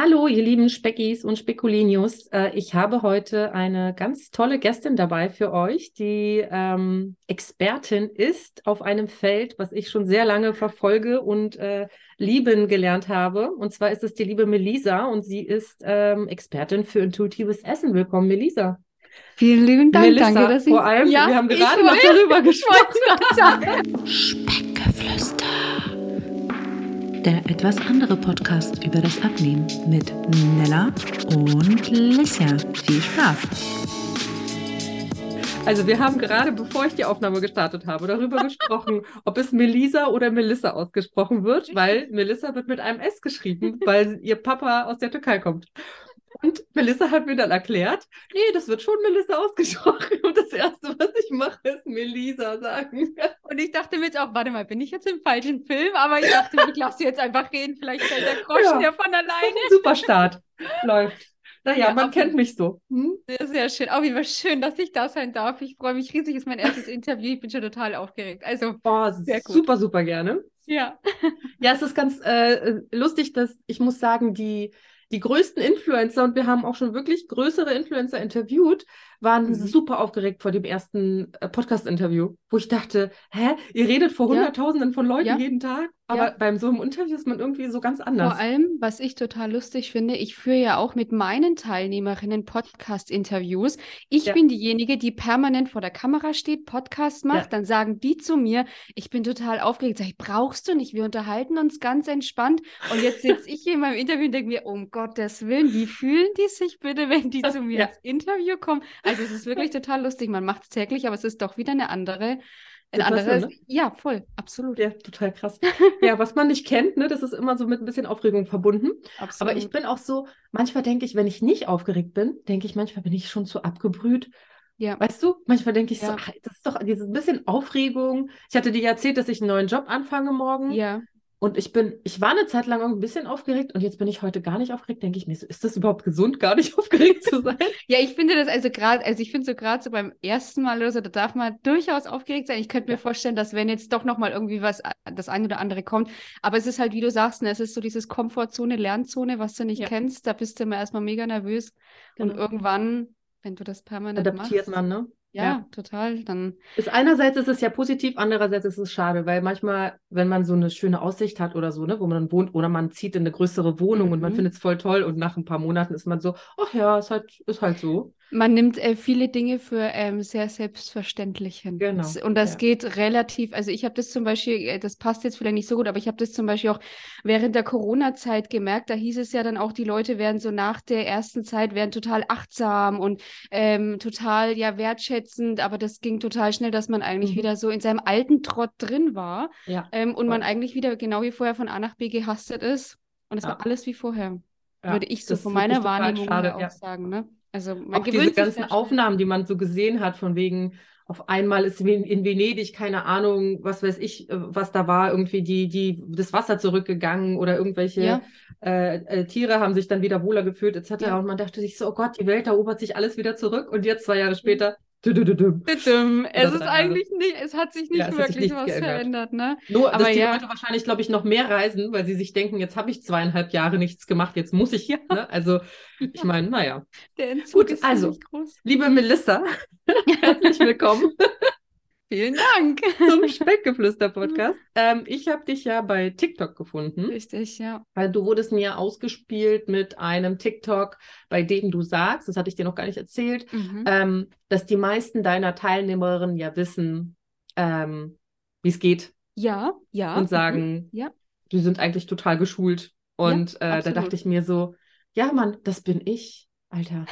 Hallo, ihr lieben Speckis und Spekulinius. Äh, ich habe heute eine ganz tolle Gästin dabei für euch, die ähm, Expertin ist auf einem Feld, was ich schon sehr lange verfolge und äh, lieben gelernt habe. Und zwar ist es die liebe Melisa und sie ist ähm, Expertin für intuitives Essen. Willkommen, Melisa. Vielen lieben Dank. Melissa, Danke, dass ich, vor allem, ja, wir haben gerade noch darüber gesprochen. Speckgeflüster. Der etwas andere Podcast über das Abnehmen mit Nella und Lissia. Viel Spaß! Also wir haben gerade, bevor ich die Aufnahme gestartet habe, darüber gesprochen, ob es Melisa oder Melissa ausgesprochen wird, weil Melissa wird mit einem S geschrieben, weil ihr Papa aus der Türkei kommt. Und Melissa hat mir dann erklärt, nee, das wird schon Melissa ausgesprochen. Und das Erste, was ich mache, ist Melisa sagen. Und ich dachte mir jetzt auch, warte mal, bin ich jetzt im falschen Film? Aber ich dachte, ich lasse jetzt einfach reden, vielleicht fällt der Groschen ja, ja von alleine. Super Start. Läuft. Naja, ja, man kennt mich so. Hm? Sehr, sehr schön. Jeden Fall schön, dass ich da sein darf. Ich freue mich riesig. Es ist mein erstes Interview. Ich bin schon total aufgeregt. Also, oh, sehr gut. super, super gerne. Ja. Ja, es ist ganz äh, lustig, dass ich muss sagen, die die größten Influencer, und wir haben auch schon wirklich größere Influencer interviewt, waren mhm. super aufgeregt vor dem ersten äh, Podcast-Interview, wo ich dachte, hä, ihr redet vor ja. Hunderttausenden von Leuten ja. jeden Tag, aber ja. beim so einem Interview ist man irgendwie so ganz anders. Vor allem, was ich total lustig finde, ich führe ja auch mit meinen Teilnehmerinnen Podcast-Interviews. Ich bin diejenige, die permanent vor der Kamera steht, Podcast macht, dann sagen die zu mir, ich bin total aufgeregt, sag ich, brauchst du nicht, wir unterhalten uns ganz entspannt und jetzt sitze ich hier in meinem Interview und denke mir, um Gottes Willen, wie fühlen die sich bitte, wenn die zu mir ins Interview kommen? Also es ist wirklich total lustig. Man macht es täglich, aber es ist doch wieder eine andere. Ein anderes, ne? ja, voll, absolut. Ja, total krass. ja, was man nicht kennt, ne, das ist immer so mit ein bisschen Aufregung verbunden. Absolut. Aber ich bin auch so, manchmal denke ich, wenn ich nicht aufgeregt bin, denke ich, manchmal bin ich schon zu abgebrüht. Ja. Weißt du, manchmal denke ich ja. so, ach, das ist doch dieses bisschen Aufregung. Ich hatte dir erzählt, dass ich einen neuen Job anfange morgen. Ja. Und ich bin, ich war eine Zeit lang ein bisschen aufgeregt und jetzt bin ich heute gar nicht aufgeregt. Denke ich mir so, ist das überhaupt gesund, gar nicht aufgeregt zu sein? ja, ich finde das also gerade, also ich finde so gerade so beim ersten Mal oder so, da darf man durchaus aufgeregt sein. Ich könnte mir ja. vorstellen, dass wenn jetzt doch nochmal irgendwie was, das eine oder andere kommt, aber es ist halt, wie du sagst, ne, es ist so dieses Komfortzone, Lernzone, was du nicht ja. kennst, da bist du immer erstmal mega nervös genau. und irgendwann, wenn du das permanent Adaptiert machst, man, ne? Ja, ja, total. Dann ist einerseits ist es ja positiv, andererseits ist es schade, weil manchmal, wenn man so eine schöne Aussicht hat oder so, ne, wo man dann wohnt, oder man zieht in eine größere Wohnung mhm. und man mhm. findet es voll toll und nach ein paar Monaten ist man so, ach ja, ist halt, ist halt so. Man nimmt äh, viele Dinge für ähm, sehr selbstverständlich hin. Genau. Und das ja. geht relativ, also ich habe das zum Beispiel, äh, das passt jetzt vielleicht nicht so gut, aber ich habe das zum Beispiel auch während der Corona-Zeit gemerkt. Da hieß es ja dann auch, die Leute werden so nach der ersten Zeit werden total achtsam und ähm, total ja wertschätzend, aber das ging total schnell, dass man eigentlich mhm. wieder so in seinem alten Trott drin war ja. ähm, und man eigentlich wieder genau wie vorher von A nach B gehastet ist. Und es ja. war alles wie vorher. Würde ich so von meiner Wahrnehmung schade, auch sagen. Ne? Also man auch diese ganzen Aufnahmen, die man so gesehen hat, von wegen auf einmal ist in Venedig, keine Ahnung, was weiß ich, äh, was da war, irgendwie die, die, das Wasser zurückgegangen oder irgendwelche ja. äh, äh, Tiere haben sich dann wieder wohler gefühlt, etc. Ja. Und man dachte sich so, oh Gott, die Welt erobert sich alles wieder zurück. Und jetzt, zwei Jahre später, es ist eigentlich nicht, es hat sich nicht ja, wirklich was geändert. verändert, ne? Nur, Aber dass die ja. Leute wahrscheinlich, glaube ich, noch mehr reisen, weil sie sich denken, jetzt habe ich zweieinhalb Jahre nichts gemacht, jetzt muss ich hier. Ne? Also, ich meine, naja. Der Entzug Gut, ist also, groß. liebe Melissa, herzlich willkommen. Vielen Dank. Zum Speckgeflüster-Podcast. Ähm, ich habe dich ja bei TikTok gefunden. Richtig, ja. Weil du wurdest mir ausgespielt mit einem TikTok, bei dem du sagst, das hatte ich dir noch gar nicht erzählt, mhm. ähm, dass die meisten deiner Teilnehmerinnen ja wissen, ähm, wie es geht. Ja, ja. Und sagen, mhm. ja. die sind eigentlich total geschult. Und ja, äh, da dachte ich mir so, ja, Mann, das bin ich. Alter.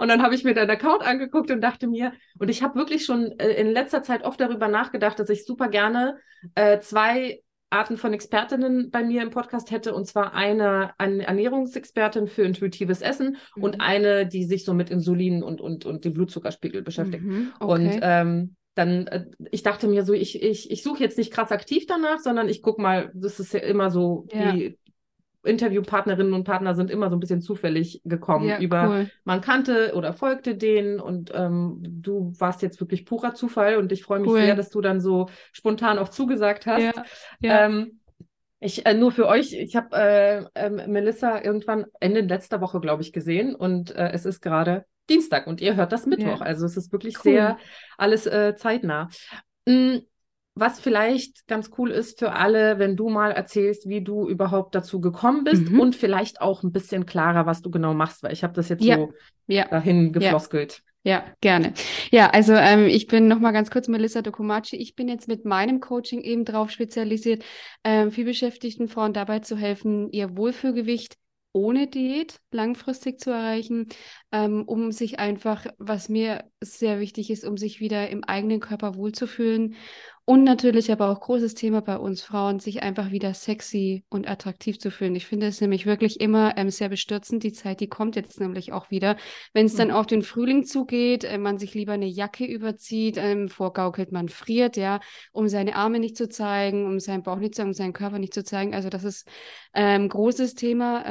und dann habe ich mir deinen Account angeguckt und dachte mir, und ich habe wirklich schon äh, in letzter Zeit oft darüber nachgedacht, dass ich super gerne äh, zwei Arten von Expertinnen bei mir im Podcast hätte, und zwar eine, eine Ernährungsexpertin für intuitives Essen mhm. und eine, die sich so mit Insulin und, und, und dem Blutzuckerspiegel beschäftigt. Mhm, okay. Und ähm, dann, äh, ich dachte mir so, ich, ich, ich suche jetzt nicht krass aktiv danach, sondern ich gucke mal, das ist ja immer so, ja. die Interviewpartnerinnen und Partner sind immer so ein bisschen zufällig gekommen ja, über, cool. man kannte oder folgte denen und ähm, du warst jetzt wirklich purer Zufall und ich freue mich cool. sehr, dass du dann so spontan auch zugesagt hast. Ja, ja. Ähm, Ich, äh, nur für euch, ich habe äh, äh, Melissa irgendwann Ende letzter Woche, glaube ich, gesehen und äh, es ist gerade Dienstag und ihr hört das Mittwoch. Also es ist wirklich cool. sehr alles äh, zeitnah. Mhm. Was vielleicht ganz cool ist für alle, wenn du mal erzählst, wie du überhaupt dazu gekommen bist mhm. und vielleicht auch ein bisschen klarer, was du genau machst, weil ich habe das jetzt ja. so ja. dahin gefloskelt. Ja, gerne. Ja, also ähm, ich bin nochmal ganz kurz Melissa Dokumaci. Ich bin jetzt mit meinem Coaching eben darauf spezialisiert, ähm, vielbeschäftigten Frauen dabei zu helfen, ihr Wohlfühlgewicht ohne Diät langfristig zu erreichen, ähm, um sich einfach, was mir sehr wichtig ist, um sich wieder im eigenen Körper wohlzufühlen und natürlich aber auch großes Thema bei uns Frauen, sich einfach wieder sexy und attraktiv zu fühlen. Ich finde es nämlich wirklich immer ähm, sehr bestürzend. Die Zeit, die kommt jetzt nämlich auch wieder. Wenn es dann mhm. auf den Frühling zugeht, äh, man sich lieber eine Jacke überzieht, ähm, vorgaukelt, man friert, ja, um seine Arme nicht zu zeigen, um seinen Bauch nicht zu zeigen, um seinen Körper nicht zu zeigen. Also das ist ein ähm, großes Thema.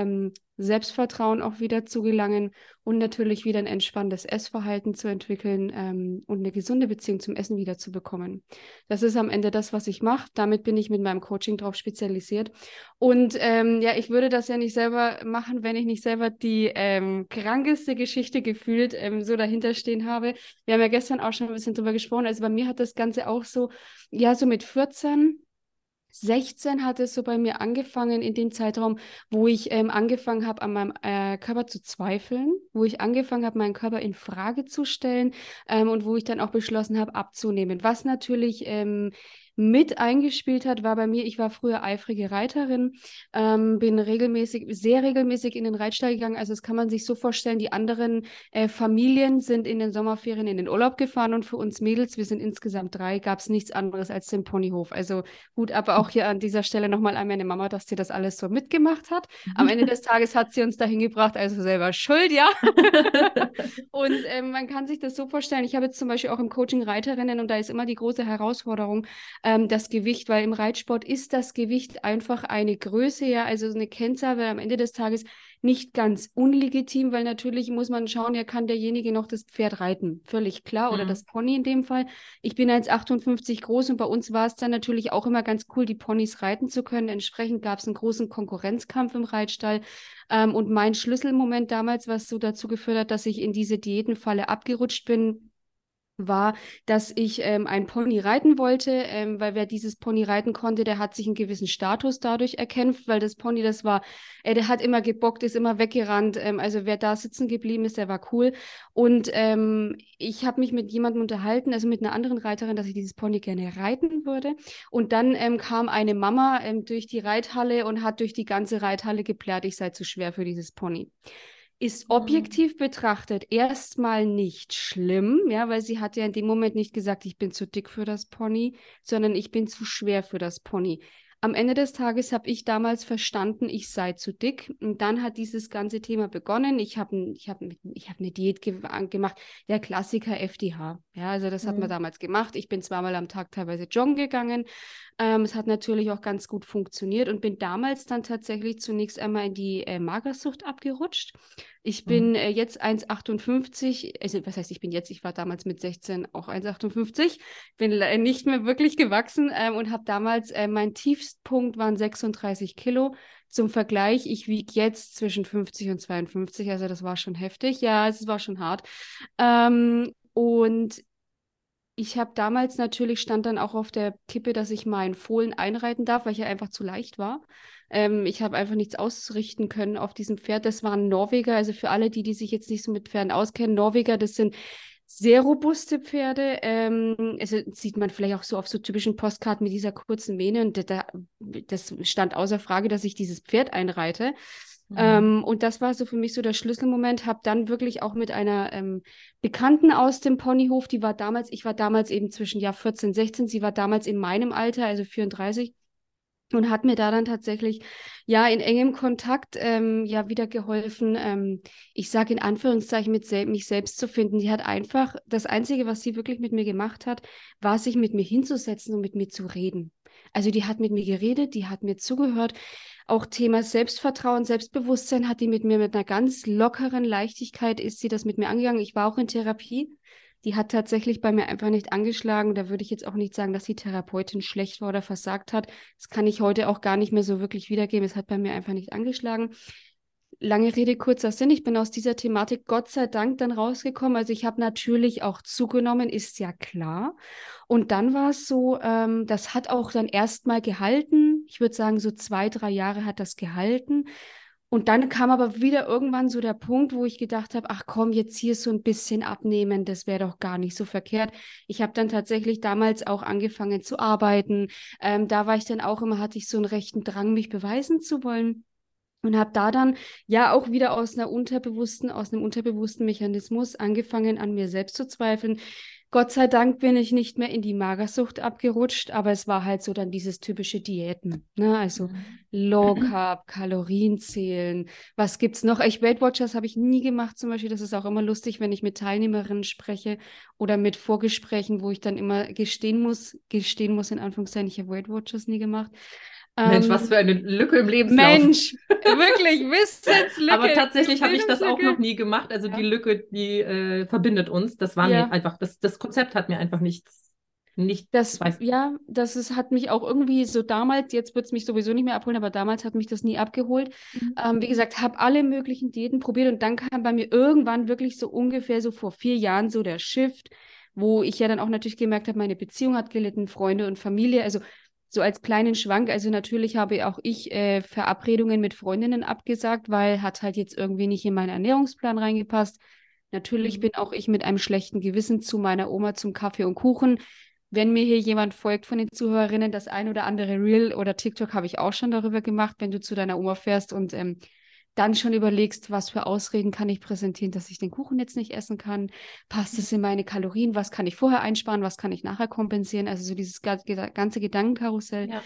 Selbstvertrauen auch wieder zu gelangen und natürlich wieder ein entspanntes Essverhalten zu entwickeln ähm, und eine gesunde Beziehung zum Essen wieder zu bekommen. Das ist am Ende das, was ich mache. Damit bin ich mit meinem Coaching drauf spezialisiert. Und ähm, ja, ich würde das ja nicht selber machen, wenn ich nicht selber die ähm, krankeste Geschichte gefühlt ähm, so dahinter stehen habe. Wir haben ja gestern auch schon ein bisschen drüber gesprochen. Also bei mir hat das Ganze auch so, ja, so mit 14 16 hat es so bei mir angefangen in dem Zeitraum, wo ich ähm, angefangen habe, an meinem äh, Körper zu zweifeln, wo ich angefangen habe, meinen Körper in Frage zu stellen ähm, und wo ich dann auch beschlossen habe, abzunehmen. Was natürlich ähm, mit eingespielt hat, war bei mir, ich war früher eifrige Reiterin, ähm, bin regelmäßig, sehr regelmäßig in den Reitstall gegangen. Also das kann man sich so vorstellen, die anderen äh, Familien sind in den Sommerferien in den Urlaub gefahren und für uns Mädels, wir sind insgesamt drei, gab es nichts anderes als den Ponyhof. Also gut, aber auch hier an dieser Stelle nochmal an meine Mama, dass sie das alles so mitgemacht hat. Am Ende des Tages hat sie uns dahin gebracht, also selber schuld, ja. und ähm, man kann sich das so vorstellen, ich habe jetzt zum Beispiel auch im Coaching Reiterinnen und da ist immer die große Herausforderung, ähm, das Gewicht, weil im Reitsport ist das Gewicht einfach eine Größe, ja, also eine Kennzahl, weil am Ende des Tages nicht ganz unlegitim, weil natürlich muss man schauen, ja, kann derjenige noch das Pferd reiten, völlig klar, oder mhm. das Pony in dem Fall. Ich bin 1,58 groß und bei uns war es dann natürlich auch immer ganz cool, die Ponys reiten zu können. Entsprechend gab es einen großen Konkurrenzkampf im Reitstall. Ähm, und mein Schlüsselmoment damals, was so dazu geführt hat, dass ich in diese Diätenfalle abgerutscht bin, war, dass ich ähm, ein Pony reiten wollte, ähm, weil wer dieses Pony reiten konnte, der hat sich einen gewissen Status dadurch erkämpft, weil das Pony, das war, äh, der hat immer gebockt, ist immer weggerannt. Ähm, also wer da sitzen geblieben ist, der war cool. Und ähm, ich habe mich mit jemandem unterhalten, also mit einer anderen Reiterin, dass ich dieses Pony gerne reiten würde. Und dann ähm, kam eine Mama ähm, durch die Reithalle und hat durch die ganze Reithalle geplärt, ich sei zu schwer für dieses Pony ist mhm. objektiv betrachtet erstmal nicht schlimm, ja, weil sie hat ja in dem Moment nicht gesagt, ich bin zu dick für das Pony, sondern ich bin zu schwer für das Pony. Am Ende des Tages habe ich damals verstanden, ich sei zu dick. Und dann hat dieses ganze Thema begonnen. Ich habe ich hab, ich hab eine Diät ge gemacht, der Klassiker FDH. Ja, also das mhm. hat man mhm. damals gemacht. Ich bin zweimal am Tag teilweise joggen gegangen. Ähm, es hat natürlich auch ganz gut funktioniert und bin damals dann tatsächlich zunächst einmal in die äh, Magersucht abgerutscht. Ich bin mhm. äh, jetzt 1,58, also was heißt ich bin jetzt, ich war damals mit 16 auch 1,58, bin äh, nicht mehr wirklich gewachsen ähm, und habe damals, äh, mein Tiefstpunkt waren 36 Kilo. Zum Vergleich, ich wiege jetzt zwischen 50 und 52, also das war schon heftig, ja, es war schon hart. Ähm, und ich habe damals natürlich stand dann auch auf der Kippe, dass ich meinen Fohlen einreiten darf, weil ich ja einfach zu leicht war. Ähm, ich habe einfach nichts ausrichten können auf diesem Pferd. Das waren Norweger. Also für alle, die, die sich jetzt nicht so mit Pferden auskennen, Norweger, das sind sehr robuste Pferde. Ähm, also sieht man vielleicht auch so auf so typischen Postkarten mit dieser kurzen Mähne. Und da, das stand außer Frage, dass ich dieses Pferd einreite. Mhm. Ähm, und das war so für mich so der Schlüsselmoment. Habe dann wirklich auch mit einer ähm, Bekannten aus dem Ponyhof, die war damals, ich war damals eben zwischen Jahr 14, 16, sie war damals in meinem Alter, also 34 und hat mir da dann tatsächlich ja in engem Kontakt ähm, ja wieder geholfen, ähm, ich sage in Anführungszeichen, mit sel mich selbst zu finden. Die hat einfach, das Einzige, was sie wirklich mit mir gemacht hat, war sich mit mir hinzusetzen und mit mir zu reden. Also die hat mit mir geredet, die hat mir zugehört. Auch Thema Selbstvertrauen, Selbstbewusstsein hat die mit mir mit einer ganz lockeren Leichtigkeit ist sie das mit mir angegangen. Ich war auch in Therapie die hat tatsächlich bei mir einfach nicht angeschlagen. Da würde ich jetzt auch nicht sagen, dass die Therapeutin schlecht war oder versagt hat. Das kann ich heute auch gar nicht mehr so wirklich wiedergeben. Es hat bei mir einfach nicht angeschlagen. Lange Rede, kurzer Sinn. Ich bin aus dieser Thematik Gott sei Dank dann rausgekommen. Also ich habe natürlich auch zugenommen, ist ja klar. Und dann war es so, ähm, das hat auch dann erstmal gehalten. Ich würde sagen, so zwei, drei Jahre hat das gehalten. Und dann kam aber wieder irgendwann so der Punkt, wo ich gedacht habe, ach komm, jetzt hier so ein bisschen abnehmen, das wäre doch gar nicht so verkehrt. Ich habe dann tatsächlich damals auch angefangen zu arbeiten. Ähm, da war ich dann auch immer, hatte ich so einen rechten Drang, mich beweisen zu wollen. Und habe da dann ja auch wieder aus einer unterbewussten, aus einem unterbewussten Mechanismus angefangen, an mir selbst zu zweifeln. Gott sei Dank bin ich nicht mehr in die Magersucht abgerutscht, aber es war halt so dann dieses typische Diäten. Ne? Also mhm. Low Carb, Kalorien zählen. Was gibt's noch? Ich Weight Watchers habe ich nie gemacht zum Beispiel. Das ist auch immer lustig, wenn ich mit Teilnehmerinnen spreche oder mit Vorgesprächen, wo ich dann immer gestehen muss, gestehen muss in Anführungszeichen, ich habe Weight Watchers nie gemacht. Mensch, was ähm, für eine Lücke im Lebenslauf. Mensch, wirklich, Wissenslücke. Aber tatsächlich habe ich das auch noch nie gemacht. Also ja. die Lücke, die äh, verbindet uns. Das war ja. mir einfach, das, das Konzept hat mir einfach nichts, nicht. Das, weiß. ja, das ist, hat mich auch irgendwie so damals, jetzt wird es mich sowieso nicht mehr abholen, aber damals hat mich das nie abgeholt. Mhm. Ähm, wie gesagt, habe alle möglichen Diäten probiert und dann kam bei mir irgendwann wirklich so ungefähr so vor vier Jahren so der Shift, wo ich ja dann auch natürlich gemerkt habe, meine Beziehung hat gelitten, Freunde und Familie. Also so als kleinen Schwank, also natürlich habe auch ich äh, Verabredungen mit Freundinnen abgesagt, weil hat halt jetzt irgendwie nicht in meinen Ernährungsplan reingepasst. Natürlich mhm. bin auch ich mit einem schlechten Gewissen zu meiner Oma zum Kaffee und Kuchen. Wenn mir hier jemand folgt von den Zuhörerinnen, das ein oder andere Reel oder TikTok habe ich auch schon darüber gemacht, wenn du zu deiner Oma fährst und ähm, dann schon überlegst, was für Ausreden kann ich präsentieren, dass ich den Kuchen jetzt nicht essen kann. Passt es in meine Kalorien? Was kann ich vorher einsparen? Was kann ich nachher kompensieren? Also so dieses ganze Gedankenkarussell. Ja.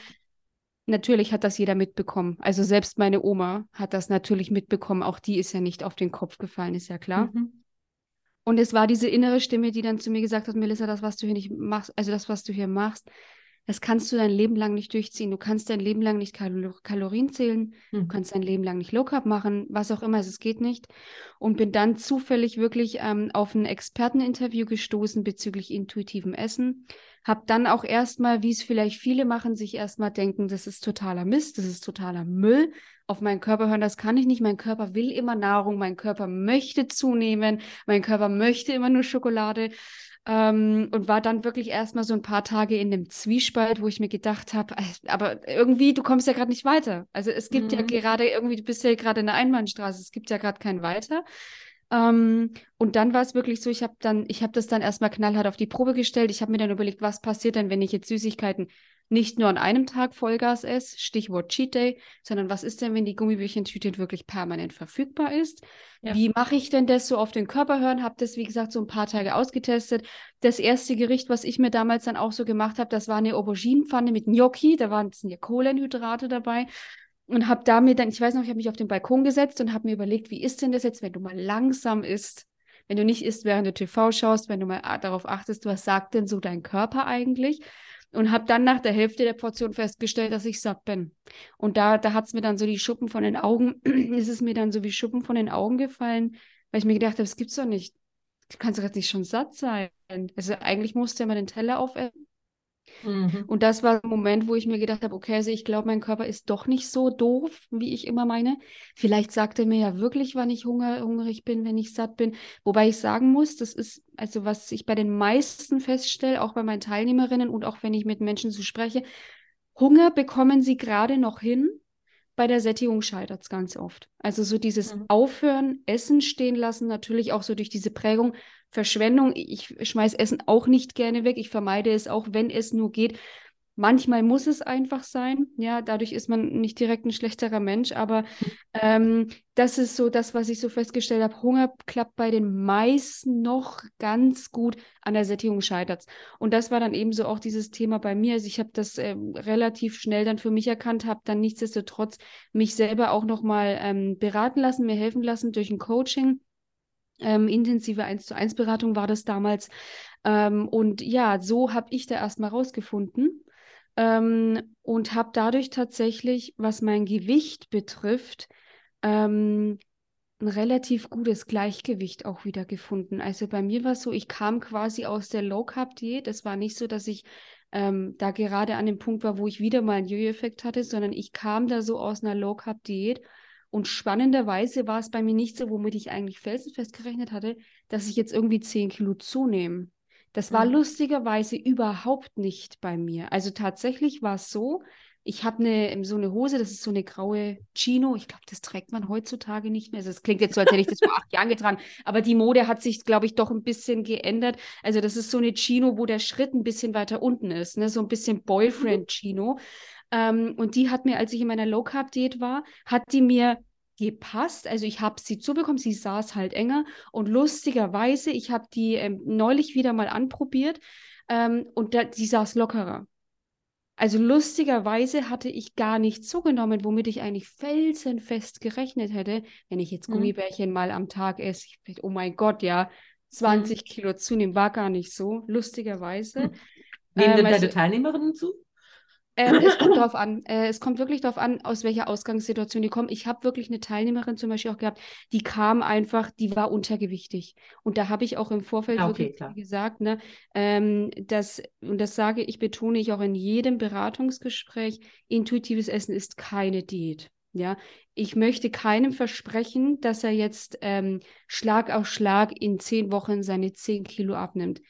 Natürlich hat das jeder mitbekommen. Also selbst meine Oma hat das natürlich mitbekommen. Auch die ist ja nicht auf den Kopf gefallen, ist ja klar. Mhm. Und es war diese innere Stimme, die dann zu mir gesagt hat, Melissa, das, was du hier nicht machst, also das, was du hier machst, das kannst du dein Leben lang nicht durchziehen. Du kannst dein Leben lang nicht Kal Kalorien zählen, mhm. du kannst dein Leben lang nicht Low Carb machen, was auch immer, also es geht nicht. Und bin dann zufällig wirklich ähm, auf ein Experteninterview gestoßen bezüglich intuitivem Essen. Hab dann auch erstmal, wie es vielleicht viele machen, sich erstmal denken, das ist totaler Mist, das ist totaler Müll. Auf meinen Körper hören, das kann ich nicht. Mein Körper will immer Nahrung, mein Körper möchte zunehmen, mein Körper möchte immer nur Schokolade. Ähm, und war dann wirklich erstmal so ein paar Tage in dem Zwiespalt, wo ich mir gedacht habe, äh, aber irgendwie, du kommst ja gerade nicht weiter. Also es gibt mhm. ja gerade irgendwie, du bist ja gerade in der Einbahnstraße, es gibt ja gerade kein Weiter. Ähm, und dann war es wirklich so, ich habe dann, ich habe das dann erstmal knallhart auf die Probe gestellt. Ich habe mir dann überlegt, was passiert denn, wenn ich jetzt Süßigkeiten nicht nur an einem Tag Vollgas esse, Stichwort Cheat Day, sondern was ist denn, wenn die Gummibärchentüte wirklich permanent verfügbar ist? Ja. Wie mache ich denn das so auf den Körper hören? Habe das, wie gesagt, so ein paar Tage ausgetestet. Das erste Gericht, was ich mir damals dann auch so gemacht habe, das war eine Auberginenpfanne mit Gnocchi. Da waren ja Kohlenhydrate dabei. Und habe damit dann, ich weiß noch, ich habe mich auf den Balkon gesetzt und habe mir überlegt, wie ist denn das jetzt, wenn du mal langsam isst? Wenn du nicht isst, während du TV schaust, wenn du mal darauf achtest, was sagt denn so dein Körper eigentlich? Und habe dann nach der Hälfte der Portion festgestellt, dass ich satt bin. Und da, da hat es mir dann so die Schuppen von den Augen, ist es mir dann so wie Schuppen von den Augen gefallen, weil ich mir gedacht habe, das gibt's doch nicht. Du kannst doch jetzt nicht schon satt sein. Also eigentlich musst du ja mal den Teller aufessen. Mhm. Und das war ein Moment, wo ich mir gedacht habe, okay, also ich glaube, mein Körper ist doch nicht so doof, wie ich immer meine. Vielleicht sagt er mir ja wirklich, wann ich Hunger, hungrig bin, wenn ich satt bin. Wobei ich sagen muss, das ist, also was ich bei den meisten feststelle, auch bei meinen Teilnehmerinnen und auch wenn ich mit Menschen so spreche, Hunger bekommen sie gerade noch hin, bei der Sättigung scheitert es ganz oft. Also so dieses mhm. Aufhören, Essen stehen lassen, natürlich auch so durch diese Prägung, Verschwendung. Ich schmeiß Essen auch nicht gerne weg. Ich vermeide es auch, wenn es nur geht. Manchmal muss es einfach sein. Ja, dadurch ist man nicht direkt ein schlechterer Mensch. Aber ähm, das ist so das, was ich so festgestellt habe. Hunger klappt bei den meisten noch ganz gut. An der Sättigung scheitert Und das war dann eben so auch dieses Thema bei mir. Also ich habe das äh, relativ schnell dann für mich erkannt, habe dann nichtsdestotrotz mich selber auch nochmal ähm, beraten lassen, mir helfen lassen durch ein Coaching ähm, intensive 1 zu 1 Beratung war das damals. Ähm, und ja, so habe ich da erstmal rausgefunden ähm, und habe dadurch tatsächlich, was mein Gewicht betrifft, ähm, ein relativ gutes Gleichgewicht auch wieder gefunden. Also bei mir war es so, ich kam quasi aus der Low Carb Diät. Es war nicht so, dass ich ähm, da gerade an dem Punkt war, wo ich wieder mal einen Jojo-Effekt hatte, sondern ich kam da so aus einer Low Carb Diät. Und spannenderweise war es bei mir nicht so, womit ich eigentlich felsenfest gerechnet hatte, dass ich jetzt irgendwie 10 Kilo zunehme. Das war mhm. lustigerweise überhaupt nicht bei mir. Also tatsächlich war es so, ich habe eine, so eine Hose, das ist so eine graue Chino. Ich glaube, das trägt man heutzutage nicht mehr. Also es klingt jetzt so, als hätte ich das vor acht Jahren getragen. Aber die Mode hat sich, glaube ich, doch ein bisschen geändert. Also das ist so eine Chino, wo der Schritt ein bisschen weiter unten ist. Ne? So ein bisschen Boyfriend-Chino. Ähm, und die hat mir, als ich in meiner Low-Carb-Diät war, hat die mir gepasst. Also ich habe sie zubekommen, sie saß halt enger. Und lustigerweise, ich habe die ähm, neulich wieder mal anprobiert ähm, und da, die saß lockerer. Also lustigerweise hatte ich gar nicht zugenommen, womit ich eigentlich felsenfest gerechnet hätte, wenn ich jetzt mhm. Gummibärchen mhm. mal am Tag esse. Ich, oh mein Gott, ja, 20 mhm. Kilo zunehmen war gar nicht so, lustigerweise. Mhm. Nehmen ähm, denn also, deine Teilnehmerinnen zu? Ähm, es kommt darauf an. Äh, es kommt wirklich darauf an, aus welcher Ausgangssituation die kommen. Ich habe wirklich eine Teilnehmerin zum Beispiel auch gehabt, die kam einfach, die war untergewichtig. Und da habe ich auch im Vorfeld ah, okay, wirklich gesagt, ne, ähm, dass, und das sage ich, betone ich auch in jedem Beratungsgespräch, intuitives Essen ist keine Diät. Ja, ich möchte keinem versprechen, dass er jetzt ähm, Schlag auf Schlag in zehn Wochen seine zehn Kilo abnimmt.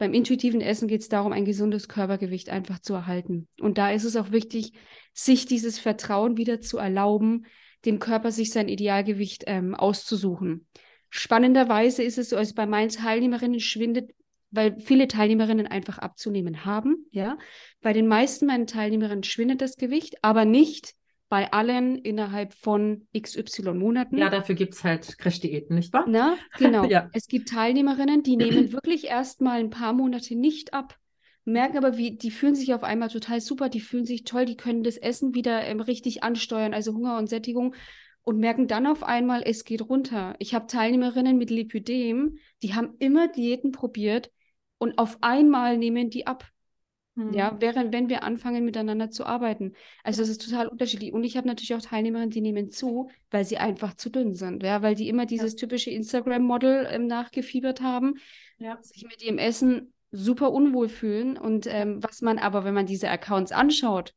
Beim intuitiven Essen geht es darum, ein gesundes Körpergewicht einfach zu erhalten. Und da ist es auch wichtig, sich dieses Vertrauen wieder zu erlauben, dem Körper sich sein Idealgewicht ähm, auszusuchen. Spannenderweise ist es so, also bei meinen Teilnehmerinnen schwindet, weil viele Teilnehmerinnen einfach abzunehmen haben, ja. Bei den meisten meinen Teilnehmerinnen schwindet das Gewicht, aber nicht bei allen innerhalb von XY Monaten. Ja, dafür gibt es halt Crash-Diäten, nicht wahr? Na, genau. ja. Es gibt Teilnehmerinnen, die nehmen wirklich erst mal ein paar Monate nicht ab, merken aber, wie die fühlen sich auf einmal total super, die fühlen sich toll, die können das Essen wieder ähm, richtig ansteuern, also Hunger und Sättigung und merken dann auf einmal, es geht runter. Ich habe Teilnehmerinnen mit Lipidem, die haben immer Diäten probiert und auf einmal nehmen die ab. Ja, mhm. während wenn wir anfangen miteinander zu arbeiten. Also es ist total unterschiedlich. Und ich habe natürlich auch Teilnehmerinnen, die nehmen zu, weil sie einfach zu dünn sind. Ja, weil die immer dieses ja. typische Instagram-Model ähm, nachgefiebert haben, ja. sich mit ihrem Essen super unwohl fühlen. Und ähm, was man aber, wenn man diese Accounts anschaut,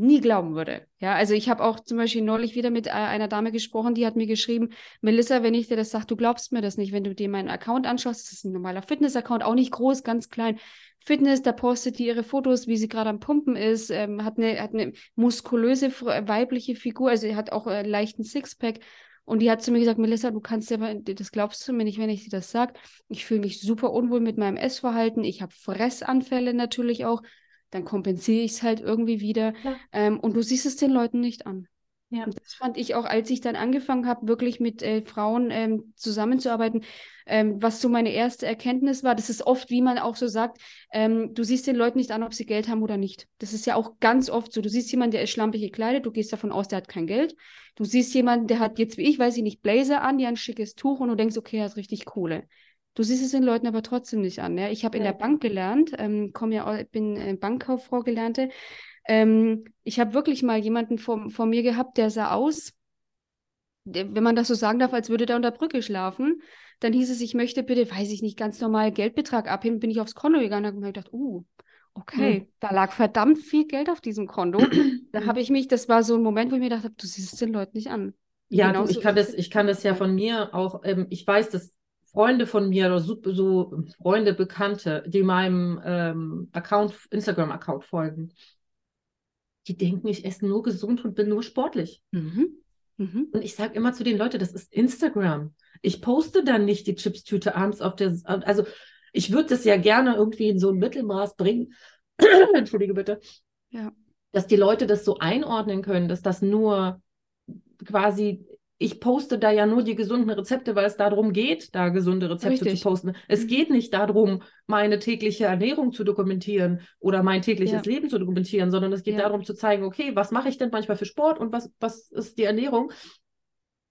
nie glauben würde. Ja, also ich habe auch zum Beispiel neulich wieder mit äh, einer Dame gesprochen, die hat mir geschrieben, Melissa, wenn ich dir das sage, du glaubst mir das nicht, wenn du dir meinen Account anschaust, das ist ein normaler Fitness-Account, auch nicht groß, ganz klein. Fitness, da postet die ihre Fotos, wie sie gerade am Pumpen ist, ähm, hat, eine, hat eine muskulöse weibliche Figur, also sie hat auch einen leichten Sixpack. Und die hat zu mir gesagt, Melissa, du kannst ja, das glaubst du mir nicht, wenn ich dir das sage. Ich fühle mich super unwohl mit meinem Essverhalten. Ich habe Fressanfälle natürlich auch dann kompensiere ich es halt irgendwie wieder. Ja. Ähm, und du siehst es den Leuten nicht an. Ja. Und das fand ich auch, als ich dann angefangen habe, wirklich mit äh, Frauen ähm, zusammenzuarbeiten, ähm, was so meine erste Erkenntnis war. Das ist oft, wie man auch so sagt, ähm, du siehst den Leuten nicht an, ob sie Geld haben oder nicht. Das ist ja auch ganz oft so. Du siehst jemanden, der ist schlampig gekleidet, du gehst davon aus, der hat kein Geld. Du siehst jemanden, der hat jetzt wie ich, weiß ich nicht, Blazer an, ja ein schickes Tuch und du denkst, okay, er hat richtig Kohle. Du siehst es den Leuten aber trotzdem nicht an. Ja? Ich habe in der Bank gelernt, ähm, komm ja, bin äh, Bankkauffrau gelernte. Ähm, ich habe wirklich mal jemanden vor, vor mir gehabt, der sah aus, wenn man das so sagen darf, als würde der unter Brücke schlafen. Dann hieß es, ich möchte bitte, weiß ich nicht, ganz normal Geldbetrag abheben. Bin ich aufs Konto gegangen und habe mir gedacht, uh, okay, hm. da lag verdammt viel Geld auf diesem Konto. da habe ich mich, das war so ein Moment, wo ich mir gedacht habe, du siehst es den Leuten nicht an. Ja, du, ich, kann das, ich kann das ja von mir auch, ähm, ich weiß, dass Freunde von mir oder so, so Freunde, Bekannte, die meinem ähm, Account, Instagram-Account folgen, die denken, ich esse nur gesund und bin nur sportlich. Mhm. Mhm. Und ich sage immer zu den Leuten, das ist Instagram. Ich poste dann nicht die Chipstüte abends auf der, also ich würde das ja gerne irgendwie in so ein Mittelmaß bringen. Entschuldige bitte. Ja. Dass die Leute das so einordnen können, dass das nur quasi ich poste da ja nur die gesunden Rezepte, weil es darum geht, da gesunde Rezepte Richtig. zu posten. Es mhm. geht nicht darum, meine tägliche Ernährung zu dokumentieren oder mein tägliches ja. Leben zu dokumentieren, sondern es geht ja. darum zu zeigen, okay, was mache ich denn manchmal für Sport und was, was ist die Ernährung?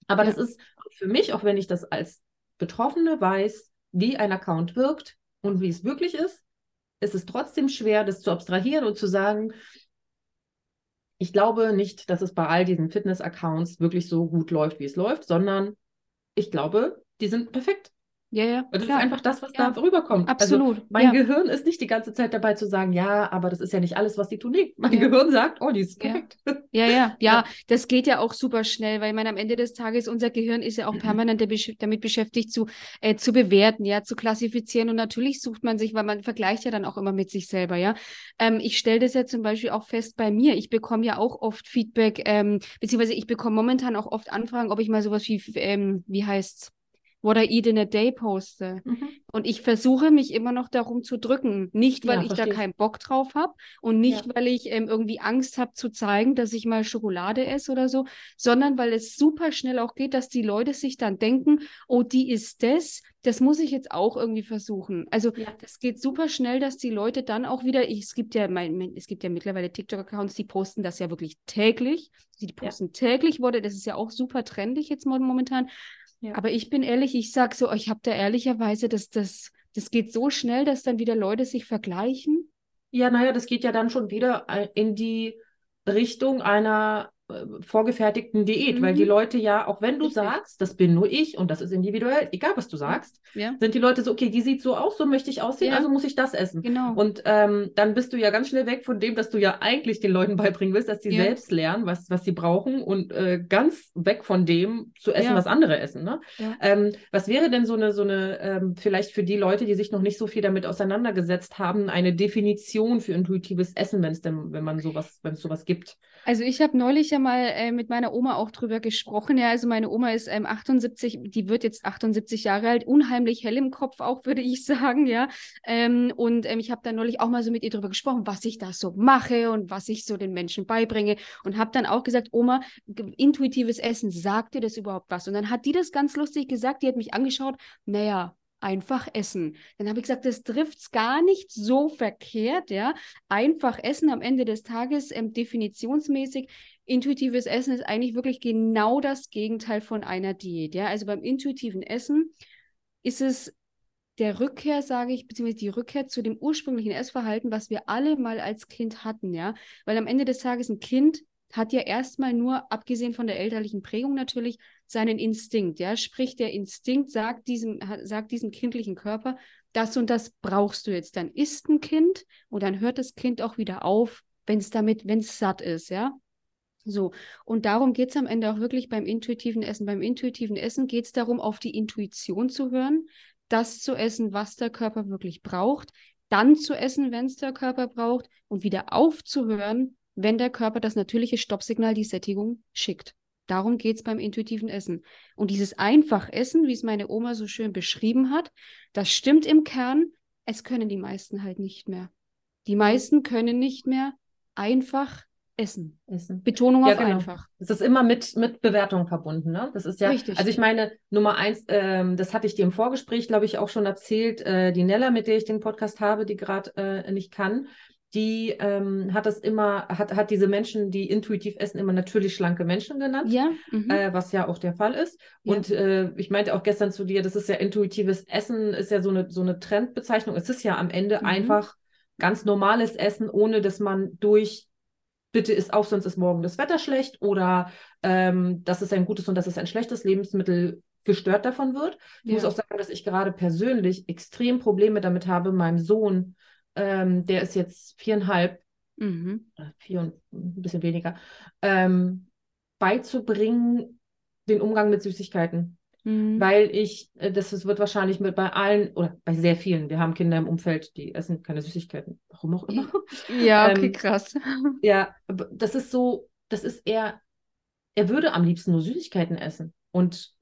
Aber ja. das ist für mich, auch wenn ich das als Betroffene weiß, wie ein Account wirkt und wie es wirklich ist, ist es trotzdem schwer, das zu abstrahieren und zu sagen, ich glaube nicht, dass es bei all diesen Fitness-Accounts wirklich so gut läuft, wie es läuft, sondern ich glaube, die sind perfekt. Ja, ja. Und das klar. ist einfach das, was Ja, da rüberkommt. Absolut. Also mein ja. Gehirn ist nicht die ganze Zeit dabei zu sagen, ja, aber das ist ja nicht alles, was die tun. Nee, mein Ja. Gehirn sagt, oh, die ist Ja. perfekt. Ja, ja, ja, das geht ja auch super schnell, weil man am Ende des Tages, unser Gehirn ist ja auch permanent besch- damit beschäftigt, zu, äh, zu bewerten, ja, zu klassifizieren. Und natürlich sucht man sich, weil man vergleicht ja dann auch immer mit sich selber, ja. Ähm, ich stelle das ja zum Beispiel auch fest bei mir. Ich bekomme ja auch oft Feedback, ähm, beziehungsweise ich bekomme momentan auch oft Anfragen, ob ich mal sowas wie, ähm, wie heißt's? What I eat in a day poste. Mhm. Und ich versuche mich immer noch darum zu drücken. Nicht, weil Ja, ich da keinen Bock drauf habe und nicht, Ja. weil ich ähm, irgendwie Angst habe zu zeigen, dass ich mal Schokolade esse oder so, sondern weil es super schnell auch geht, dass die Leute sich dann denken, oh, die ist das, das muss ich jetzt auch irgendwie versuchen. Also Ja. das geht super schnell, dass die Leute dann auch wieder, ich, es gibt ja mein, es gibt ja mittlerweile TikTok-Accounts, die posten das ja wirklich täglich. Die Ja. posten täglich Worte, das ist ja auch super trendig jetzt mo- momentan. Ja. Aber ich bin ehrlich, ich sag so, ich habe da ehrlicherweise, dass das, das geht so schnell, dass dann wieder Leute sich vergleichen. Ja, naja, das geht ja dann schon wieder äh, in die Richtung einer vorgefertigten Diät, weil die Mhm. Leute ja, auch wenn du Richtig. sagst, das bin nur ich und das ist individuell, egal was du sagst, Ja, sind die Leute so, okay, die sieht so aus, so möchte ich aussehen, Ja. also muss ich das essen. genau. Und ähm, dann bist du ja ganz schnell weg von dem, dass du ja eigentlich den Leuten beibringen willst, dass sie Ja. selbst lernen, was, was sie brauchen und äh, ganz weg von dem zu essen, was andere essen. Ne? Ähm, was wäre denn so eine, so eine ähm, vielleicht für die Leute, die sich noch nicht so viel damit auseinandergesetzt haben, eine Definition für intuitives Essen, wenn es denn, wenn man sowas, wenn es sowas gibt? Also ich habe neulich ja mal äh, mit meiner Oma auch drüber gesprochen. Ja, also meine Oma ist ähm, 78, die wird jetzt 78 Jahre alt, unheimlich hell im Kopf auch, würde ich sagen, ja. Ähm, und ähm, ich habe dann neulich auch mal so mit ihr drüber gesprochen, was ich da so mache und was ich so den Menschen beibringe und habe dann auch gesagt, Oma, intuitives Essen, sagt dir das überhaupt was? Und dann hat die das ganz lustig gesagt, die hat mich angeschaut, naja, einfach essen. Dann habe ich gesagt, das trifft's gar nicht so verkehrt, ja. Einfach essen am Ende des Tages, ähm, definitionsmäßig. Intuitives Essen ist eigentlich wirklich genau das Gegenteil von einer Diät, ja. Also beim intuitiven Essen ist es der Rückkehr, sage ich, beziehungsweise die Rückkehr zu dem ursprünglichen Essverhalten, was wir alle mal als Kind hatten, ja. Weil am Ende des Tages ein Kind hat ja erstmal nur, abgesehen von der elterlichen Prägung natürlich, seinen Instinkt, ja. Sprich, der Instinkt sagt diesem, sagt diesem kindlichen Körper, das und das brauchst du jetzt. Dann isst ein Kind und dann hört das Kind auch wieder auf, wenn es damit, wenn es satt ist, ja. So, und darum geht es am Ende auch wirklich beim intuitiven Essen. Beim intuitiven Essen geht es darum, auf die Intuition zu hören, das zu essen, was der Körper wirklich braucht, dann zu essen, wenn es der Körper braucht und wieder aufzuhören, wenn der Körper das natürliche Stoppsignal, die Sättigung, schickt. Darum geht es beim intuitiven Essen. Und dieses einfach Essen, wie es meine Oma so schön beschrieben hat, das stimmt im Kern, es können die meisten halt nicht mehr. Die meisten können nicht mehr einfach essen. Essen. Betonung Ja, auf genau. einfach. Es ist immer mit, mit Bewertung verbunden, ne? Das ist ja, Richtig. also ich meine, Nummer eins, ähm, das hatte ich dir im Vorgespräch, glaube ich, auch schon erzählt, äh, die Nella, mit der ich den Podcast habe, die gerade äh, nicht kann, die ähm, hat das immer, hat, hat diese Menschen, die intuitiv essen, immer natürlich schlanke Menschen genannt. Ja, mhm. Äh, was ja auch der Fall ist. Ja. Und äh, ich meinte auch gestern zu dir, das ist ja intuitives Essen, ist ja so eine, so eine Trendbezeichnung. Es ist ja am Ende Mhm. einfach ganz normales Essen, ohne dass man durch bitte isst auf, sonst ist morgen das Wetter schlecht oder ähm, das ist ein gutes und das ist ein schlechtes Lebensmittel gestört davon wird. Ich ja. muss auch sagen, dass ich gerade persönlich extrem Probleme damit habe, meinem Sohn, ähm, der ist jetzt viereinhalb, mhm. vier und ein bisschen weniger, ähm, beizubringen, den Umgang mit Süßigkeiten. Mhm. Weil ich, äh, das wird wahrscheinlich mit bei allen oder bei sehr vielen, wir haben Kinder im Umfeld, die essen keine Süßigkeiten. Warum auch immer. Ja, okay, ähm, krass. Ja, das ist so, das ist eher, er würde am liebsten nur Süßigkeiten essen. Und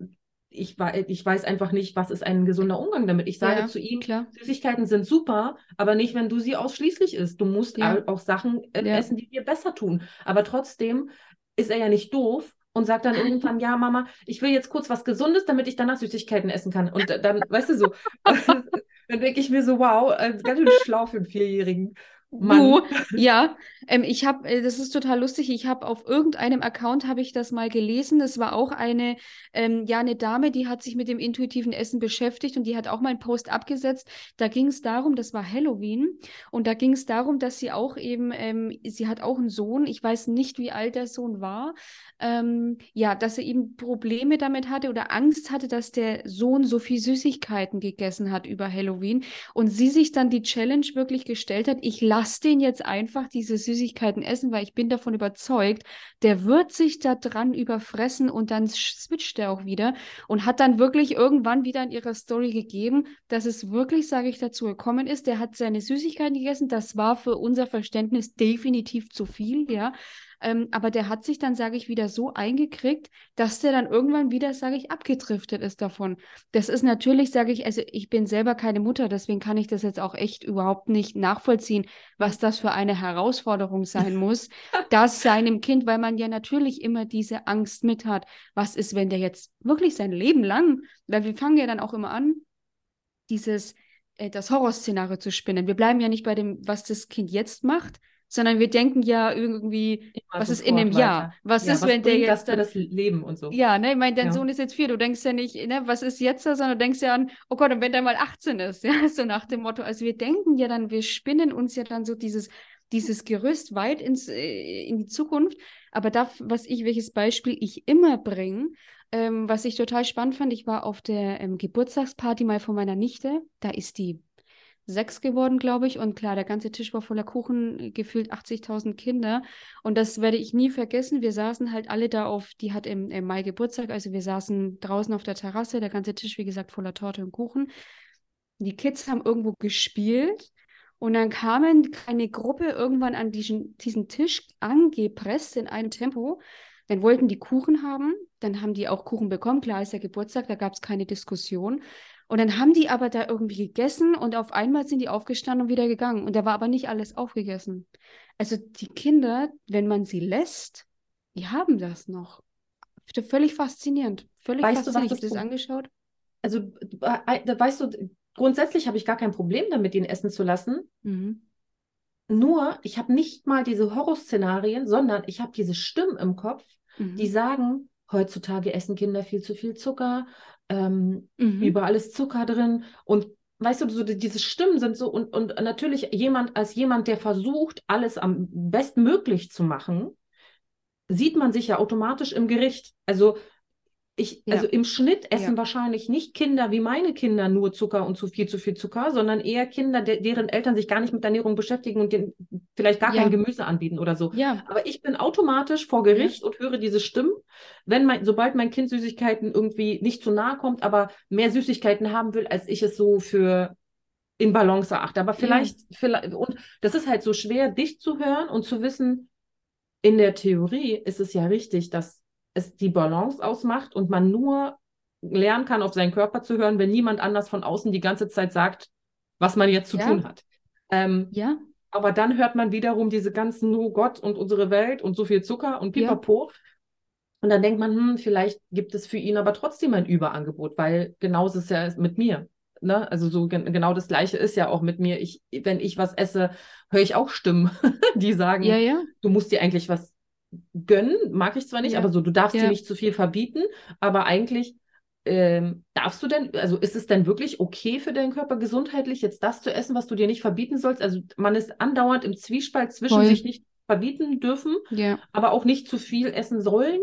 ich, ich weiß einfach nicht, was ist ein gesunder Umgang damit. Ich sage Ja, zu ihm, klar. Süßigkeiten sind super, aber nicht, wenn du sie ausschließlich isst. Du musst Ja. au- auch Sachen äh, Ja. essen, die dir besser tun. Aber trotzdem ist er ja nicht doof und sagt dann irgendwann, ja, Mama, ich will jetzt kurz was Gesundes, damit ich danach Süßigkeiten essen kann. Und dann, weißt du so, dann denke ich mir so, wow, äh, ganz schön schlau für einen Vierjährigen. Mann. Du, ja, ähm, ich habe, äh, das ist total lustig. Ich habe auf irgendeinem Account habe ich das mal gelesen. Das war auch eine, ähm, ja, eine Dame, die hat sich mit dem intuitiven Essen beschäftigt und die hat auch mal einen Post abgesetzt. Da ging es darum, das war Halloween und da ging es darum, dass sie auch eben, ähm, sie hat auch einen Sohn. Ich weiß nicht, wie alt der Sohn war. Ähm, ja, dass er eben Probleme damit hatte oder Angst hatte, dass der Sohn so viel Süßigkeiten gegessen hat über Halloween und sie sich dann die Challenge wirklich gestellt hat. Ich lass den jetzt einfach diese Süßigkeiten essen, weil ich bin davon überzeugt, der wird sich da dran überfressen und dann switcht er auch wieder und hat dann wirklich irgendwann wieder in ihrer Story gegeben, dass es wirklich, sage ich, dazu gekommen ist. Der hat seine Süßigkeiten gegessen. Das war für unser Verständnis definitiv zu viel, ja. Ähm, aber der hat sich dann, sage ich, wieder so eingekriegt, dass der dann irgendwann wieder, sage ich, abgedriftet ist davon. Das ist natürlich, sage ich, also ich bin selber keine Mutter, deswegen kann ich das jetzt auch echt überhaupt nicht nachvollziehen, was das für eine Herausforderung sein muss, das seinem Kind, weil man ja natürlich immer diese Angst mit hat. Was ist, wenn der jetzt wirklich sein Leben lang, weil wir fangen ja dann auch immer an, dieses äh, das Horrorszenario zu spinnen. Wir bleiben ja nicht bei dem, was das Kind jetzt macht, sondern wir denken ja irgendwie, Immer was ist in dem Jahr? Was ja, ist, was wenn der jetzt das dann, das Leben und so? Ja, ne, ich meine, dein ja. Sohn ist jetzt vier, du denkst ja nicht, ne, was ist jetzt, sondern du denkst ja an, oh Gott, und wenn der mal 18 ist, ja, so nach dem Motto. Also wir denken ja dann, wir spinnen uns ja dann so dieses dieses Gerüst weit ins, äh, in die Zukunft. Aber da, was ich, welches Beispiel ich immer bringe, ähm, was ich total spannend fand, ich war auf der ähm, Geburtstagsparty mal von meiner Nichte. Da ist die sechs geworden, glaube ich. Und klar, der ganze Tisch war voller Kuchen, gefühlt 80.000 Kinder. Und das werde ich nie vergessen. Wir saßen halt alle da auf, die hat im, im Mai Geburtstag, also wir saßen draußen auf der Terrasse, der ganze Tisch, wie gesagt, voller Torte und Kuchen. Die Kids haben irgendwo gespielt. Und dann kamen eine Gruppe irgendwann an diesen, diesen Tisch angepresst in einem Tempo. Dann wollten die Kuchen haben, dann haben die auch Kuchen bekommen. Klar ist der Geburtstag, da gab es keine Diskussion. Und dann haben die aber da irgendwie gegessen und auf einmal sind die aufgestanden und wieder gegangen. Und da war aber nicht alles aufgegessen. Also die Kinder, wenn man sie lässt, die haben das noch. Völlig faszinierend. Völlig weißt faszinierend. Du, was das, das angeschaut? Also, da weißt du, grundsätzlich habe ich gar kein Problem damit, ihn essen zu lassen. Mhm. Nur, ich habe nicht mal diese Horrorszenarien, sondern ich habe diese Stimmen im Kopf, mhm. die sagen, heutzutage essen Kinder viel zu viel Zucker, ähm, mhm. überall ist Zucker drin und weißt du, so diese Stimmen sind so und, und natürlich jemand als jemand, der versucht, alles am bestmöglich zu machen, sieht man sich ja automatisch im Gericht. Also ich, ja. also im Schnitt essen ja. wahrscheinlich nicht Kinder wie meine Kinder nur Zucker und zu viel, zu viel Zucker, sondern eher Kinder, de deren Eltern sich gar nicht mit Ernährung beschäftigen und denen vielleicht gar ja. kein Gemüse anbieten oder so. Ja. Aber ich bin automatisch vor Gericht und höre diese Stimmen, wenn mein, sobald mein Kind Süßigkeiten irgendwie nicht zu nahe kommt, aber mehr Süßigkeiten haben will, als ich es so für in Balance erachte. Aber vielleicht, vielleicht, und das ist halt so schwer, dich zu hören und zu wissen, in der Theorie ist es ja richtig, dass es die Balance ausmacht und man nur lernen kann, auf seinen Körper zu hören, wenn niemand anders von außen die ganze Zeit sagt, was man jetzt zu ja. tun hat. Ähm, ja. Aber dann hört man wiederum diese ganzen, oh Gott und unsere Welt und so viel Zucker und pipapo. Ja. Und dann denkt man, hm, vielleicht gibt es für ihn aber trotzdem ein Überangebot, weil genauso ist es ja mit mir. Ne? Also so gen genau das Gleiche ist ja auch mit mir. Ich, wenn ich was esse, höre ich auch Stimmen, die sagen, ja, ja. du musst dir eigentlich was gönnen, mag ich zwar nicht, ja. aber so, du darfst ja. dir nicht zu viel verbieten, aber eigentlich ähm, darfst du denn, also ist es denn wirklich okay für deinen Körper gesundheitlich, jetzt das zu essen, was du dir nicht verbieten sollst? Also man ist andauernd im Zwiespalt zwischen Voll. sich nicht verbieten dürfen, ja. aber auch nicht zu viel essen sollen.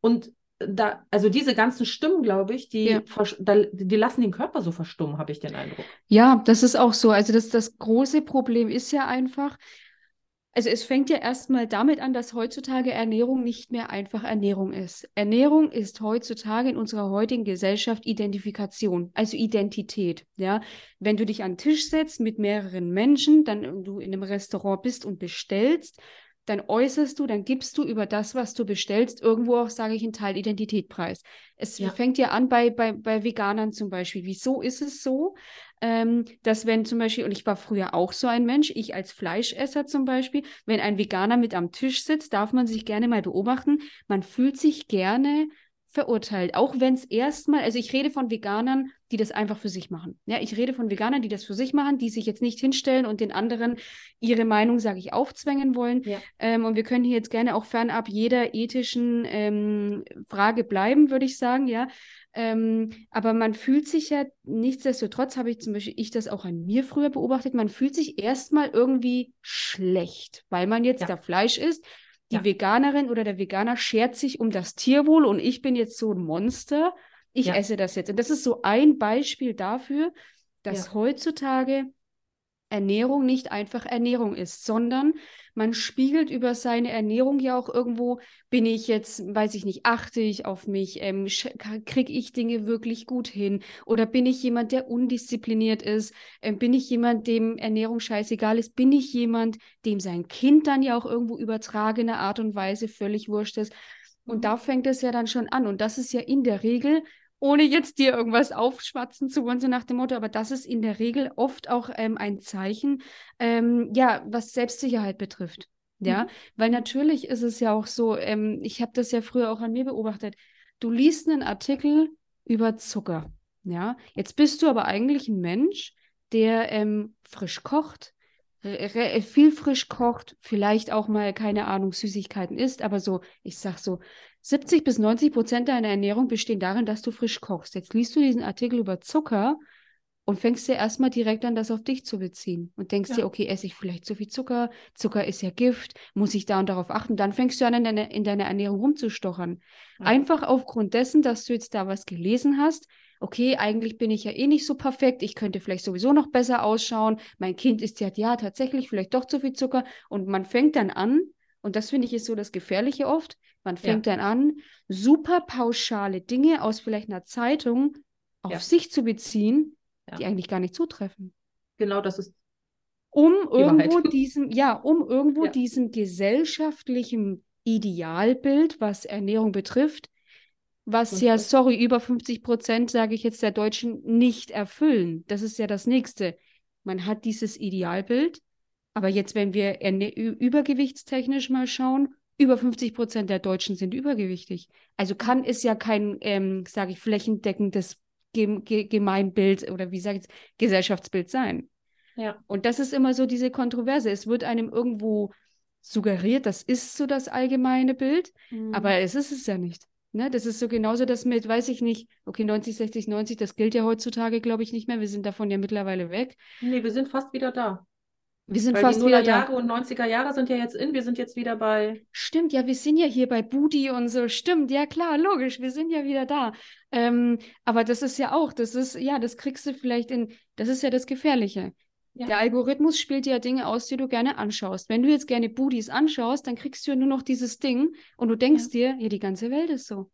Und da, also diese ganzen Stimmen, glaube ich, die, ja. die lassen den Körper so verstummen, habe ich den Eindruck. Ja, das ist auch so. Also das, das große Problem ist ja einfach, also es fängt ja erstmal damit an, dass heutzutage Ernährung nicht mehr einfach Ernährung ist. Ernährung ist heutzutage in unserer heutigen Gesellschaft Identifikation, also Identität. Ja, wenn du dich an den Tisch setzt mit mehreren Menschen, dann du in einem Restaurant bist und bestellst, dann äußerst du, dann gibst du über das, was du bestellst, irgendwo auch, sage ich, einen Teil Identitätpreis. Es ja. fängt ja an bei, bei, bei Veganern zum Beispiel. Wieso ist es so, ähm, dass wenn zum Beispiel, und ich war früher auch so ein Mensch, ich als Fleischesser zum Beispiel, wenn ein Veganer mit am Tisch sitzt, darf man sich gerne mal beobachten, man fühlt sich gerne verurteilt. Auch wenn es erstmal, also ich rede von Veganern, die das einfach für sich machen. Ja, ich rede von Veganern, die das für sich machen, die sich jetzt nicht hinstellen und den anderen ihre Meinung, sage ich, aufzwängen wollen. Ja. Ähm, und wir können hier jetzt gerne auch fernab jeder ethischen ähm, Frage bleiben, würde ich sagen, ja. Ähm, aber man fühlt sich ja, nichtsdestotrotz habe ich zum Beispiel, ich das auch an mir früher beobachtet, man fühlt sich erstmal irgendwie schlecht, weil man jetzt ja. da Fleisch isst. Die ja. Veganerin oder der Veganer schert sich um das Tierwohl und ich bin jetzt so ein Monster. Ich ja. esse das jetzt. Und das ist so ein Beispiel dafür, dass heutzutage Ernährung nicht einfach Ernährung ist, sondern man spiegelt über seine Ernährung ja auch irgendwo, bin ich jetzt, weiß ich nicht, achte ich auf mich, ähm, kriege ich Dinge wirklich gut hin oder bin ich jemand, der undiszipliniert ist, ähm, bin ich jemand, dem Ernährung scheißegal ist, bin ich jemand, dem sein Kind dann ja auch irgendwo übertragene Art und Weise völlig wurscht ist. Und mhm. da fängt es ja dann schon an. Und das ist ja in der Regel ohne jetzt dir irgendwas aufschwatzen zu wollen, so nach dem Motto, aber das ist in der Regel oft auch ähm, ein Zeichen, ähm, ja, was Selbstsicherheit betrifft. Ja, mhm. weil natürlich ist es ja auch so, ähm, ich habe das ja früher auch an mir beobachtet, du liest einen Artikel über Zucker. Ja, jetzt bist du aber eigentlich ein Mensch, der ähm, frisch kocht, viel frisch kocht, vielleicht auch mal, keine Ahnung, Süßigkeiten isst, aber so, ich sag so, 70 bis 90 Prozent deiner Ernährung bestehen darin, dass du frisch kochst. Jetzt liest du diesen Artikel über Zucker und fängst dir erstmal direkt an, das auf dich zu beziehen und denkst ja. dir, okay, esse ich vielleicht zu viel Zucker? Zucker ist ja Gift, muss ich da und darauf achten? Dann fängst du an, in, deine, in deiner Ernährung rumzustochern. Ja. Einfach aufgrund dessen, dass du jetzt da was gelesen hast. Okay, eigentlich bin ich ja eh nicht so perfekt. Ich könnte vielleicht sowieso noch besser ausschauen. Mein Kind isst ja, ja tatsächlich vielleicht doch zu viel Zucker. Und man fängt dann an, und das finde ich ist so das Gefährliche oft. Man fängt ja. dann an, super pauschale Dinge aus vielleicht einer Zeitung auf ja. sich zu beziehen, ja. die eigentlich gar nicht zutreffen. Genau, das ist um irgendwo diesem, ja, um irgendwo diesem gesellschaftlichen Idealbild, was Ernährung betrifft, was ja, sorry, über 50 Prozent, sage ich jetzt, der Deutschen nicht erfüllen. Das ist ja das Nächste. Man hat dieses Idealbild aber jetzt, wenn wir übergewichtstechnisch mal schauen, über 50 Prozent der Deutschen sind übergewichtig. Also kann es ja kein, ähm, sage ich, flächendeckendes Gemeinbild oder wie sage ich Gesellschaftsbild sein. Ja. Und das ist immer so diese Kontroverse. Es wird einem irgendwo suggeriert, das ist so das allgemeine Bild, mhm. aber es ist es ja nicht. Ne? Das ist so genauso das mit, weiß ich nicht, okay, 90, 60, 90, das gilt ja heutzutage, glaube ich, nicht mehr. Wir sind davon ja mittlerweile weg. Nee, wir sind fast wieder da. Wir sind Weil fast die wieder Jahre da. und 90er Jahre sind ja jetzt in. Wir sind jetzt wieder bei. Stimmt, ja, wir sind ja hier bei Budi und so. Stimmt, ja klar, logisch, wir sind ja wieder da. Ähm, aber das ist ja auch, das ist, ja, das kriegst du vielleicht in, das ist ja das Gefährliche. Ja. Der Algorithmus spielt ja Dinge aus, die du gerne anschaust. Wenn du jetzt gerne Budis anschaust, dann kriegst du ja nur noch dieses Ding und du denkst ja. dir, ja, die ganze Welt ist so.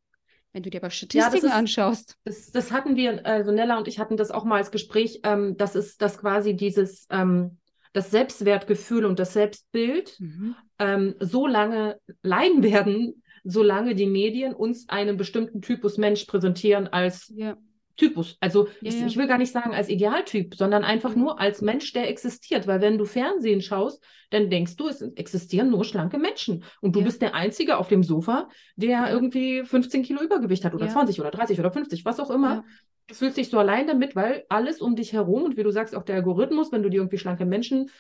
Wenn du dir aber Statistiken ja, ist, anschaust. Das, das, hatten wir, also Nella und ich hatten das auch mal als Gespräch, ähm, das ist das quasi dieses, ähm, das Selbstwertgefühl und das Selbstbild mhm. ähm, so lange leiden werden, solange die Medien uns einen bestimmten Typus Mensch präsentieren als ja. Typus. Also ja, ich, ich, will gar nicht sagen als Idealtyp, sondern einfach mhm. nur als Mensch, der existiert. Weil wenn du Fernsehen schaust, dann denkst du, es existieren nur schlanke Menschen. Und du bist der Einzige auf dem Sofa, der irgendwie 15 Kilo Übergewicht hat oder 20 oder 30 oder 50, was auch immer du fühlst dich so allein damit, weil alles um dich herum und wie du sagst, auch der Algorithmus, wenn du dir irgendwie schlanke Menschen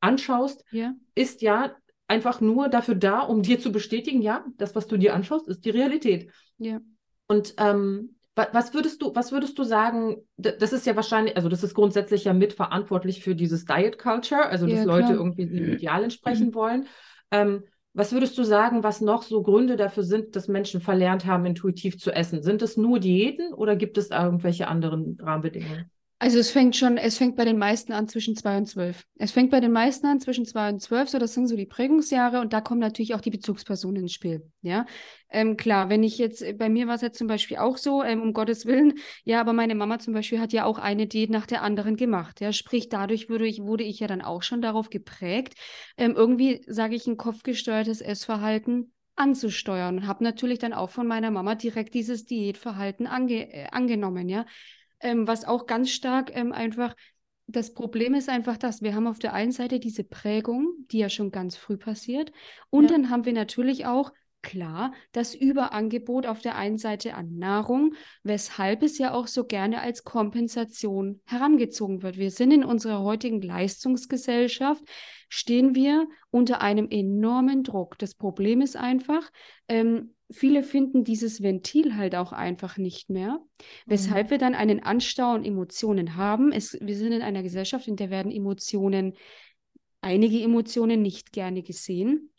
anschaust, ja. ist ja einfach nur dafür da, um dir zu bestätigen, ja, das, was du dir anschaust, ist die Realität. Ja. Und ähm, was würdest du, was würdest du sagen, das ist ja wahrscheinlich, also das ist grundsätzlich ja mitverantwortlich für dieses Diet Culture, also dass ja, Leute irgendwie dem Ideal entsprechen wollen. Ähm, was würdest du sagen, was noch so Gründe dafür sind, dass Menschen verlernt haben, intuitiv zu essen? Sind es nur Diäten oder gibt es irgendwelche anderen Rahmenbedingungen? Also es fängt schon, es fängt bei den meisten an zwischen zwei und zwölf. Es fängt bei den meisten an zwischen zwei und zwölf, so das sind so die Prägungsjahre und da kommen natürlich auch die Bezugspersonen ins Spiel. Ja, ähm, klar, wenn ich jetzt, bei mir war es jetzt zum Beispiel auch so, ähm, um Gottes Willen, ja, aber meine Mama zum Beispiel hat ja auch eine Diät nach der anderen gemacht. Ja, sprich, dadurch wurde ich, wurde ich ja dann auch schon darauf geprägt, ähm, irgendwie, sage ich, ein kopfgesteuertes Essverhalten anzusteuern und habe natürlich dann auch von meiner Mama direkt dieses Diätverhalten ange äh, angenommen, ja. Ähm, was auch ganz stark ähm, einfach das Problem ist einfach das, wir haben auf der einen Seite diese Prägung, die ja schon ganz früh passiert. Und ja. dann haben wir natürlich auch Klar, das Überangebot auf der einen Seite an Nahrung, weshalb es ja auch so gerne als Kompensation herangezogen wird. Wir sind in unserer heutigen Leistungsgesellschaft, stehen wir unter einem enormen Druck. Das Problem ist einfach, ähm, viele finden dieses Ventil halt auch einfach nicht mehr, weshalb mhm. wir dann einen Anstau an Emotionen haben. Es, wir sind in einer Gesellschaft, in der werden Emotionen, einige Emotionen nicht gerne gesehen.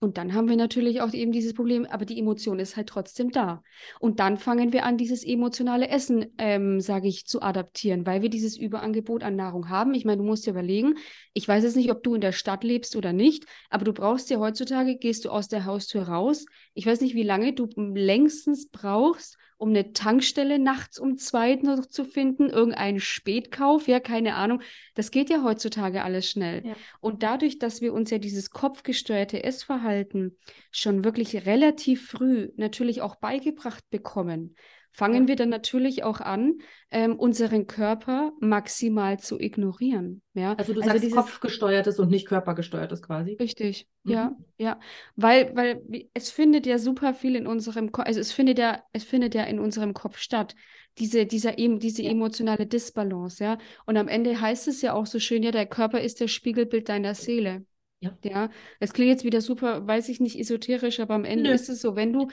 Und dann haben wir natürlich auch eben dieses Problem, aber die Emotion ist halt trotzdem da. Und dann fangen wir an, dieses emotionale Essen, ähm, sage ich, zu adaptieren, weil wir dieses Überangebot an Nahrung haben. Ich meine, du musst dir überlegen, ich weiß jetzt nicht, ob du in der Stadt lebst oder nicht, aber du brauchst ja heutzutage, gehst du aus der Haustür raus. Ich weiß nicht, wie lange du längstens brauchst, um eine Tankstelle nachts um zwei noch zu finden, irgendeinen Spätkauf, ja, keine Ahnung. Das geht ja heutzutage alles schnell. Ja. Und dadurch, dass wir uns ja dieses kopfgesteuerte Essverhalten schon wirklich relativ früh natürlich auch beigebracht bekommen, fangen ja. wir dann natürlich auch an, ähm, unseren Körper maximal zu ignorieren. Ja? Also du also sagst dieses, kopfgesteuertes und nicht körpergesteuertes quasi. Richtig, mhm. ja, ja. Weil, weil es findet ja super viel in unserem Kopf, also es findet ja, es findet ja in unserem Kopf statt. Diese, dieser, diese ja. emotionale Disbalance, ja. Und am Ende heißt es ja auch so schön, ja, der Körper ist das Spiegelbild deiner Seele. Ja. ja, das klingt jetzt wieder super, weiß ich nicht, esoterisch, aber am Ende Nö. ist es so, wenn du,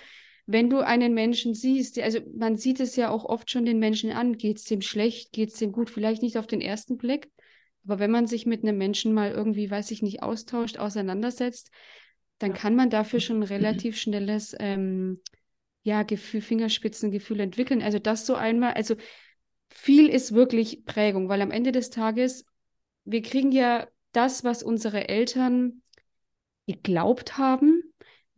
wenn du einen Menschen siehst, also man sieht es ja auch oft schon den Menschen an, geht es dem schlecht, geht es dem gut, vielleicht nicht auf den ersten Blick, aber wenn man sich mit einem Menschen mal irgendwie, weiß ich nicht, austauscht, auseinandersetzt, dann kann man dafür schon ein relativ schnelles ähm, ja, Gefühl, Fingerspitzengefühl entwickeln. Also das so einmal, also viel ist wirklich Prägung, weil am Ende des Tages, wir kriegen ja das, was unsere Eltern geglaubt haben,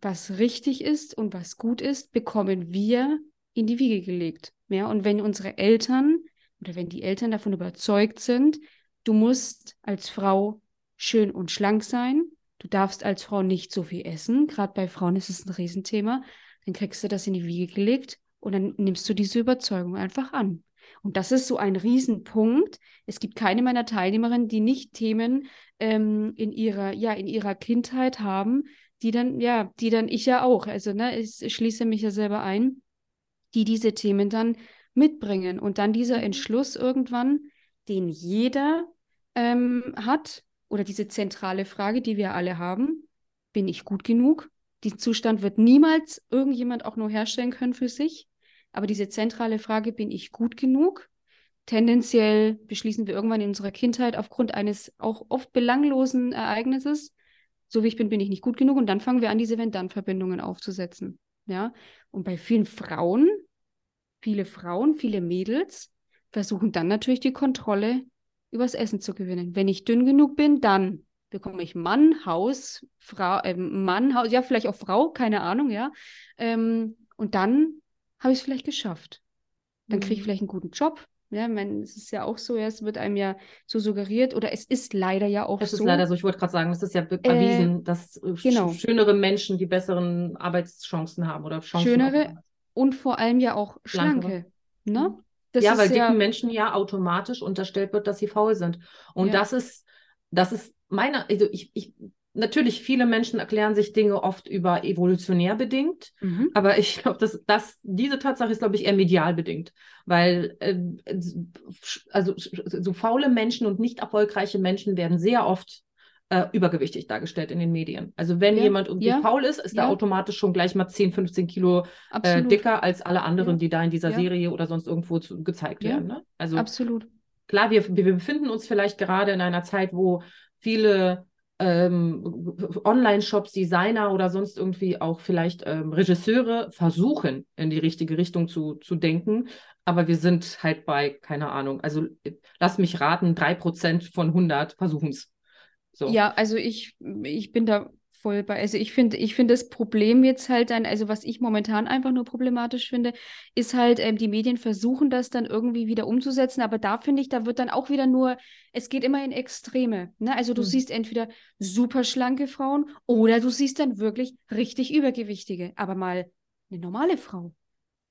was richtig ist und was gut ist, bekommen wir in die Wiege gelegt. Ja, und wenn unsere Eltern oder wenn die Eltern davon überzeugt sind, du musst als Frau schön und schlank sein, du darfst als Frau nicht so viel essen, gerade bei Frauen ist es ein Riesenthema, dann kriegst du das in die Wiege gelegt und dann nimmst du diese Überzeugung einfach an. Und das ist so ein Riesenpunkt. Es gibt keine meiner Teilnehmerinnen, die nicht Themen ähm, in ihrer, ja, in ihrer Kindheit haben, die dann, ja, die dann ich ja auch, also ne, ich, schließe mich ja selber ein, die diese Themen dann mitbringen. Und dann dieser. Entschluss irgendwann, den jeder ähm, hat, oder diese zentrale Frage, die wir alle haben, bin ich gut genug? Diesen Zustand wird niemals irgendjemand auch nur herstellen können für sich. Aber diese zentrale Frage, bin ich gut genug? Tendenziell beschließen wir irgendwann in unserer Kindheit aufgrund eines auch oft belanglosen Ereignisses, so wie ich bin, bin ich nicht gut genug. Und dann fangen wir an, diese Wenn-Dann-Verbindungen aufzusetzen. Ja. Und bei vielen Frauen, viele Frauen, viele Mädels versuchen dann natürlich die Kontrolle übers Essen zu gewinnen. Wenn ich dünn genug bin, dann bekomme ich Mann, Haus, Frau, äh, Mann, Haus, ja, vielleicht auch Frau, keine Ahnung, ja. Ähm, und dann habe ich es vielleicht geschafft. Dann kriege ich mhm. vielleicht einen guten Job, ja, mein, es ist ja auch so, ja, es wird einem ja so suggeriert oder es ist leider ja auch es so. Es ist leider so, ich wollte gerade sagen, es ist ja äh, erwiesen, dass äh, genau. schönere Menschen die besseren Arbeitschancen haben oder Chancen. Schönere und vor allem ja auch schlanke. Ne? Mhm. Das ja, weil dicken ja... Menschen ja automatisch unterstellt wird, dass sie faul sind. Und ja. das ist, das ist meine, also ich, ich natürlich, viele Menschen erklären sich Dinge oft über evolutionär bedingt, mhm. aber ich glaube, dass, dass diese Tatsache ist, glaube ich, eher medial bedingt, weil äh, also so faule Menschen und nicht erfolgreiche Menschen werden sehr oft äh, übergewichtig dargestellt in den Medien. Also wenn ja. jemand irgendwie ja. faul ist, ist ja. er automatisch schon gleich mal 10, 15 Kilo äh, dicker als alle anderen, die da in dieser Serie oder sonst irgendwo zu, gezeigt werden. Ne? Also absolut. Klar, wir, wir befinden uns vielleicht gerade in einer Zeit, wo viele ähm, Online-Shops, Designer oder sonst irgendwie auch vielleicht ähm, Regisseure versuchen, in die richtige Richtung zu, zu denken. Aber wir sind halt bei, keine Ahnung, also lass mich raten, drei Prozent von 100 versuchen es. So. Ja, also ich, ich bin da voll bei. Also ich finde, ich finde das Problem jetzt halt dann, also was ich momentan einfach nur problematisch finde, ist halt, ähm, die Medien versuchen das dann irgendwie wieder umzusetzen, aber da finde ich, da wird dann auch wieder nur, es geht immer in Extreme. Ne? Also du mhm. siehst entweder super schlanke Frauen oder du siehst dann wirklich richtig übergewichtige, aber mal eine normale Frau.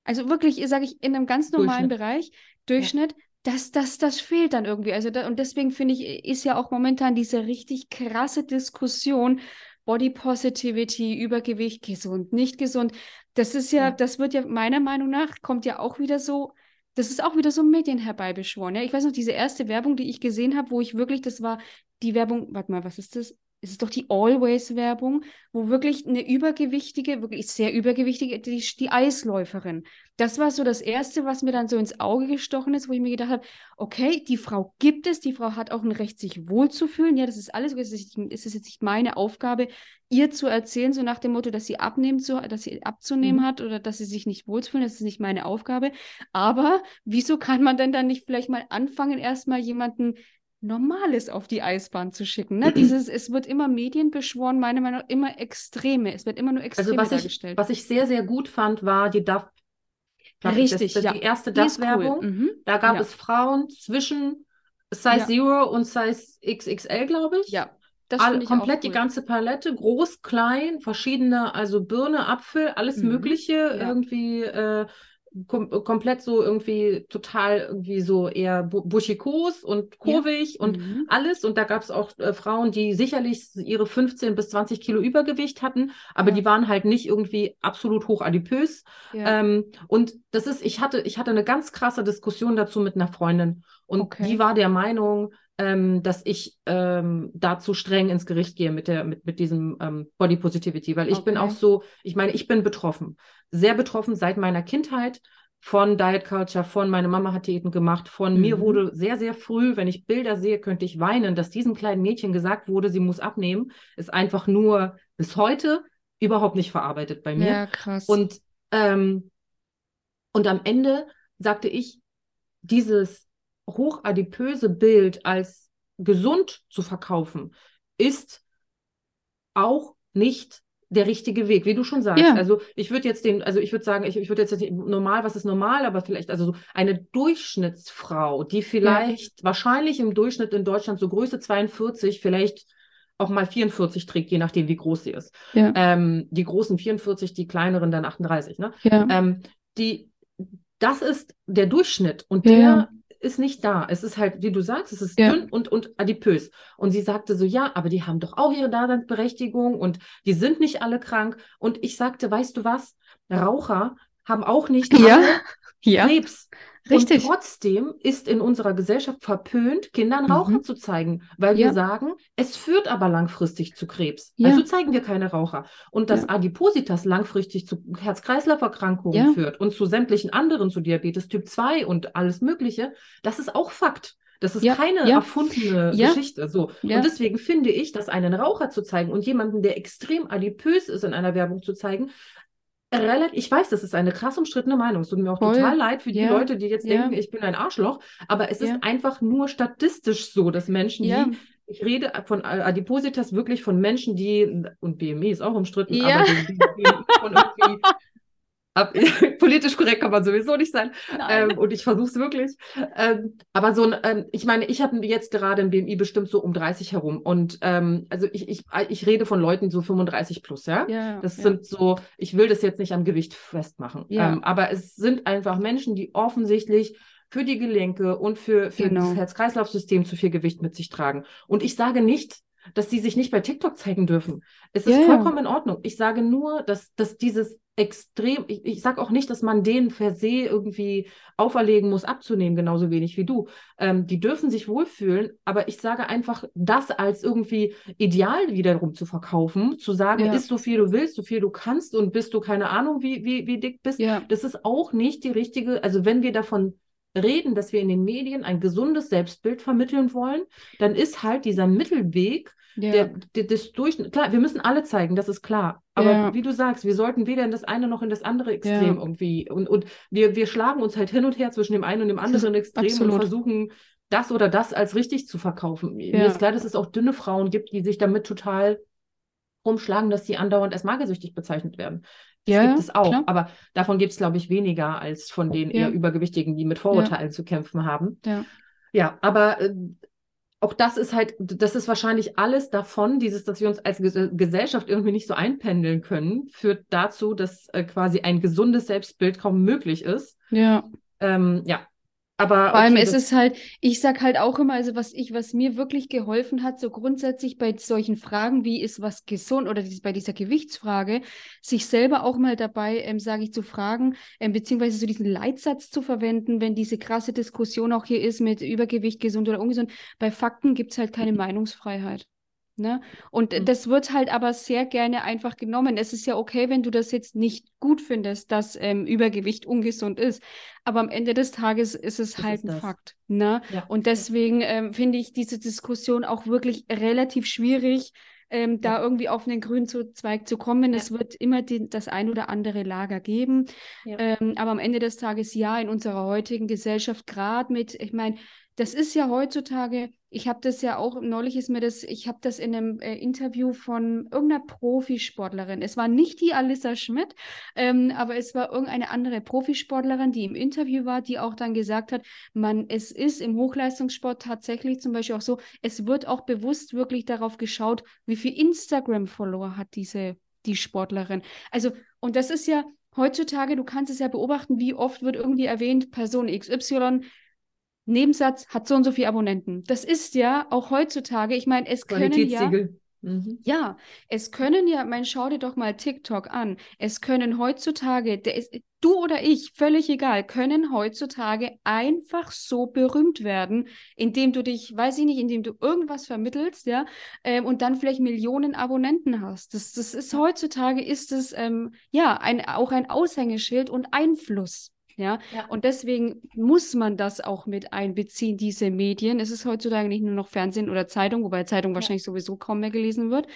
Also wirklich, sage ich, in einem ganz normalen Durchschnitt. Bereich, Durchschnitt, ja das, das, das fehlt dann irgendwie. Also da, und deswegen finde ich, ist ja auch momentan diese richtig krasse Diskussion Body Positivity, Übergewicht, gesund, nicht gesund. Das ist ja, ja, das wird ja meiner Meinung nach, kommt ja auch wieder so, das ist auch wieder so Medien herbeibeschworen. Ja? Ich weiß noch, diese erste Werbung, die ich gesehen habe, wo ich wirklich, das war die Werbung, warte mal, was ist das? Es ist doch die Always-Werbung, wo wirklich eine übergewichtige, wirklich sehr übergewichtige, die, die Eisläuferin. Das war so das Erste, was mir dann so ins Auge gestochen ist, wo ich mir gedacht habe, okay, die Frau gibt es, die Frau hat auch ein Recht, sich wohlzufühlen. Ja, das ist alles, es ist, es ist jetzt nicht meine Aufgabe, ihr zu erzählen, so nach dem Motto, dass sie abnehmen, so, dass sie abzunehmen mhm. hat oder dass sie sich nicht wohlzufühlen, das ist nicht meine Aufgabe. Aber wieso kann man denn dann nicht vielleicht mal anfangen, erstmal jemanden Normales auf die Eisbahn zu schicken. Ne? Dieses, es wird immer Medien beschworen, meiner Meinung nach immer Extreme. Es wird immer nur also Extreme also was dargestellt. Ich, was ich sehr, sehr gut fand, war die DAF. Richtig, das, ja. Die erste DAF-Werbung. Cool. Mhm. Da gab ja. es Frauen zwischen Size ja. Zero und Size XXL, glaube ich. Ja. Das All, komplett cool. die ganze Palette, groß, klein, verschiedene, also Birne, Apfel, alles mhm. Mögliche, ja. irgendwie äh, kom komplett so irgendwie total irgendwie so eher buschikos und kurvig ja. und mhm. alles. Und da gab es auch äh, Frauen, die sicherlich ihre 15 bis 20 Kilo Übergewicht hatten, aber ja. die waren halt nicht irgendwie absolut hochadipös. Ja. Ähm, und das ist, ich hatte, ich hatte eine ganz krasse Diskussion dazu mit einer Freundin. Und okay. die war der Meinung, ähm, dass ich ähm, da zu streng ins Gericht gehe mit der mit mit diesem ähm, Body Positivity, weil ich okay. bin auch so, ich meine, ich bin betroffen, sehr betroffen seit meiner Kindheit von Diet Culture, von meine Mama hat Diäten gemacht, von mhm. mir wurde sehr sehr früh, wenn ich Bilder sehe, könnte ich weinen, dass diesem kleinen Mädchen gesagt wurde, sie muss abnehmen, ist einfach nur bis heute überhaupt nicht verarbeitet bei mir. Ja, krass. Und ähm, und am Ende sagte ich, dieses hochadipöse Bild als gesund zu verkaufen, ist auch nicht der richtige Weg, wie du schon sagst. Ja. Also ich würde jetzt den, also ich würde sagen, ich, ich würde jetzt normal, was ist normal, aber vielleicht also eine Durchschnittsfrau, die vielleicht ja. wahrscheinlich im Durchschnitt in Deutschland so Größe 42, vielleicht auch mal 44 trägt, je nachdem, wie groß sie ist. Ja. Ähm, die großen 44, die kleineren dann 38. Ne? Ähm, die, das ist der Durchschnitt und der ist nicht da. Es ist halt, wie du sagst, es ist ja. dünn und, und adipös. Und sie sagte so, ja, aber die haben doch auch ihre Daseinsberechtigung und die sind nicht alle krank. Und ich sagte, weißt du was? Raucher haben auch nicht ja. Ja. Krebs. Richtig. Und trotzdem ist in unserer Gesellschaft verpönt, Kindern mhm. Raucher zu zeigen, weil ja. wir sagen, es führt aber langfristig zu Krebs. Ja. Also zeigen wir keine Raucher. Und dass ja. Adipositas langfristig zu Herz-Kreislauf-Erkrankungen führt und zu sämtlichen anderen, zu Diabetes Typ 2 und alles Mögliche, das ist auch Fakt. Das ist keine erfundene Geschichte. So. Und deswegen finde ich, dass einen Raucher zu zeigen und jemanden, der extrem adipös ist, in einer Werbung zu zeigen, relativ, ich weiß, das ist eine krass umstrittene Meinung. Es tut mir auch Voll. total leid für die ja. Leute, die jetzt ja. denken, ich bin ein Arschloch. Aber es ja. ist einfach nur statistisch so, dass Menschen, die ich rede von Adipositas wirklich von Menschen, die, und BMI ist auch umstritten, aber die, die, die von irgendwie Ab, politisch korrekt kann man sowieso nicht sein. Ähm, und ich versuche es wirklich. Ähm, aber so ein, ähm, ich meine, ich habe jetzt gerade ein BMI bestimmt so um 30 herum. Und ähm, also ich, ich, ich rede von Leuten so 35 plus, ja. ja das ja. sind so, ich will das jetzt nicht am Gewicht festmachen. Ja. Ähm, aber es sind einfach Menschen, die offensichtlich für die Gelenke und für, für genau. das Herz-Kreislauf-System zu viel Gewicht mit sich tragen. Und ich sage nicht, dass sie sich nicht bei TikTok zeigen dürfen. Es ist yeah. vollkommen in Ordnung. Ich sage nur, dass, dass dieses extrem, ich, ich sage auch nicht, dass man denen per se irgendwie auferlegen muss, abzunehmen, genauso wenig wie du. Ähm, die dürfen sich wohlfühlen, aber ich sage einfach, das als irgendwie ideal wiederum zu verkaufen, zu sagen, ja. isst so viel du willst, so viel du kannst und bist du keine Ahnung, wie, wie, wie dick bist, ja. das ist auch nicht die richtige, also wenn wir davon reden, dass wir in den Medien ein gesundes Selbstbild vermitteln wollen, dann ist halt dieser Mittelweg ja. der, der, des durch klar, wir müssen alle zeigen, das ist klar. Aber ja. wie du sagst, wir sollten weder in das eine noch in das andere Extrem ja. irgendwie. Und, und wir, wir schlagen uns halt hin und her zwischen dem einen und dem anderen Extrem absolut. und versuchen, das oder das als richtig zu verkaufen. Mir ist klar, dass es auch dünne Frauen gibt, die sich damit total rumschlagen, dass sie andauernd als magersüchtig bezeichnet werden. Das ja, gibt es auch. Klar. Aber davon gibt es, glaube ich, weniger als von den ja. eher Übergewichtigen, die mit Vorurteilen ja. zu kämpfen haben. Ja, ja aber äh, auch das ist halt, das ist wahrscheinlich alles davon, dieses, dass wir uns als Ges Gesellschaft irgendwie nicht so einpendeln können, führt dazu, dass äh, quasi ein gesundes Selbstbild kaum möglich ist. Ja. Ähm, ja. Aber Vor allem okay, ist es halt, ich sag halt auch immer, also was ich, was mir wirklich geholfen hat, so grundsätzlich bei solchen Fragen, wie ist was gesund oder bei dieser Gewichtsfrage, sich selber auch mal dabei, ähm, sage ich, zu fragen, ähm, beziehungsweise so diesen Leitsatz zu verwenden, wenn diese krasse Diskussion auch hier ist mit Übergewicht, gesund oder ungesund. Bei Fakten gibt es halt keine Meinungsfreiheit. Ne? Und mhm. das wird halt aber sehr gerne einfach genommen. Es ist ja okay, wenn du das jetzt nicht gut findest, dass ähm, Übergewicht ungesund ist. Aber am Ende des Tages ist es das halt ist ein das. Fakt. Ne? Ja. Und deswegen ähm, finde ich diese Diskussion auch wirklich relativ schwierig, ähm, ja. da irgendwie auf einen grünen Zweig zu kommen. Ja. Es wird immer die, das ein oder andere Lager geben. Ähm, aber am Ende des Tages ja, in unserer heutigen Gesellschaft, gerade mit, ich meine, das ist ja heutzutage, ich habe das ja auch, neulich ist mir das, ich habe das in einem äh, Interview von irgendeiner Profisportlerin, es war nicht die Alissa Schmidt, ähm, aber es war irgendeine andere Profisportlerin, die im Interview war, die auch dann gesagt hat, man, es ist im Hochleistungssport tatsächlich zum Beispiel auch so, es wird auch bewusst wirklich darauf geschaut, wie viel Instagram-Follower hat diese, die Sportlerin. Also, und das ist ja heutzutage, du kannst es ja beobachten, wie oft wird irgendwie erwähnt, Person XY Nebensatz hat so und so viele Abonnenten. Das ist ja auch heutzutage, ich meine, es können ja. Mhm. Ja, es können ja, mein, schau dir doch mal TikTok an. Es können heutzutage, der ist, du oder ich, völlig egal, können heutzutage einfach so berühmt werden, indem du dich, weiß ich nicht, indem du irgendwas vermittelst, ja, ähm, und dann vielleicht Millionen Abonnenten hast. Das, das ist heutzutage ist es ähm, ja ein, auch ein Aushängeschild und Einfluss. Ja? ja? Und deswegen muss man das auch mit einbeziehen, diese Medien. Es ist heutzutage nicht nur noch Fernsehen oder Zeitung, wobei Zeitung ja. wahrscheinlich sowieso kaum mehr gelesen wird.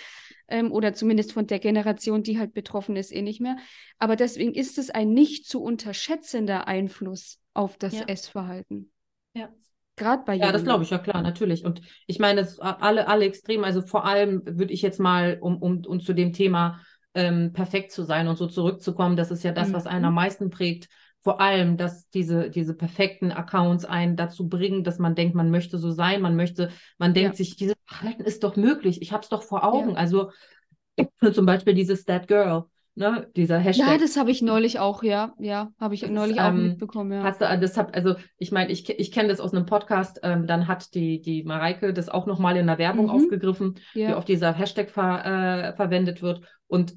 Ähm, oder zumindest von der Generation, die halt betroffen ist, eh nicht mehr. Aber deswegen ist es ein nicht zu unterschätzender Einfluss auf das ja. Essverhalten. Ja. Gerade bei Ja, das glaube ich, ja klar, natürlich. Und ich meine, alle, alle extrem, also vor allem würde ich jetzt mal, um, um, um zu dem Thema ähm, perfekt zu sein und so zurückzukommen, das ist ja das, mhm. was einen am meisten prägt vor allem, dass diese, diese perfekten Accounts einen dazu bringen, dass man denkt, man möchte so sein, man möchte, man denkt ja. sich, dieses Verhalten ist doch möglich, ich habe es doch vor Augen. Ja. Also zum Beispiel dieses That Girl, ne, dieser Hashtag. Ja, das habe ich neulich auch, ja, ja, habe ich das neulich ist, auch ähm, mitbekommen, ja. Hast du, das hab, also ich meine, ich, ich kenne das aus einem Podcast, ähm, dann hat die, die Mareike das auch nochmal in der Werbung mhm. aufgegriffen, ja. wie oft dieser Hashtag ver, äh, verwendet wird und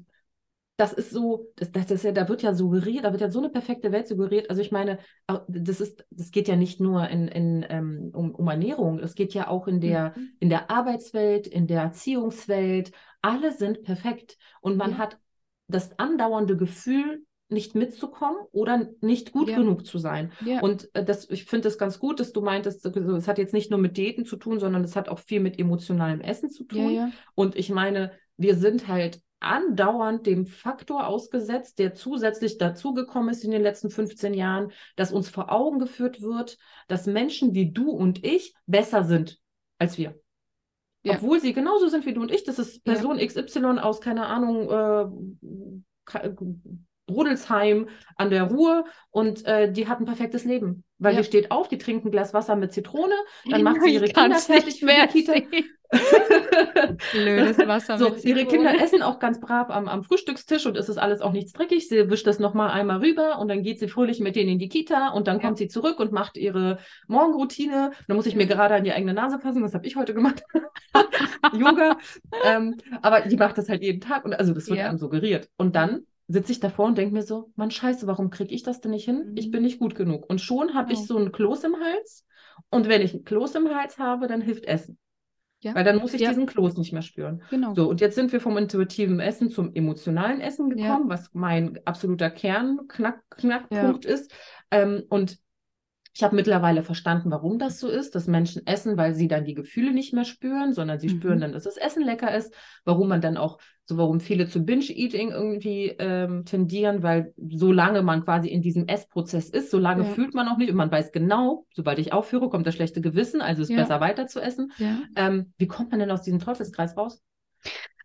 das ist so, das, das ist ja, da wird ja suggeriert, da wird ja so eine perfekte Welt suggeriert. Also ich meine, das ist, das geht ja nicht nur in, in, ähm, um, um Ernährung, es geht ja auch in der, mhm. in der Arbeitswelt, in der Erziehungswelt. Alle sind perfekt. Und man ja. hat das andauernde Gefühl, nicht mitzukommen oder nicht gut ja. genug zu sein. Ja. Und äh, das, ich finde es ganz gut, dass du meintest, es hat jetzt nicht nur mit Diäten zu tun, sondern es hat auch viel mit emotionalem Essen zu tun. Und ich meine, wir sind halt andauernd dem Faktor ausgesetzt, der zusätzlich dazugekommen ist in den letzten 15 Jahren, dass uns vor Augen geführt wird, dass Menschen wie du und ich besser sind als wir. Ja. Obwohl sie genauso sind wie du und ich. Das ist Person ja. XY aus, keine Ahnung, äh, Rudelsheim an der Ruhr und äh, die hat ein perfektes Leben. Weil ja. die steht auf, die trinkt ein Glas Wasser mit Zitrone, dann macht sie ihre Kinder fertig für die Kita. Blödes Wasser so. Ihre Kinder essen auch ganz brav am, am Frühstückstisch und es ist alles auch nichts dreckig. Sie wischt das nochmal einmal rüber und dann geht sie fröhlich mit denen in die Kita und dann ja. kommt sie zurück und macht ihre Morgenroutine. Da muss ich mir gerade an die eigene Nase fassen, das habe ich heute gemacht. Yoga. ähm, aber die macht das halt jeden Tag und also das wird ja. einem suggeriert. Und dann sitze ich davor und denke mir so, Mann, scheiße, warum kriege ich das denn nicht hin? Mhm. Ich bin nicht gut genug. Und schon habe ich so ein Kloß im Hals. Und wenn ich ein Kloß im Hals habe, dann hilft Essen. Ja. Weil dann muss ich ja. diesen Kloß nicht mehr spüren. Genau. So, und jetzt sind wir vom intuitiven Essen zum emotionalen Essen gekommen, ja. was mein absoluter Kernknackpunkt -Knack ist. Ähm, und ich habe mittlerweile verstanden, warum das so ist, dass Menschen essen, weil sie dann die Gefühle nicht mehr spüren, sondern sie mhm. spüren dann, dass das Essen lecker ist. Warum man dann auch, so warum viele zu Binge-Eating irgendwie ähm, tendieren, weil solange man quasi in diesem Essprozess ist, solange ja. fühlt man auch nicht und man weiß genau, sobald ich aufhöre, kommt das schlechte Gewissen, also ist ja. besser weiter zu essen. Ja. Ähm, wie kommt man denn aus diesem Teufelskreis raus?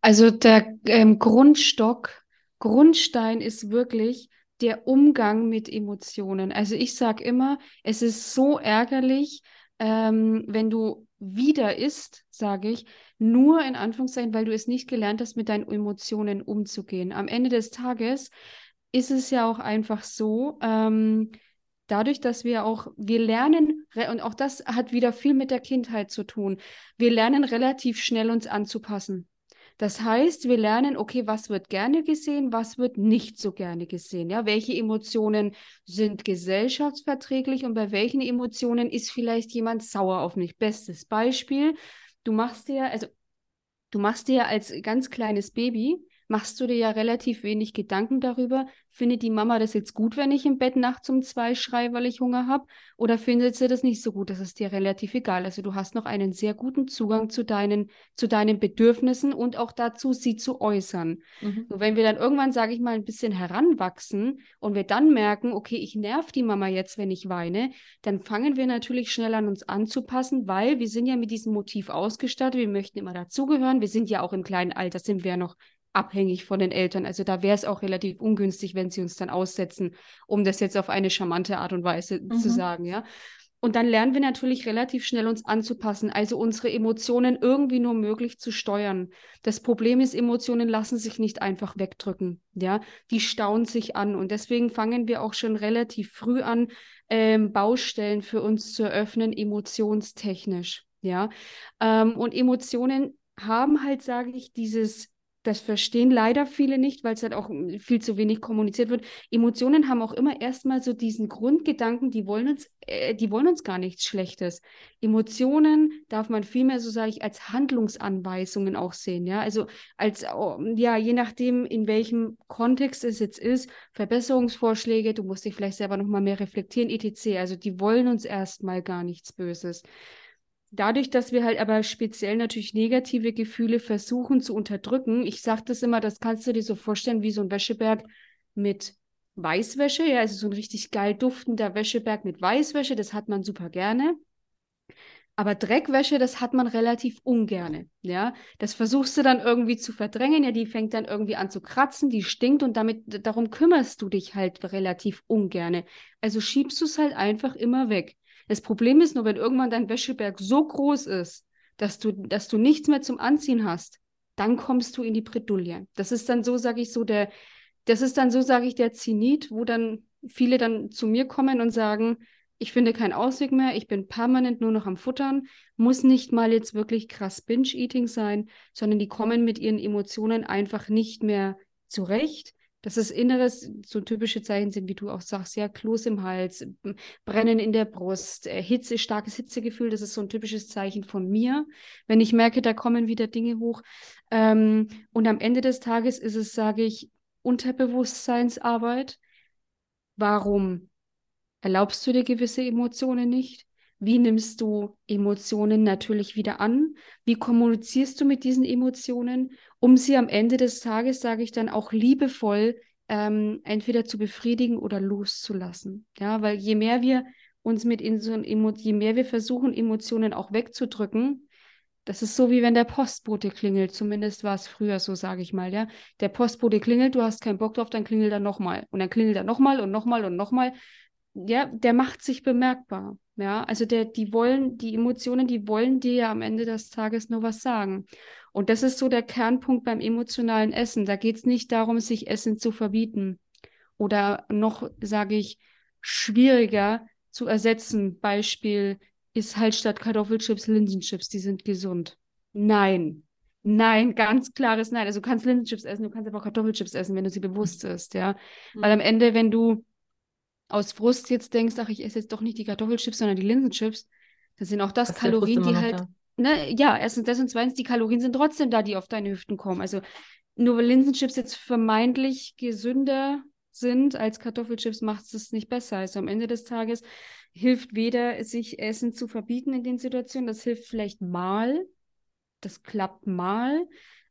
Also der ähm, Grundstock, Grundstein ist wirklich, der Umgang mit Emotionen. Also ich sage immer, es ist so ärgerlich, ähm, wenn du wieder isst, sage ich, nur in Anführungszeichen, weil du es nicht gelernt hast, mit deinen Emotionen umzugehen. Am Ende des Tages ist es ja auch einfach so, ähm, dadurch, dass wir auch, wir lernen, und auch das hat wieder viel mit der Kindheit zu tun, wir lernen relativ schnell uns anzupassen. Das heißt, wir lernen, okay, was wird gerne gesehen, was wird nicht so gerne gesehen. Ja, welche Emotionen sind gesellschaftsverträglich und bei welchen Emotionen ist vielleicht jemand sauer auf mich? Bestes Beispiel, du machst dir, also du machst dir als ganz kleines Baby machst du dir ja relativ wenig Gedanken darüber, findet die Mama das jetzt gut, wenn ich im Bett nachts um zwei schreie, weil ich Hunger habe? Oder findet sie das nicht so gut? Das ist dir relativ egal. Also du hast noch einen sehr guten Zugang zu deinen, zu deinen Bedürfnissen und auch dazu, sie zu äußern. Mhm. So, wenn wir dann irgendwann, sage ich mal, ein bisschen heranwachsen und wir dann merken, okay, ich nerv die Mama jetzt, wenn ich weine, dann fangen wir natürlich schnell an, uns anzupassen, weil wir sind ja mit diesem Motiv ausgestattet. Wir möchten immer dazugehören. Wir sind ja auch im kleinen Alter, sind wir ja noch abhängig von den Eltern. Also da wäre es auch relativ ungünstig, wenn sie uns dann aussetzen, um das jetzt auf eine charmante Art und Weise mhm. zu sagen, ja. Und dann lernen wir natürlich relativ schnell uns anzupassen, also unsere Emotionen irgendwie nur möglich zu steuern. Das Problem ist, Emotionen lassen sich nicht einfach wegdrücken, ja. Die stauen sich an und deswegen fangen wir auch schon relativ früh an, ähm, Baustellen für uns zu eröffnen, emotionstechnisch, ja. Ähm, und Emotionen haben halt, sage ich, dieses das verstehen leider viele nicht, weil es halt auch hm, viel zu wenig kommuniziert wird. Emotionen haben auch immer erstmal so diesen Grundgedanken, die wollen uns, äh, die wollen uns gar nichts Schlechtes. Emotionen darf man vielmehr, so sage ich, als Handlungsanweisungen auch sehen, ja. Also als, oh, ja, je nachdem, in welchem Kontext es jetzt ist, Verbesserungsvorschläge, du musst dich vielleicht selber nochmal mehr reflektieren, etc. Also die wollen uns erstmal gar nichts Böses dadurch, dass wir halt aber speziell natürlich negative Gefühle versuchen zu unterdrücken, ich sage das immer, das kannst du dir so vorstellen wie so ein Wäscheberg mit Weißwäsche, ja, also so ein richtig geil duftender Wäscheberg mit Weißwäsche, das hat man super gerne. Aber Dreckwäsche, das hat man relativ ungerne, ja. Das versuchst du dann irgendwie zu verdrängen, ja, die fängt dann irgendwie an zu kratzen, die stinkt und damit, darum kümmerst du dich halt relativ ungerne. Also schiebst du es halt einfach immer weg. Das Problem ist nur, wenn irgendwann dein Wäscheberg so groß ist, dass du, dass du nichts mehr zum Anziehen hast, dann kommst du in die Bredouille. Das ist dann so, sage ich so, der, das ist dann so, sage ich, der Zenit, wo dann viele dann zu mir kommen und sagen, ich finde keinen Ausweg mehr, ich bin permanent nur noch am Futtern, muss nicht mal jetzt wirklich krass Binge-Eating sein, sondern die kommen mit ihren Emotionen einfach nicht mehr zurecht dass es Inneres so typische Zeichen sind, wie du auch sagst, ja, Kloß im Hals, Brennen in der Brust, äh, Hitze, starkes Hitzegefühl, das ist so ein typisches Zeichen von mir, wenn ich merke, da kommen wieder Dinge hoch. Ähm, und am Ende des Tages ist es, sage ich, Unterbewusstseinsarbeit. Warum erlaubst du dir gewisse Emotionen nicht? Wie nimmst du Emotionen natürlich wieder an? Wie kommunizierst du mit diesen Emotionen, um sie am Ende des Tages, sage ich dann, auch liebevoll ähm, entweder zu befriedigen oder loszulassen? Ja, weil je mehr wir uns mit so je mehr wir versuchen, Emotionen auch wegzudrücken, das ist so wie wenn der Postbote klingelt. Zumindest war es früher so, sage ich mal, ja. Der Postbote klingelt, du hast keinen Bock drauf, dann klingelt er nochmal. Und dann klingelt er nochmal und nochmal und nochmal. Ja, der macht sich bemerkbar. Ja, also der, die wollen, die Emotionen, die wollen dir ja am Ende des Tages nur was sagen. Und das ist so der Kernpunkt beim emotionalen Essen. Da geht es nicht darum, sich Essen zu verbieten oder noch, sage ich, schwieriger zu ersetzen. Beispiel ist halt statt Kartoffelchips Linsenchips, die sind gesund. Nein. Nein, ganz klares Nein. Also du kannst Linsenchips essen, du kannst aber auch Kartoffelchips essen, wenn du sie bewusst isst, ja. Mhm. Weil am Ende, wenn du aus Frust jetzt denkst, ach, ich esse jetzt doch nicht die Kartoffelchips, sondern die Linsenchips, dann sind auch das, das Kalorien, die halt, ne, ja, erstens das und zweitens, die Kalorien sind trotzdem da, die auf deine Hüften kommen. Also nur weil Linsenchips jetzt vermeintlich gesünder sind als Kartoffelchips, macht es es nicht besser. Also am Ende des Tages hilft weder, sich Essen zu verbieten in den Situationen, das hilft vielleicht mal, das klappt mal,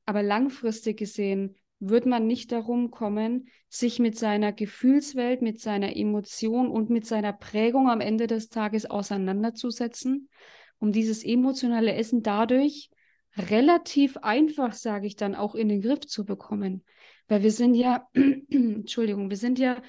aber langfristig gesehen wird man nicht darum kommen, sich mit seiner Gefühlswelt, mit seiner Emotion und mit seiner Prägung am Ende des Tages auseinanderzusetzen, um dieses emotionale Essen dadurch relativ einfach, sage ich dann, auch in den Griff zu bekommen. Weil wir sind ja, Entschuldigung, wir sind ja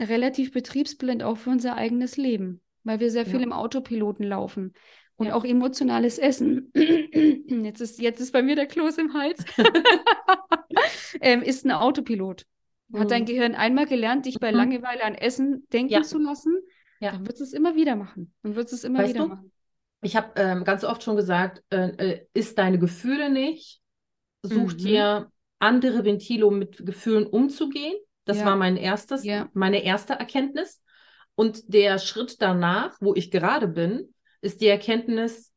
relativ betriebsblind auch für unser eigenes Leben, weil wir sehr viel ja. im Autopiloten laufen. Und ja. auch emotionales Essen. Jetzt ist, jetzt ist bei mir der Kloß im Hals. ähm, ist ein Autopilot. Hat dein mhm. Gehirn einmal gelernt, dich bei mhm. Langeweile an Essen denken ja. zu lassen? ja. dann wird es immer wieder machen. Dann wird es immer weißt wieder du? machen. Ich habe ähm, ganz oft schon gesagt, äh, äh, ist deine Gefühle nicht, such mhm. dir andere Ventile, um mit Gefühlen umzugehen. Das ja. war mein erstes, ja. meine erste Erkenntnis. Und der Schritt danach, wo ich gerade bin, ist die Erkenntnis,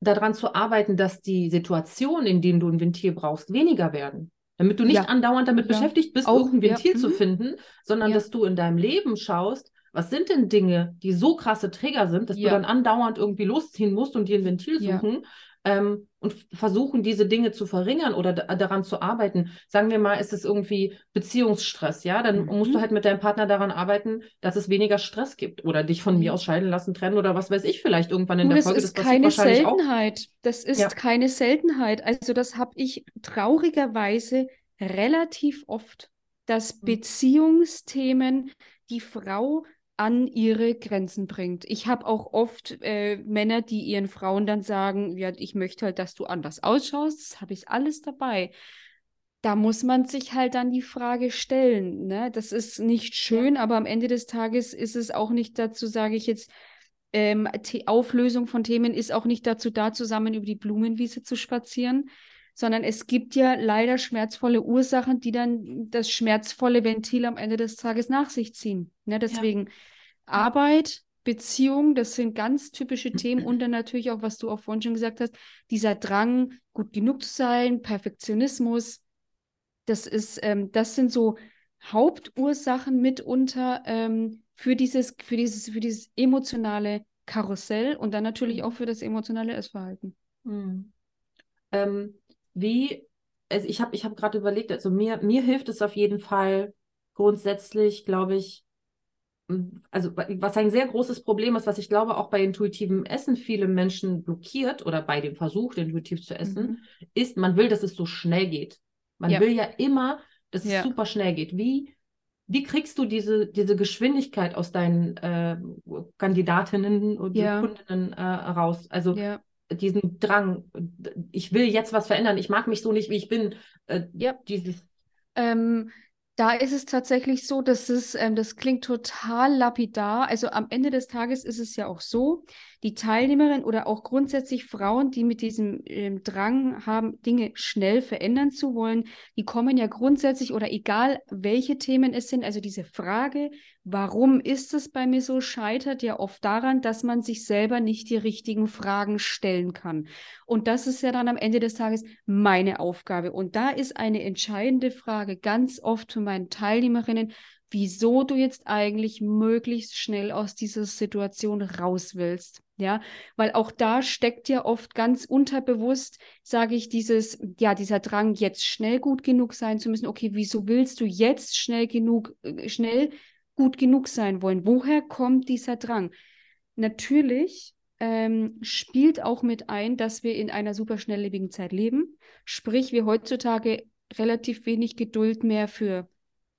daran zu arbeiten, dass die Situationen, in denen du ein Ventil brauchst, weniger werden. Damit du nicht ja. andauernd damit beschäftigt bist, Auch, irgendein Ventil zu mhm. finden, sondern dass du in deinem Leben schaust, was sind denn Dinge, die so krasse Trigger sind, dass du dann andauernd irgendwie losziehen musst und dir ein Ventil suchen, ähm, und versuchen, diese Dinge zu verringern oder daran zu arbeiten. Sagen wir mal, ist es irgendwie Beziehungsstress, ja? Dann mhm. musst du halt mit deinem Partner daran arbeiten, dass es weniger Stress gibt oder dich von mir mhm. aus scheiden lassen, trennen oder was weiß ich vielleicht irgendwann in du, der Folge. Das ist keine Seltenheit. Auch. Das ist ja. keine Seltenheit. Also das habe ich traurigerweise relativ oft, dass mhm. Beziehungsthemen die Frau an ihre Grenzen bringt. Ich habe auch oft äh, Männer, die ihren Frauen dann sagen, ja, ich möchte halt, dass du anders ausschaust, das habe ich alles dabei. Da muss man sich halt dann die Frage stellen. Ne? Das ist nicht schön, ja. aber am Ende des Tages ist es auch nicht dazu, sage ich jetzt, ähm, Auflösung von Themen ist auch nicht dazu da, zusammen über die Blumenwiese zu spazieren, sondern es gibt ja leider schmerzvolle Ursachen, die dann das schmerzvolle Ventil am Ende des Tages nach sich ziehen. Ne, deswegen ja. Arbeit, Beziehung, das sind ganz typische Themen und dann natürlich auch, was du auch vorhin schon gesagt hast, dieser Drang, gut genug zu sein, Perfektionismus, das ist, ähm, das sind so Hauptursachen mitunter ähm, für dieses, für dieses, für dieses emotionale Karussell und dann natürlich auch mhm. für das emotionale Essverhalten. Mhm. Ähm, wie, also ich habe ich hab gerade überlegt, also mir, mir hilft es auf jeden Fall grundsätzlich, glaube ich, also was ein sehr großes Problem ist, was ich glaube auch bei intuitivem Essen viele Menschen blockiert oder bei dem Versuch, intuitiv zu essen, mhm. ist, man will, dass es so schnell geht. Man ja. will ja immer, dass es ja. super schnell geht. Wie, wie kriegst du diese, diese Geschwindigkeit aus deinen äh, Kandidatinnen und ja. Kundinnen äh, raus? Also diesen Drang, ich will jetzt was verändern, ich mag mich so nicht, wie ich bin. Äh, ja. Dieses. Ähm, da ist es tatsächlich so, dass es, ähm, das klingt total lapidar. Also am Ende des Tages ist es ja auch so, die Teilnehmerin oder auch grundsätzlich Frauen, die mit diesem ähm, Drang haben, Dinge schnell verändern zu wollen, die kommen ja grundsätzlich oder egal welche Themen es sind, also diese Frage, warum ist es bei mir so, scheitert ja oft daran, dass man sich selber nicht die richtigen Fragen stellen kann. Und das ist ja dann am Ende des Tages meine Aufgabe. Und da ist eine entscheidende Frage ganz oft für meinen Teilnehmerinnen, wieso du jetzt eigentlich möglichst schnell aus dieser Situation raus willst. Ja, weil auch da steckt ja oft ganz unterbewusst, sage ich, dieses, ja, dieser Drang, jetzt schnell gut genug sein zu müssen. Okay, wieso willst du jetzt schnell genug, äh, schnell gut genug sein wollen? Woher kommt dieser Drang? Natürlich ähm, spielt auch mit ein, dass wir in einer super schnelllebigen Zeit leben. Sprich, wir heutzutage relativ wenig Geduld mehr für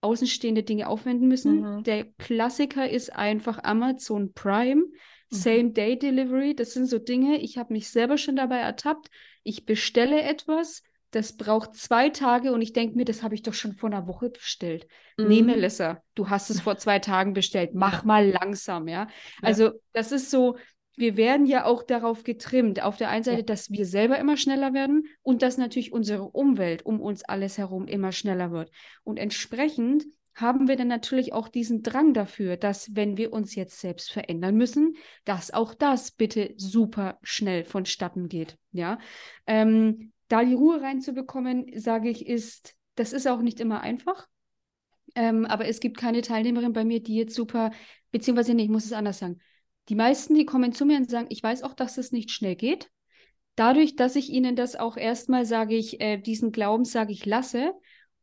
außenstehende Dinge aufwenden müssen. Mhm. Der Klassiker ist einfach Amazon Prime, mhm. Same-Day-Delivery. Das sind so Dinge, ich habe mich selber schon dabei ertappt. Ich bestelle etwas, das braucht zwei Tage und ich denke mir, das habe ich doch schon vor einer Woche bestellt. Mhm. Nee, Melissa, du hast es vor zwei Tagen bestellt. Mach ja. mal langsam, ja? ja. Also, das ist so, wir werden ja auch darauf getrimmt, auf der einen Seite, ja. dass wir selber immer schneller werden und dass natürlich unsere Umwelt um uns alles herum immer schneller wird. Und entsprechend haben wir dann natürlich auch diesen Drang dafür, dass wenn wir uns jetzt selbst verändern müssen, dass auch das bitte super schnell vonstatten geht. Ja, ähm, da die Ruhe reinzubekommen, sage ich, ist das ist auch nicht immer einfach. Ähm, aber es gibt keine Teilnehmerin bei mir, die jetzt super, beziehungsweise nee, ich muss es anders sagen die meisten, die kommen zu mir und sagen, ich weiß auch, dass es nicht schnell geht. Dadurch, dass ich ihnen das auch erstmal, sage ich, äh, diesen Glauben, sage ich, lasse,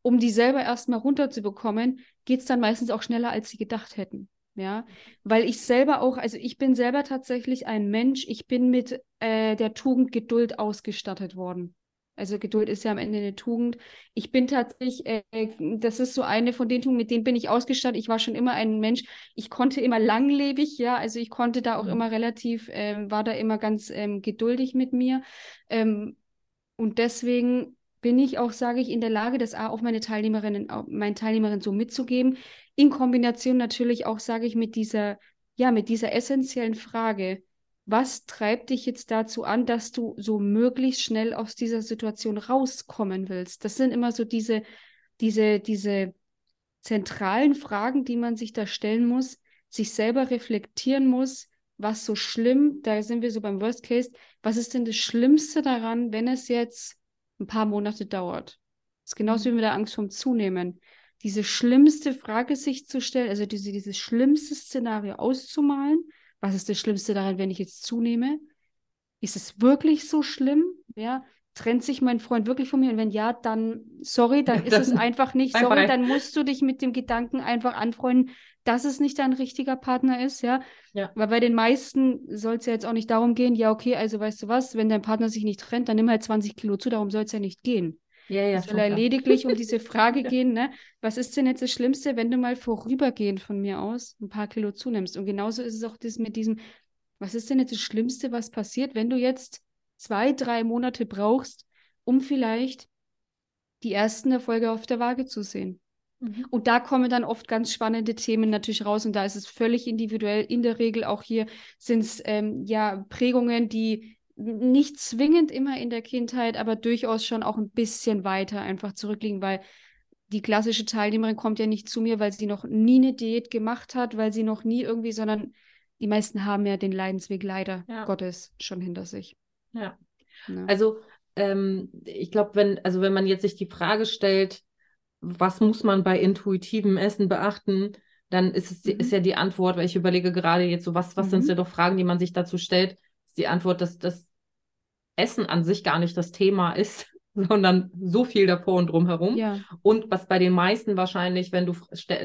um die selber erstmal runterzubekommen, geht es dann meistens auch schneller, als sie gedacht hätten. Ja, weil ich selber auch, also ich bin selber tatsächlich ein Mensch, ich bin mit äh, der Tugend Geduld ausgestattet worden. Also Geduld ist ja am Ende eine Tugend. Ich bin tatsächlich, äh, das ist so eine von den Tugenden, mit denen bin ich ausgestattet. Ich war schon immer ein Mensch, ich konnte immer langlebig, ja, also ich konnte da auch mhm. immer relativ, äh, war da immer ganz ähm, geduldig mit mir. Ähm, und deswegen bin ich auch, sage ich, in der Lage, das auch meine Teilnehmerinnen, meinen Teilnehmerinnen so mitzugeben. in Kombination natürlich auch, sage ich, mit dieser, ja, mit dieser essentiellen Frage, was treibt dich jetzt dazu an, dass du so möglichst schnell aus dieser Situation rauskommen willst? Das sind immer so diese, diese, diese zentralen Fragen, die man sich da stellen muss, sich selber reflektieren muss, was so schlimm, da sind wir so beim Worst Case, was ist denn das Schlimmste daran, wenn es jetzt ein paar Monate dauert? Das ist genauso wie mit der Angst vom Zunehmen. Diese schlimmste Frage sich zu stellen, also diese, dieses schlimmste Szenario auszumalen. Was ist das Schlimmste daran, wenn ich jetzt zunehme? Ist es wirklich so schlimm? Ja, trennt sich mein Freund wirklich von mir? Und wenn ja, dann sorry, dann ist es einfach nicht bye sorry, bye. dann musst du dich mit dem Gedanken einfach anfreunden, dass es nicht dein richtiger Partner ist, ja. ja. Weil bei den meisten soll es ja jetzt auch nicht darum gehen, ja, okay, also weißt du was, wenn dein Partner sich nicht trennt, dann nimm halt 20 Kilo zu, darum soll es ja nicht gehen. Ja, ja, es soll ja lediglich um diese Frage gehen, ne? Was ist denn jetzt das Schlimmste, wenn du mal vorübergehend von mir aus ein paar Kilo zunimmst? Und genauso ist es auch das mit diesem, was ist denn jetzt das Schlimmste, was passiert, wenn du jetzt zwei, drei Monate brauchst, um vielleicht die ersten Erfolge auf der Waage zu sehen. Mhm. Und da kommen dann oft ganz spannende Themen natürlich raus und da ist es völlig individuell. In der Regel auch hier sind es ähm, ja Prägungen, die nicht zwingend immer in der Kindheit, aber durchaus schon auch ein bisschen weiter einfach zurückliegen, weil die klassische Teilnehmerin kommt ja nicht zu mir, weil sie noch nie eine Diät gemacht hat, weil sie noch nie irgendwie, sondern die meisten haben ja den Leidensweg leider ja. Gottes schon hinter sich. Ja. ja. Ne? Also ähm, ich glaube, wenn, also wenn man jetzt sich die Frage stellt, was muss man bei intuitivem Essen beachten, dann ist es mhm. ist ja die Antwort, weil ich überlege gerade jetzt so, was, was mhm. sind denn doch Fragen, die man sich dazu stellt, ist die Antwort, dass das Essen an sich gar nicht das Thema ist, sondern so viel davor und drumherum. Ja. Und was bei den meisten wahrscheinlich, wenn du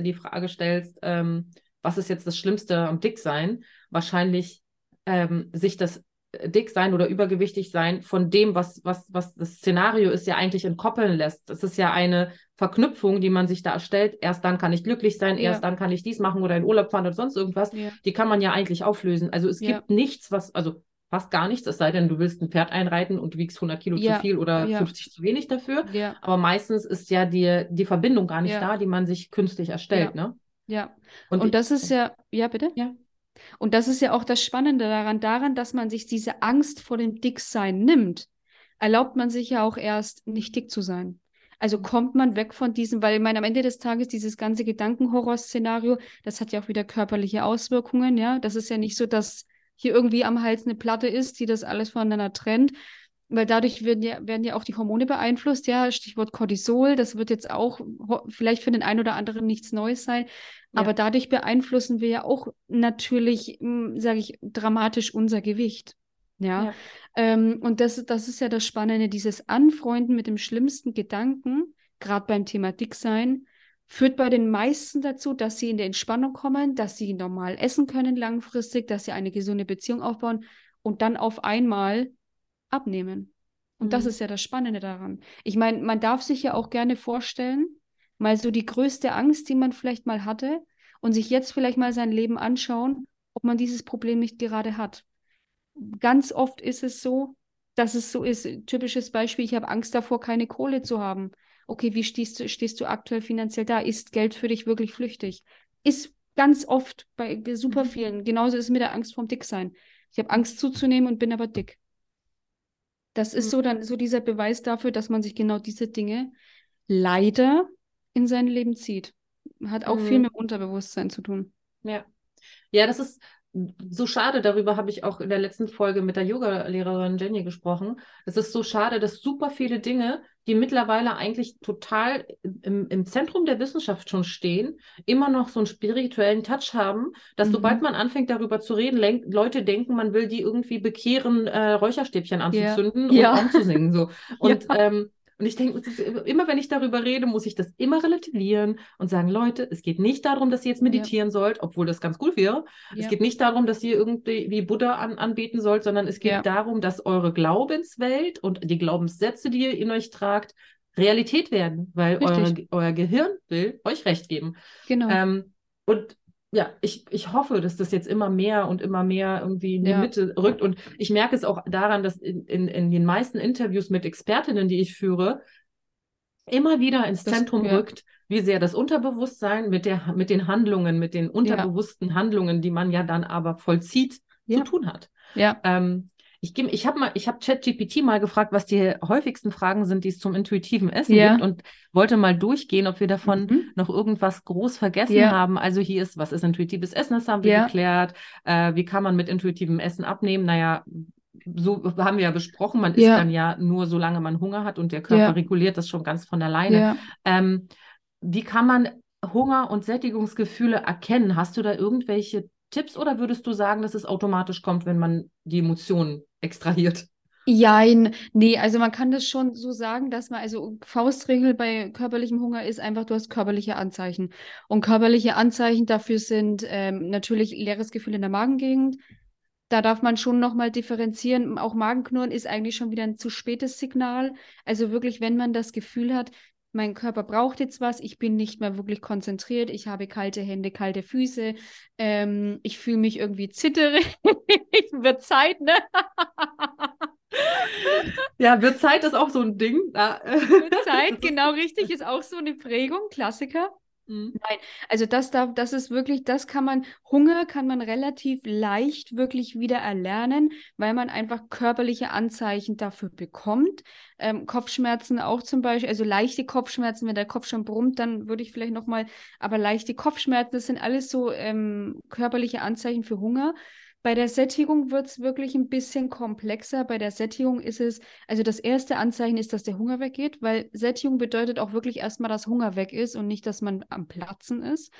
die Frage stellst, ähm, was ist jetzt das Schlimmste am Dicksein, wahrscheinlich ähm, sich das dick sein oder übergewichtig sein von dem, was, was, was das Szenario ist, ja eigentlich entkoppeln lässt. Das ist ja eine Verknüpfung, die man sich da erstellt. Erst dann kann ich glücklich sein, ja. erst dann kann ich dies machen oder in Urlaub fahren oder sonst irgendwas. Ja. Die kann man ja eigentlich auflösen. Also es gibt nichts, was, also fast gar nichts, es sei denn, du willst ein Pferd einreiten und du wiegst 100 Kilo zu viel oder 50 zu wenig dafür. Aber meistens ist ja die, die Verbindung gar nicht da, die man sich künstlich erstellt. Ne? Ja. Und, und das ist ja, ja, bitte? Ja. Und das ist ja auch das Spannende daran, daran, dass man sich diese Angst vor dem Dicksein nimmt, erlaubt man sich ja auch erst, nicht dick zu sein. Also kommt man weg von diesem, weil ich meine, am Ende des Tages dieses ganze Gedankenhorror-Szenario, das hat ja auch wieder körperliche Auswirkungen, ja. Das ist ja nicht so, dass hier irgendwie am Hals eine Platte ist, die das alles voneinander trennt, weil dadurch werden ja, werden ja auch die Hormone beeinflusst, ja, Stichwort Cortisol, das wird jetzt auch vielleicht für den einen oder anderen nichts Neues sein, ja. aber dadurch beeinflussen wir ja auch natürlich, hm, sage ich, dramatisch unser Gewicht. Ja, ja. Ähm, und das, das ist ja das Spannende, dieses Anfreunden mit dem schlimmsten Gedanken, gerade beim Thema Dicksein, führt bei den meisten dazu, dass sie in die Entspannung kommen, dass sie normal essen können langfristig, dass sie eine gesunde Beziehung aufbauen und dann auf einmal abnehmen. Und mhm. das ist ja das Spannende daran. Ich meine, man darf sich ja auch gerne vorstellen, mal so die größte Angst, die man vielleicht mal hatte und sich jetzt vielleicht mal sein Leben anschauen, ob man dieses Problem nicht gerade hat. Ganz oft ist es so, dass es so ist. Typisches Beispiel, ich habe Angst davor, keine Kohle zu haben. Okay, wie stehst du, stehst du aktuell finanziell da? Ist Geld für dich wirklich flüchtig? Ist ganz oft bei super mhm. vielen. Genauso ist es mit der Angst vorm Dicksein. Ich habe Angst zuzunehmen und bin aber dick. Das ist mhm. so dann so dieser Beweis dafür, dass man sich genau diese Dinge leider in sein Leben zieht. Hat auch mhm. viel mit Unterbewusstsein zu tun. Ja. Ja, das ist so schade, darüber habe ich auch in der letzten Folge mit der Yoga-Lehrerin Jenny gesprochen. Es ist so schade, dass super viele Dinge, die mittlerweile eigentlich total im, im Zentrum der Wissenschaft schon stehen, immer noch so einen spirituellen Touch haben, dass mhm. sobald man anfängt, darüber zu reden, Leute denken, man will die irgendwie bekehren, äh, Räucherstäbchen anzuzünden yeah. und ja. anzusingen. So. Und ja. ähm, und ich denke, immer wenn ich darüber rede, muss ich das immer relativieren und sagen, Leute, es geht nicht darum, dass ihr jetzt meditieren ja. sollt, obwohl das ganz gut wäre. Ja. Es geht nicht darum, dass ihr irgendwie wie Buddha an, anbeten sollt, sondern es geht ja. darum, dass eure Glaubenswelt und die Glaubenssätze, die ihr in euch tragt, Realität werden, weil eure, euer Gehirn will euch recht geben. Genau. Ähm, und ja, ich, ich hoffe, dass das jetzt immer mehr und immer mehr irgendwie in die ja. Mitte rückt. Und ich merke es auch daran, dass in, in, in den meisten Interviews mit Expertinnen, die ich führe, immer wieder ins das, Zentrum ja. rückt, wie sehr das Unterbewusstsein mit, der, mit den Handlungen, mit den unterbewussten ja. Handlungen, die man ja dann aber vollzieht, zu tun hat. Ja. Ähm, ich, ich habe mal, ich habe ChatGPT mal gefragt, was die häufigsten Fragen sind, die es zum intuitiven Essen ja. gibt und wollte mal durchgehen, ob wir davon mhm. noch irgendwas groß vergessen ja. haben. Also hier ist, was ist intuitives Essen? Das haben wir ja. geklärt. Äh, wie kann man mit intuitivem Essen abnehmen? Naja, so haben wir ja besprochen, man isst dann ja nur, solange man Hunger hat und der Körper reguliert das schon ganz von alleine. Ähm, wie kann man Hunger und Sättigungsgefühle erkennen? Hast du da irgendwelche Tipps oder würdest du sagen, dass es automatisch kommt, wenn man die Emotionen extrahiert? Jein, nee, also man kann das schon so sagen, dass man, also Faustregel bei körperlichem Hunger ist einfach, du hast körperliche Anzeichen. Und körperliche Anzeichen dafür sind ähm, natürlich leeres Gefühl in der Magengegend. Da darf man schon nochmal differenzieren. Auch Magenknurren ist eigentlich schon wieder ein zu spätes Signal. Also wirklich, wenn man das Gefühl hat, mein Körper braucht jetzt was, ich bin nicht mehr wirklich konzentriert, ich habe kalte Hände, kalte Füße, ähm, ich fühle mich irgendwie zitterig, wird Zeit, ne? ja, wird Zeit ist auch so ein Ding. wird Zeit, genau richtig, ist auch so eine Prägung, Klassiker. Mhm. Nein, also das darf, das ist wirklich, das kann man, Hunger kann man relativ leicht wirklich wieder erlernen, weil man einfach körperliche Anzeichen dafür bekommt. Ähm, Kopfschmerzen auch zum Beispiel, also leichte Kopfschmerzen, wenn der Kopf schon brummt, dann würde ich vielleicht nochmal, aber leichte Kopfschmerzen, das sind alles so ähm, körperliche Anzeichen für Hunger. Bei der Sättigung wird es wirklich ein bisschen komplexer. Bei der Sättigung ist es, also das erste Anzeichen ist, dass der Hunger weggeht, weil Sättigung bedeutet auch wirklich erstmal, dass Hunger weg ist und nicht, dass man am Platzen ist.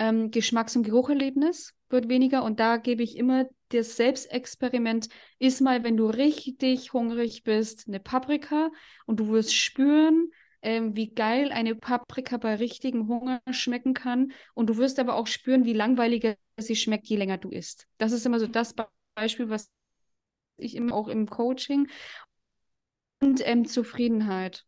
Ähm, Geschmacks- und Gerucherlebnis wird weniger und da gebe ich immer das Selbstexperiment, ist mal, wenn du richtig hungrig bist, eine Paprika und du wirst spüren, ähm, wie geil eine Paprika bei richtigem Hunger schmecken kann. Und du wirst aber auch spüren, wie langweiliger sie schmeckt, je länger du isst. Das ist immer so das Beispiel, was ich immer auch im Coaching und ähm, Zufriedenheit.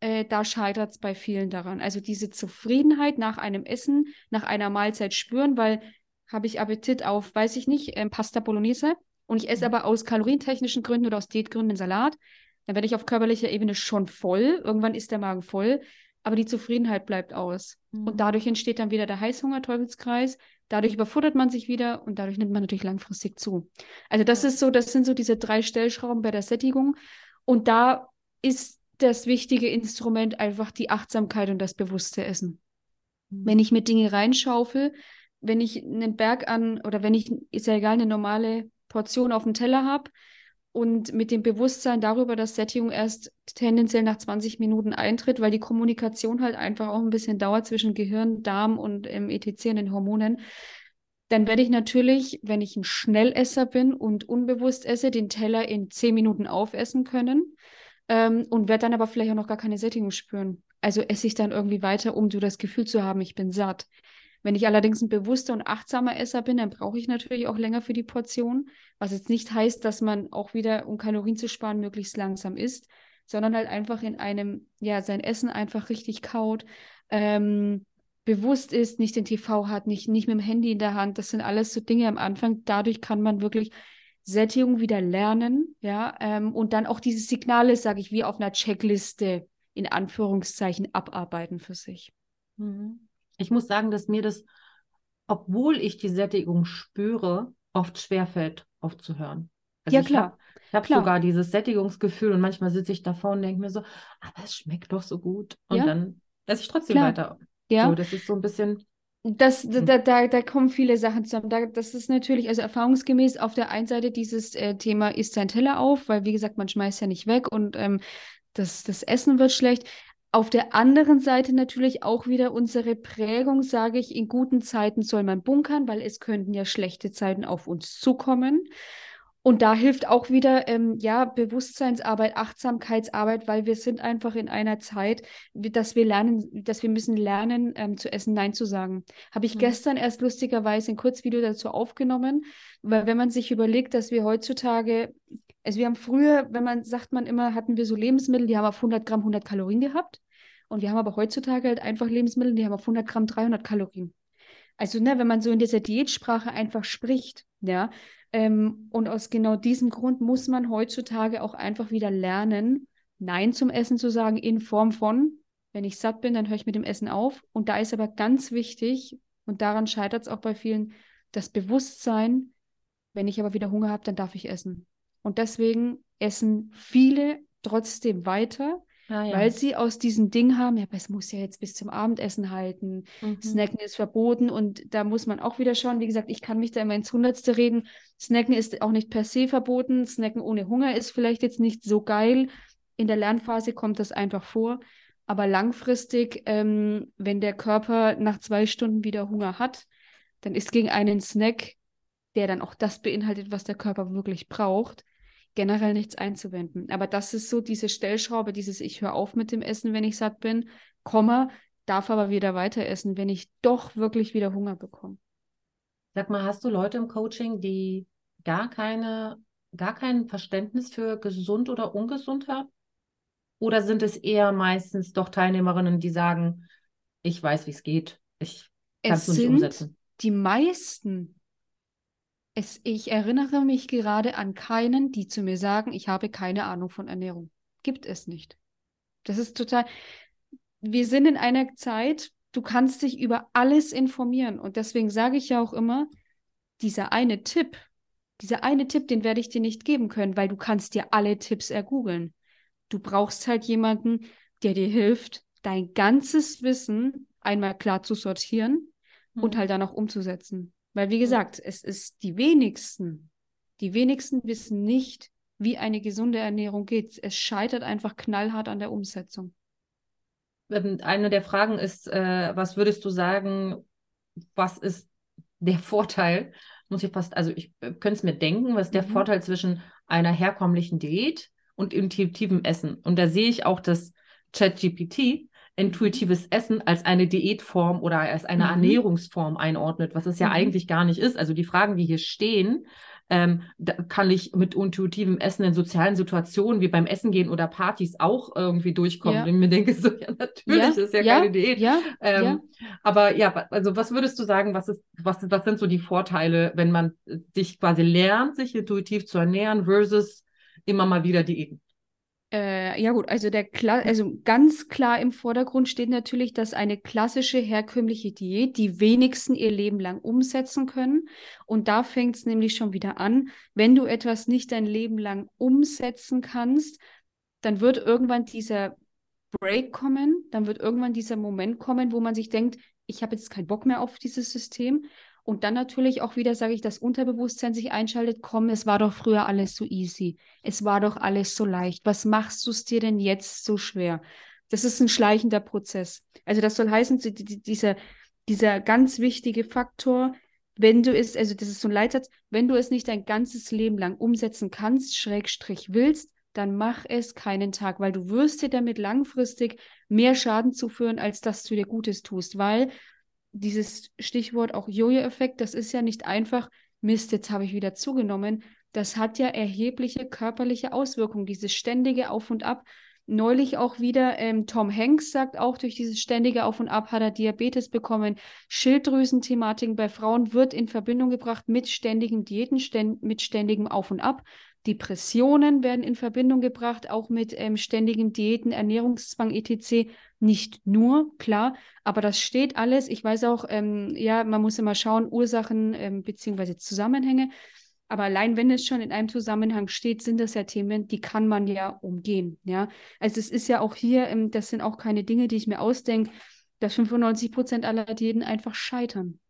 Äh, da scheitert es bei vielen daran. Also diese Zufriedenheit nach einem Essen, nach einer Mahlzeit spüren, weil habe ich Appetit auf, weiß ich nicht, ähm, Pasta Bolognese und ich esse mhm. aber aus kalorientechnischen Gründen oder aus Diätgründen Salat, dann werde ich auf körperlicher Ebene schon voll. Irgendwann ist der Magen voll, aber die Zufriedenheit bleibt aus. Mhm. Und dadurch entsteht dann wieder der Heißhunger-Teufelskreis. Dadurch überfuttert man sich wieder und dadurch nimmt man natürlich langfristig zu. Also das ist so, das sind so diese drei Stellschrauben bei der Sättigung. Und da ist das wichtige Instrument einfach die Achtsamkeit und das bewusste Essen. Mhm. Wenn ich mir Dinge reinschaufel, wenn ich einen Berg an oder wenn ich, ist ja egal, eine normale Portion auf dem Teller habe, und mit dem Bewusstsein darüber, dass Sättigung erst tendenziell nach 20 Minuten eintritt, weil die Kommunikation halt einfach auch ein bisschen dauert zwischen Gehirn, Darm und ähm, etc. und den Hormonen, dann werde ich natürlich, wenn ich ein Schnellesser bin und unbewusst esse, den Teller in 10 Minuten aufessen können ähm, und werde dann aber vielleicht auch noch gar keine Sättigung spüren. Also esse ich dann irgendwie weiter, um so das Gefühl zu haben, ich bin satt. Wenn ich allerdings ein bewusster und achtsamer Esser bin, dann brauche ich natürlich auch länger für die Portion, was jetzt nicht heißt, dass man auch wieder, um Kalorien zu sparen, möglichst langsam isst, sondern halt einfach in einem, ja, sein Essen einfach richtig kaut, ähm, bewusst ist, nicht den TV hat, nicht, nicht mit dem Handy in der Hand. Das sind alles so Dinge am Anfang. Dadurch kann man wirklich Sättigung wieder lernen, ja, ähm, und dann auch diese Signale, sage ich, wie auf einer Checkliste in Anführungszeichen abarbeiten für sich. Mhm ich muss sagen, dass mir das, obwohl ich die Sättigung spüre, oft schwerfällt, aufzuhören. Also ja, klar. Ich habe hab sogar dieses Sättigungsgefühl und manchmal sitze ich davor und denke mir so, aber es schmeckt doch so gut. Und ja. dann esse ich trotzdem klar. weiter. Ja. So, das ist so ein bisschen. Das, hm. da, da, da kommen viele Sachen zusammen. Da, das ist natürlich, also erfahrungsgemäß auf der einen Seite dieses äh, Thema isst sein Teller auf, weil wie gesagt, man schmeißt ja nicht weg und ähm, das, das Essen wird schlecht. Auf der anderen Seite natürlich auch wieder unsere Prägung, sage ich, in guten Zeiten soll man bunkern, weil es könnten ja schlechte Zeiten auf uns zukommen. Und da hilft auch wieder ähm, ja Bewusstseinsarbeit, Achtsamkeitsarbeit, weil wir sind einfach in einer Zeit, dass wir lernen, dass wir müssen lernen ähm, zu essen, Nein zu sagen. Habe ich mhm. gestern erst lustigerweise ein Kurzvideo dazu aufgenommen, weil wenn man sich überlegt, dass wir heutzutage also wir haben früher, wenn man sagt man immer, hatten wir so Lebensmittel, die haben auf 100 Gramm 100 Kalorien gehabt. Und wir haben aber heutzutage halt einfach Lebensmittel, die haben auf 100 Gramm 300 Kalorien. Also, ne, wenn man so in dieser Diätsprache einfach spricht, ja, ähm, und aus genau diesem Grund muss man heutzutage auch einfach wieder lernen, Nein zum Essen zu sagen in Form von Wenn ich satt bin, dann höre ich mit dem Essen auf. Und da ist aber ganz wichtig, und daran scheitert es auch bei vielen, das Bewusstsein, wenn ich aber wieder Hunger habe, dann darf ich essen. Und deswegen essen viele trotzdem weiter, ah, ja. weil sie aus diesem Ding haben, ja, es muss ja jetzt bis zum Abendessen halten, mhm. Snacken ist verboten und da muss man auch wieder schauen, wie gesagt, ich kann mich da immer ins Hundertste reden, Snacken ist auch nicht per se verboten, Snacken ohne Hunger ist vielleicht jetzt nicht so geil, in der Lernphase kommt das einfach vor, aber langfristig, ähm, wenn der Körper nach zwei Stunden wieder Hunger hat, dann ist gegen einen Snack, der dann auch das beinhaltet, was der Körper wirklich braucht, generell nichts einzuwenden. Aber das ist so diese Stellschraube, dieses Ich höre auf mit dem Essen, wenn ich satt bin, Komma, darf aber wieder weiter essen, wenn ich doch wirklich wieder Hunger bekomme. Sag mal, hast du Leute im Coaching, die gar keine, gar kein Verständnis für gesund oder ungesund haben? Oder sind es eher meistens doch Teilnehmerinnen, die sagen, ich weiß, wie es geht, ich kann es nicht umsetzen? Die meisten es, ich erinnere mich gerade an keinen, die zu mir sagen, ich habe keine Ahnung von Ernährung. Gibt es nicht. Das ist total. Wir sind in einer Zeit, du kannst dich über alles informieren. Und deswegen sage ich ja auch immer, dieser eine Tipp, dieser eine Tipp, den werde ich dir nicht geben können, weil du kannst dir alle Tipps ergoogeln. Du brauchst halt jemanden, der dir hilft, dein ganzes Wissen einmal klar zu sortieren mhm. und halt dann auch umzusetzen. Weil, wie gesagt, es ist die wenigsten, die wenigsten wissen nicht, wie eine gesunde Ernährung geht. Es scheitert einfach knallhart an der Umsetzung. Ähm, eine der Fragen ist, äh, was würdest du sagen, was ist der Vorteil? Muss ich fast, also ich äh, könnte es mir denken, was ist der mhm. Vorteil zwischen einer herkömmlichen Diät und intuitivem Essen? Und da sehe ich auch das ChatGPT, intuitives Essen als eine Diätform oder als eine mhm. Ernährungsform einordnet, was es ja mhm. eigentlich gar nicht ist. Also die Fragen, die hier stehen, ähm, kann ich mit intuitivem Essen in sozialen Situationen wie beim Essen gehen oder Partys auch irgendwie durchkommen. Ja. Und ich mir denke so, ja, natürlich, ja, das ist ja, ja keine Diät. Ähm. Aber ja, also was würdest du sagen, was ist, was, was sind so die Vorteile, wenn man sich quasi lernt, sich intuitiv zu ernähren versus immer mal wieder Diäten? Äh, ja gut, also der Kla also ganz klar im Vordergrund steht natürlich, dass eine klassische herkömmliche Diät die wenigsten ihr Leben lang umsetzen können. Und da fängt es nämlich schon wieder an. Wenn du etwas nicht dein Leben lang umsetzen kannst, dann wird irgendwann dieser Break kommen, dann wird irgendwann dieser Moment kommen, wo man sich denkt, ich habe jetzt keinen Bock mehr auf dieses System. Und dann natürlich auch wieder, sage ich, das Unterbewusstsein sich einschaltet, komm, es war doch früher alles so easy. Es war doch alles so leicht. Was machst du es dir denn jetzt so schwer? Das ist ein schleichender Prozess. Also das soll heißen, dieser, dieser ganz wichtige Faktor, wenn du es, also das ist so ein Leitsatz, wenn du es nicht dein ganzes Leben lang umsetzen kannst, Schrägstrich willst, dann mach es keinen Tag, weil du wirst dir damit langfristig mehr Schaden zuführen, als dass du dir Gutes tust, weil dieses Stichwort auch Jojo-Effekt, das ist ja nicht einfach, Mist, jetzt habe ich wieder zugenommen. Das hat ja erhebliche körperliche Auswirkungen, dieses ständige Auf und Ab. Neulich auch wieder, ähm, Tom Hanks sagt auch, durch dieses ständige Auf und Ab hat er Diabetes bekommen. Schilddrüsenthematiken bei Frauen wird in Verbindung gebracht mit ständigen Diäten, ständ mit ständigem Auf und Ab. Depressionen werden in Verbindung gebracht, auch mit ähm, ständigen Diäten, Ernährungszwang etc. Nicht nur, klar, aber das steht alles. Ich weiß auch, ähm, ja, man muss immer schauen, Ursachen ähm, bzw. Zusammenhänge. Aber allein wenn es schon in einem Zusammenhang steht, sind das ja Themen, die kann man ja umgehen. Ja, also es ist ja auch hier, ähm, das sind auch keine Dinge, die ich mir ausdenke, dass 95 Prozent aller Diäten einfach scheitern.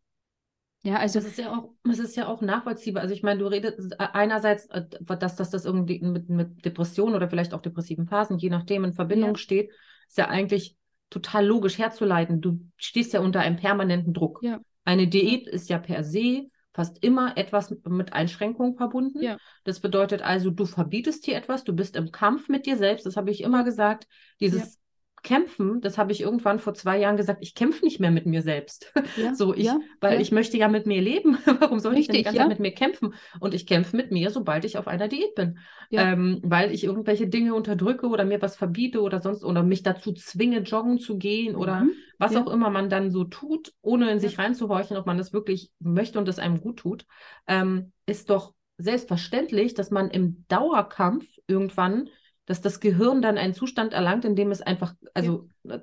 Ja, also das ist ja auch, das ist ja auch nachvollziehbar. Also ich meine, du redest äh, einerseits, äh, dass, dass das irgendwie mit, mit Depressionen oder vielleicht auch depressiven Phasen, je nachdem, in Verbindung ja. steht, ist ja eigentlich total logisch herzuleiten. Du stehst ja unter einem permanenten Druck. Ja. Eine Diät ist ja per se fast immer etwas mit Einschränkungen verbunden. Ja. Das bedeutet also, du verbietest dir etwas, du bist im Kampf mit dir selbst. Das habe ich immer gesagt. Dieses kämpfen, das habe ich irgendwann vor zwei Jahren gesagt, ich kämpfe nicht mehr mit mir selbst. Ja, so, ich, ja, weil ja. ich möchte ja mit mir leben. Warum soll Richtig, ich denn die ganze Zeit mit mir kämpfen? Und ich kämpfe mit mir, sobald ich auf einer Diät bin. Ähm, weil ich irgendwelche Dinge unterdrücke oder mir was verbiete oder sonst oder mich dazu zwinge, joggen zu gehen oder mhm. was auch immer man dann so tut, ohne in sich reinzuhorchen, ob man das wirklich möchte und es einem gut tut, ähm, ist doch selbstverständlich, dass man im Dauerkampf irgendwann dass das Gehirn dann einen Zustand erlangt, in dem es einfach, also ja. Äh,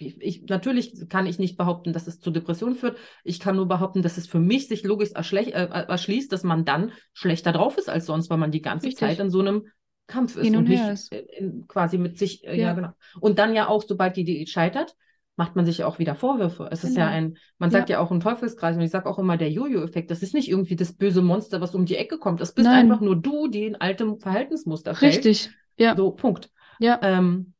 ich, ich, natürlich kann ich nicht behaupten, dass es zu Depressionen führt. Ich kann nur behaupten, dass es für mich sich logisch äh, erschließt, dass man dann schlechter drauf ist als sonst, weil man die ganze Richtig. Zeit in so einem Kampf ist Hin und, und nicht ist. Quasi mit sich, äh, ja. ja. genau. Und dann ja auch, sobald die Diät scheitert, macht man sich auch wieder Vorwürfe. Es genau. ist ja genau. ein, man sagt ja, ja auch ein Teufelskreis und ich sage auch immer der Jojo-Effekt. Das ist nicht irgendwie das böse Monster, was um die Ecke kommt. Das bist Nein. einfach nur du, die in altem Verhaltensmuster fällt. Richtig, ja. So, Punkt. Ja. Ähm,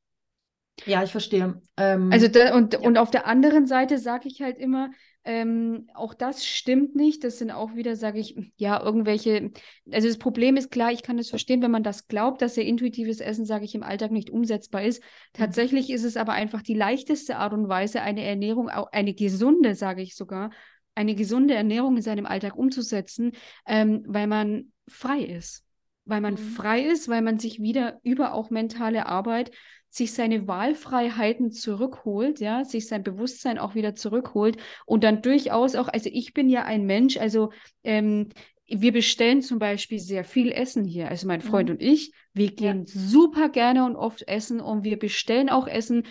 ja, ich verstehe. Ähm, also da, und, ja. und auf der anderen Seite sage ich halt immer, ähm, auch das stimmt nicht. Das sind auch wieder, sage ich, ja, irgendwelche. Also das Problem ist klar, ich kann es verstehen, wenn man das glaubt, dass ja intuitives Essen, sage ich, im Alltag nicht umsetzbar ist. Mhm. Tatsächlich mhm. ist es aber einfach die leichteste Art und Weise, eine Ernährung, eine gesunde, sage ich sogar, eine gesunde Ernährung in seinem Alltag umzusetzen, ähm, weil man frei ist. Weil man mhm. frei ist, weil man sich wieder über auch mentale Arbeit sich seine Wahlfreiheiten zurückholt, ja, sich sein Bewusstsein auch wieder zurückholt und dann durchaus auch, also ich bin ja ein Mensch, also ähm, wir bestellen zum Beispiel sehr viel Essen hier, also mein Freund mhm. und ich, wir gehen ja. super gerne und oft essen und wir bestellen auch Essen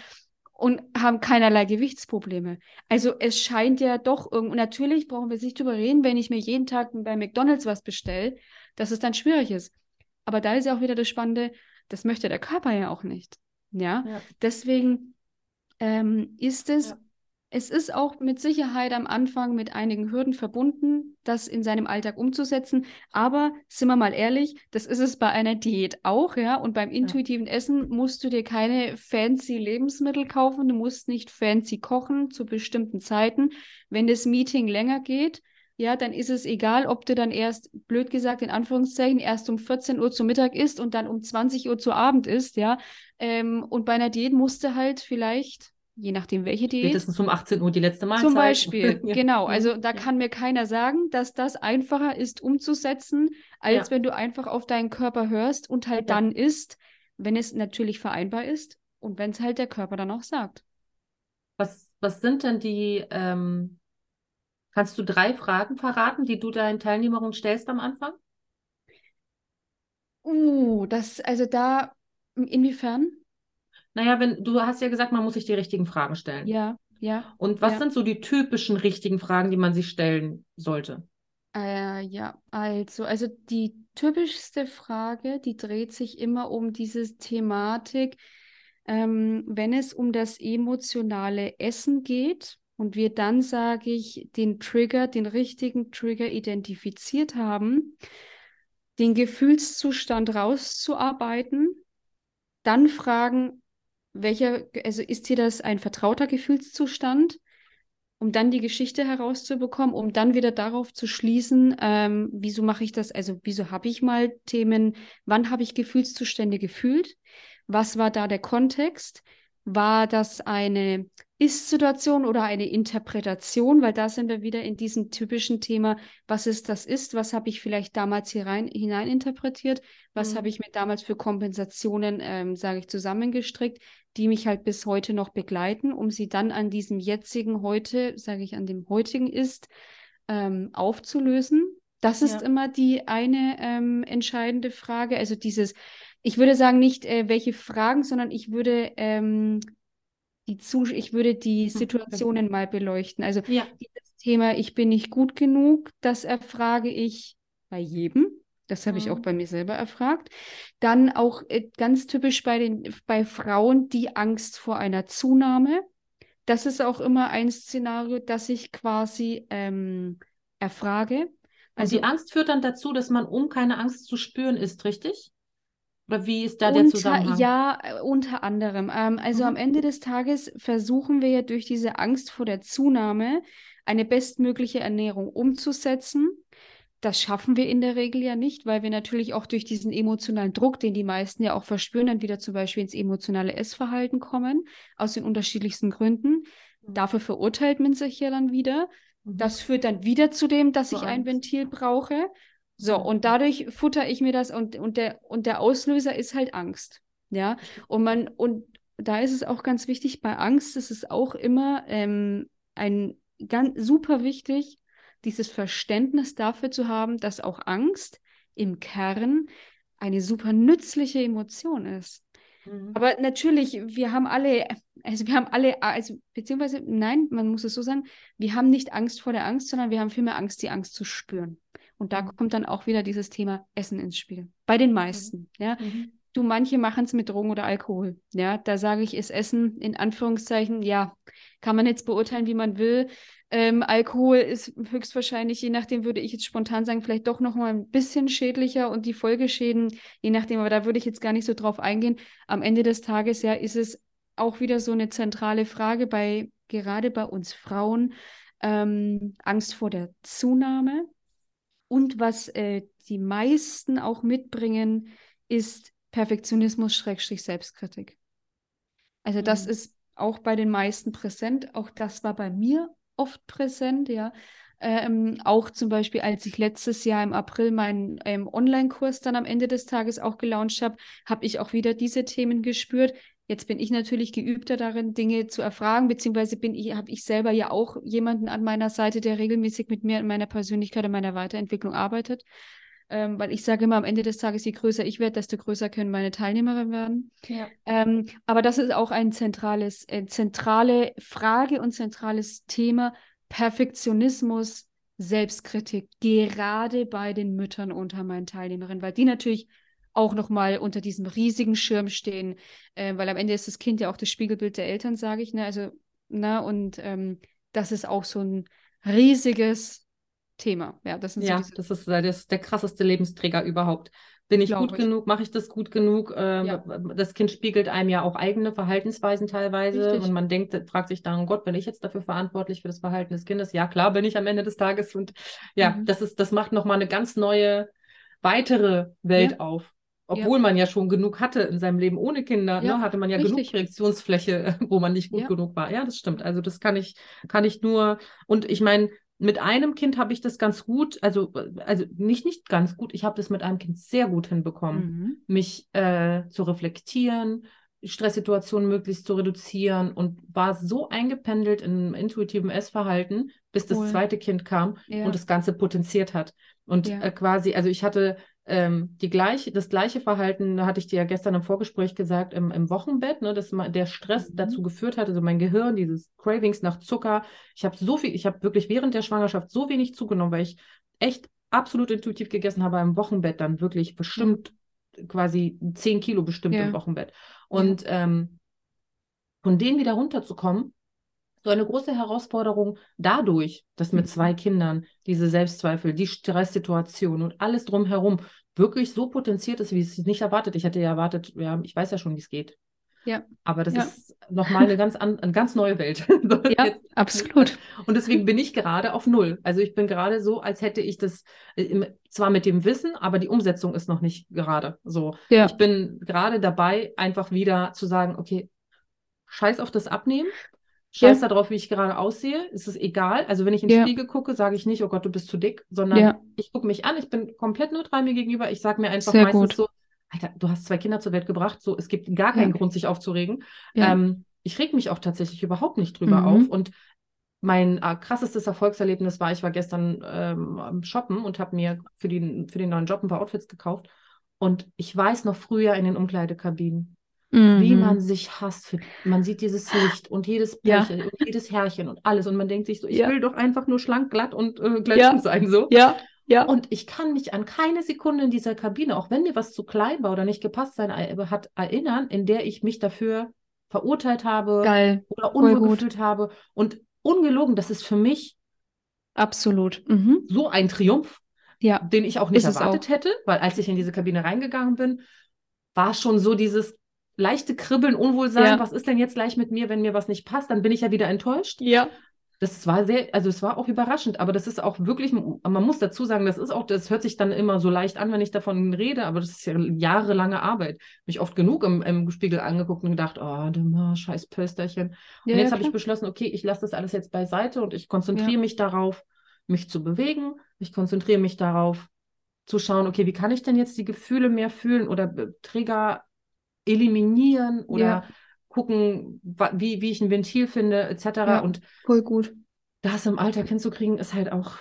und haben keinerlei Gewichtsprobleme. Also es scheint ja doch irgendwie, natürlich brauchen wir nicht drüber reden, wenn ich mir jeden Tag bei McDonalds was bestelle, dass es dann schwierig ist. Aber da ist ja auch wieder das Spannende, das möchte der Körper ja auch nicht. Ja, ja. deswegen ähm, ist es, ja. es ist auch mit Sicherheit am Anfang mit einigen Hürden verbunden, das in seinem Alltag umzusetzen. Aber sind wir mal ehrlich, das ist es bei einer Diät auch, ja. Und beim intuitiven ja. Essen musst du dir keine fancy Lebensmittel kaufen, du musst nicht fancy kochen zu bestimmten Zeiten. Wenn das Meeting länger geht, ja, dann ist es egal, ob du dann erst, blöd gesagt, in Anführungszeichen, erst um 14 Uhr zu Mittag isst und dann um 20 Uhr zu Abend isst, ja. Ähm, und bei einer Diät musst du halt vielleicht, je nachdem welche Diät. Spätestens um 18 Uhr die letzte Mahlzeit. Zum Beispiel, ja. genau. Also da ja. kann mir keiner sagen, dass das einfacher ist umzusetzen, als ja. wenn du einfach auf deinen Körper hörst und halt dann isst, wenn es natürlich vereinbar ist und wenn es halt der Körper dann auch sagt. Was, was sind denn die, ähm Kannst du drei Fragen verraten, die du deinen Teilnehmerinnen stellst am Anfang? Uh, das, also da, inwiefern? Naja, wenn, du hast ja gesagt, man muss sich die richtigen Fragen stellen. Ja, ja. Und was ja. sind so die typischen richtigen Fragen, die man sich stellen sollte? Äh, ja, also, also die typischste Frage, die dreht sich immer um diese Thematik, ähm, wenn es um das emotionale Essen geht und wir dann, sage ich, den Trigger, den richtigen Trigger identifiziert haben, den Gefühlszustand rauszuarbeiten, dann fragen, welcher, also ist hier das ein vertrauter Gefühlszustand, um dann die Geschichte herauszubekommen, um dann wieder darauf zu schließen, ähm, wieso mache ich das, also wieso habe ich mal Themen, wann habe ich Gefühlszustände gefühlt, was war da der Kontext, war das eine ist-Situation oder eine Interpretation, weil da sind wir wieder in diesem typischen Thema, was ist das ist, was habe ich vielleicht damals hier rein, hineininterpretiert, was mhm. habe ich mir damals für Kompensationen, ähm, sage ich, zusammengestrickt, die mich halt bis heute noch begleiten, um sie dann an diesem jetzigen heute, sage ich, an dem heutigen ist, ähm, aufzulösen. Das ist ja. immer die eine ähm, entscheidende Frage. Also dieses, ich würde sagen, nicht äh, welche Fragen, sondern ich würde ähm, die Zus ich würde die mhm. Situationen mal beleuchten. Also ja. dieses Thema, ich bin nicht gut genug, das erfrage ich bei jedem. Das habe mhm. ich auch mhm. bei mir selber erfragt. Dann auch äh, ganz typisch bei den bei Frauen die Angst vor einer Zunahme. Das ist auch immer ein Szenario, das ich quasi ähm, erfrage. Also die Angst führt dann dazu, dass man, um keine Angst zu spüren, ist, richtig? Oder wie ist da unter, der Zusammenhang? Ja, äh, unter anderem. Ähm, also mhm. am Ende des Tages versuchen wir ja durch diese Angst vor der Zunahme eine bestmögliche Ernährung umzusetzen. Das schaffen wir in der Regel ja nicht, weil wir natürlich auch durch diesen emotionalen Druck, den die meisten ja auch verspüren, dann wieder zum Beispiel ins emotionale Essverhalten kommen, aus den unterschiedlichsten Gründen. Mhm. Dafür verurteilt man sich ja dann wieder. Mhm. Das führt dann wieder zu dem, dass ich ein Ventil brauche. So, und dadurch futter ich mir das und, und, der, und der Auslöser ist halt Angst. Ja, und man, und da ist es auch ganz wichtig, bei Angst ist es auch immer ähm, ein ganz super wichtig, dieses Verständnis dafür zu haben, dass auch Angst im Kern eine super nützliche Emotion ist. Mhm. Aber natürlich, wir haben alle, also wir haben alle, also beziehungsweise, nein, man muss es so sagen, wir haben nicht Angst vor der Angst, sondern wir haben vielmehr Angst, die Angst zu spüren. Und da mhm. kommt dann auch wieder dieses Thema Essen ins Spiel. Bei den meisten, mhm. ja. Mhm. Du, manche machen es mit Drogen oder Alkohol. Ja, da sage ich, ist Essen in Anführungszeichen, ja, kann man jetzt beurteilen, wie man will. Ähm, Alkohol ist höchstwahrscheinlich, je nachdem würde ich jetzt spontan sagen, vielleicht doch noch mal ein bisschen schädlicher und die Folgeschäden, je nachdem, aber da würde ich jetzt gar nicht so drauf eingehen. Am Ende des Tages ja ist es auch wieder so eine zentrale Frage bei gerade bei uns Frauen ähm, Angst vor der Zunahme und was äh, die meisten auch mitbringen ist Perfektionismus Schrägstrich Selbstkritik. Also das mhm. ist auch bei den meisten präsent. Auch das war bei mir oft präsent, ja. Ähm, auch zum Beispiel, als ich letztes Jahr im April meinen ähm, Online-Kurs dann am Ende des Tages auch gelauncht habe, habe ich auch wieder diese Themen gespürt. Jetzt bin ich natürlich geübter darin, Dinge zu erfragen, beziehungsweise bin ich, habe ich selber ja auch jemanden an meiner Seite, der regelmäßig mit mir in meiner Persönlichkeit und meiner Weiterentwicklung arbeitet. Ähm, weil ich sage immer, am Ende des Tages, je größer ich werde, desto größer können meine Teilnehmerinnen werden. Ja. Ähm, aber das ist auch ein zentrales, äh, zentrale Frage und zentrales Thema. Perfektionismus, Selbstkritik, gerade bei den Müttern unter meinen Teilnehmerinnen, weil die natürlich auch nochmal unter diesem riesigen Schirm stehen, äh, weil am Ende ist das Kind ja auch das Spiegelbild der Eltern, sage ich, ne? Also, na, und ähm, das ist auch so ein riesiges Thema. Ja, das, ja, so das ist das, der krasseste Lebensträger überhaupt. Bin ich gut ich. genug? Mache ich das gut genug? Äh, ja. Das Kind spiegelt einem ja auch eigene Verhaltensweisen teilweise. Richtig. Und man denkt, fragt sich dann, oh Gott, bin ich jetzt dafür verantwortlich für das Verhalten des Kindes? Ja, klar, bin ich am Ende des Tages. Und ja, mhm. das ist, das macht nochmal eine ganz neue, weitere Welt ja. auf. Obwohl ja. man ja schon genug hatte in seinem Leben ohne Kinder, ne, hatte man ja Richtig. genug Reaktionsfläche, wo man nicht gut genug war. Ja, das stimmt. Also das kann ich, kann ich nur. Und ich meine, mit einem Kind habe ich das ganz gut, also, also nicht, nicht ganz gut, ich habe das mit einem Kind sehr gut hinbekommen, mhm. mich äh, zu reflektieren, Stresssituationen möglichst zu reduzieren und war so eingependelt in intuitivem Essverhalten, bis cool. das zweite Kind kam ja. und das Ganze potenziert hat. Und ja. äh, quasi, also ich hatte ähm, die gleiche, das gleiche Verhalten, hatte ich dir ja gestern im Vorgespräch gesagt, im, im Wochenbett, ne, dass der Stress mhm. dazu geführt hat, also mein Gehirn, dieses Cravings nach Zucker. Ich habe so viel, ich habe wirklich während der Schwangerschaft so wenig zugenommen, weil ich echt absolut intuitiv gegessen habe im Wochenbett dann wirklich bestimmt mhm. quasi 10 Kilo bestimmt ja. im Wochenbett. Und ja. ähm, von denen wieder runterzukommen, so eine große Herausforderung dadurch, dass mit zwei Kindern diese Selbstzweifel, die Stresssituation und alles drumherum wirklich so potenziert ist, wie es nicht erwartet. Ich hätte ja erwartet, ja, ich weiß ja schon, wie es geht. Ja. Aber das ja. ist nochmal eine ganz, an, eine ganz neue Welt. ja, absolut. Und deswegen bin ich gerade auf Null. Also ich bin gerade so, als hätte ich das äh, zwar mit dem Wissen, aber die Umsetzung ist noch nicht gerade so. Ja. Ich bin gerade dabei, einfach wieder zu sagen, okay, scheiß auf das Abnehmen. Scheiß ja. darauf, wie ich gerade aussehe. Es ist egal. Also wenn ich in den ja. Spiegel gucke, sage ich nicht, oh Gott, du bist zu dick, sondern ja. ich gucke mich an, ich bin komplett neutral mir gegenüber. Ich sage mir einfach Sehr meistens gut. so, Alter, du hast zwei Kinder zur Welt gebracht, so, es gibt gar keinen Grund, sich aufzuregen. Ähm, ich reg mich auch tatsächlich überhaupt nicht drüber mhm. auf. Und mein äh, krassestes Erfolgserlebnis war, ich war gestern ähm, Shoppen und habe mir für, die, für den neuen Job ein paar Outfits gekauft. Und ich weiß noch früher in den Umkleidekabinen, Mhm. Wie man sich hasst. Man sieht dieses Licht und jedes Pärchen ja. und jedes Härchen und alles. Und man denkt sich so, ich ja. will doch einfach nur schlank, glatt und äh, glänzend sein. So. Ja. Ja. Und ich kann mich an keine Sekunde in dieser Kabine, auch wenn mir was zu klein war oder nicht gepasst sein hat, erinnern, in der ich mich dafür verurteilt habe Geil. oder unwohl gefühlt habe. Und ungelogen, das ist für mich absolut mhm. so ein Triumph, ja. den ich auch nicht ist erwartet auch. hätte, weil als ich in diese Kabine reingegangen bin, war schon so dieses, leichte Kribbeln, Unwohlsein, ja. was ist denn jetzt gleich mit mir, wenn mir was nicht passt, dann bin ich ja wieder enttäuscht. Ja. Das war sehr, also es war auch überraschend, aber das ist auch wirklich, man muss dazu sagen, das ist auch, das hört sich dann immer so leicht an, wenn ich davon rede, aber das ist ja jahrelange Arbeit. Mich oft genug im, im Spiegel angeguckt und gedacht, oh, du scheiß Pösterchen. Und ja, jetzt ja, habe ich beschlossen, okay, ich lasse das alles jetzt beiseite und ich konzentriere mich darauf, mich zu bewegen. Ich konzentriere mich darauf, zu schauen, okay, wie kann ich denn jetzt die Gefühle mehr fühlen oder Trigger eliminieren oder ja. gucken, wie, wie ich ein Ventil finde, etc. Ja, und voll gut. Das im Alltag hinzukriegen, ist halt auch.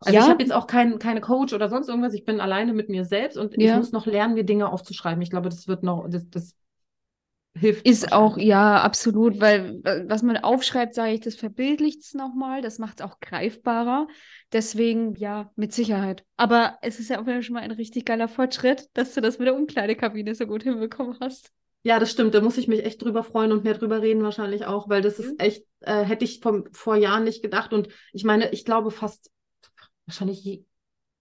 Also ja. ich habe jetzt auch kein, keine Coach oder sonst irgendwas. Ich bin alleine mit mir selbst und ich muss noch lernen, mir Dinge aufzuschreiben. Ich glaube, das wird noch, das, das hilft. Ist auch, ja, absolut, weil was man aufschreibt, sage ich, das verbildlicht es nochmal, das macht es auch greifbarer. Deswegen, ja, mit Sicherheit. Aber es ist ja auch schon mal ein richtig geiler Fortschritt, dass du das mit der Umkleidekabine so gut hinbekommen hast. Ja, das stimmt. Da muss ich mich echt drüber freuen und mehr drüber reden wahrscheinlich auch, weil das ist mhm. echt, äh, hätte ich vom, vor Jahren nicht gedacht. Und ich meine, ich glaube fast wahrscheinlich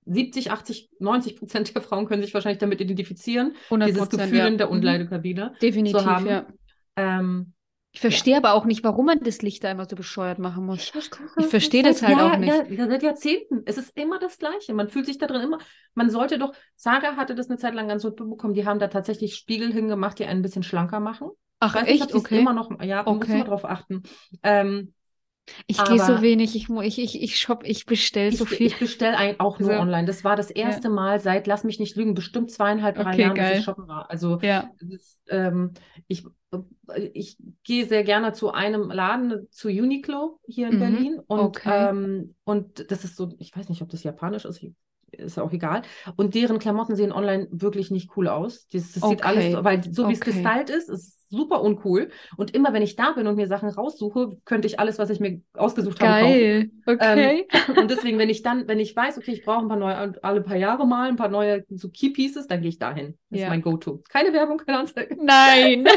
70, 80, 90 Prozent der Frauen können sich wahrscheinlich damit identifizieren, dieses Gefühl ja. in der mhm. Umkleidekabine Definitiv, zu haben. Ja. Ähm, ich verstehe ja. aber auch nicht, warum man das Licht da immer so bescheuert machen muss. Ich verstehe das halt ja, auch nicht. Ja, seit Jahrzehnten. Es ist immer das Gleiche. Man fühlt sich da drin immer. Man sollte doch. Saga hatte das eine Zeit lang ganz gut bekommen. Die haben da tatsächlich Spiegel hingemacht, die einen ein bisschen schlanker machen. Ach, echt? Nicht, okay. Immer noch, ja, okay. muss man drauf achten. Ähm, ich gehe so wenig, ich, ich, ich, ich shop, ich bestelle so viel. Ich bestelle auch nur so. online. Das war das erste ja. Mal seit, lass mich nicht lügen, bestimmt zweieinhalb, drei okay, Jahren, geil. dass ich shoppen war. Also ja. das, ähm, ich, ich gehe sehr gerne zu einem Laden, zu Uniqlo hier in mhm. Berlin. Und, okay. ähm, und das ist so, ich weiß nicht, ob das japanisch ist, ist auch egal. Und deren Klamotten sehen online wirklich nicht cool aus. Das, das okay. sieht alles, weil so wie es gestylt ist, ist super uncool. Und immer wenn ich da bin und mir Sachen raussuche, könnte ich alles, was ich mir ausgesucht habe, Geil. kaufen. Okay. Ähm, und deswegen, wenn ich dann, wenn ich weiß, okay, ich brauche ein paar neue, alle paar Jahre mal ein paar neue so Key Pieces, dann gehe ich dahin. Das ja. ist mein Go-To. Keine Werbung, keine Anzeige. Nein.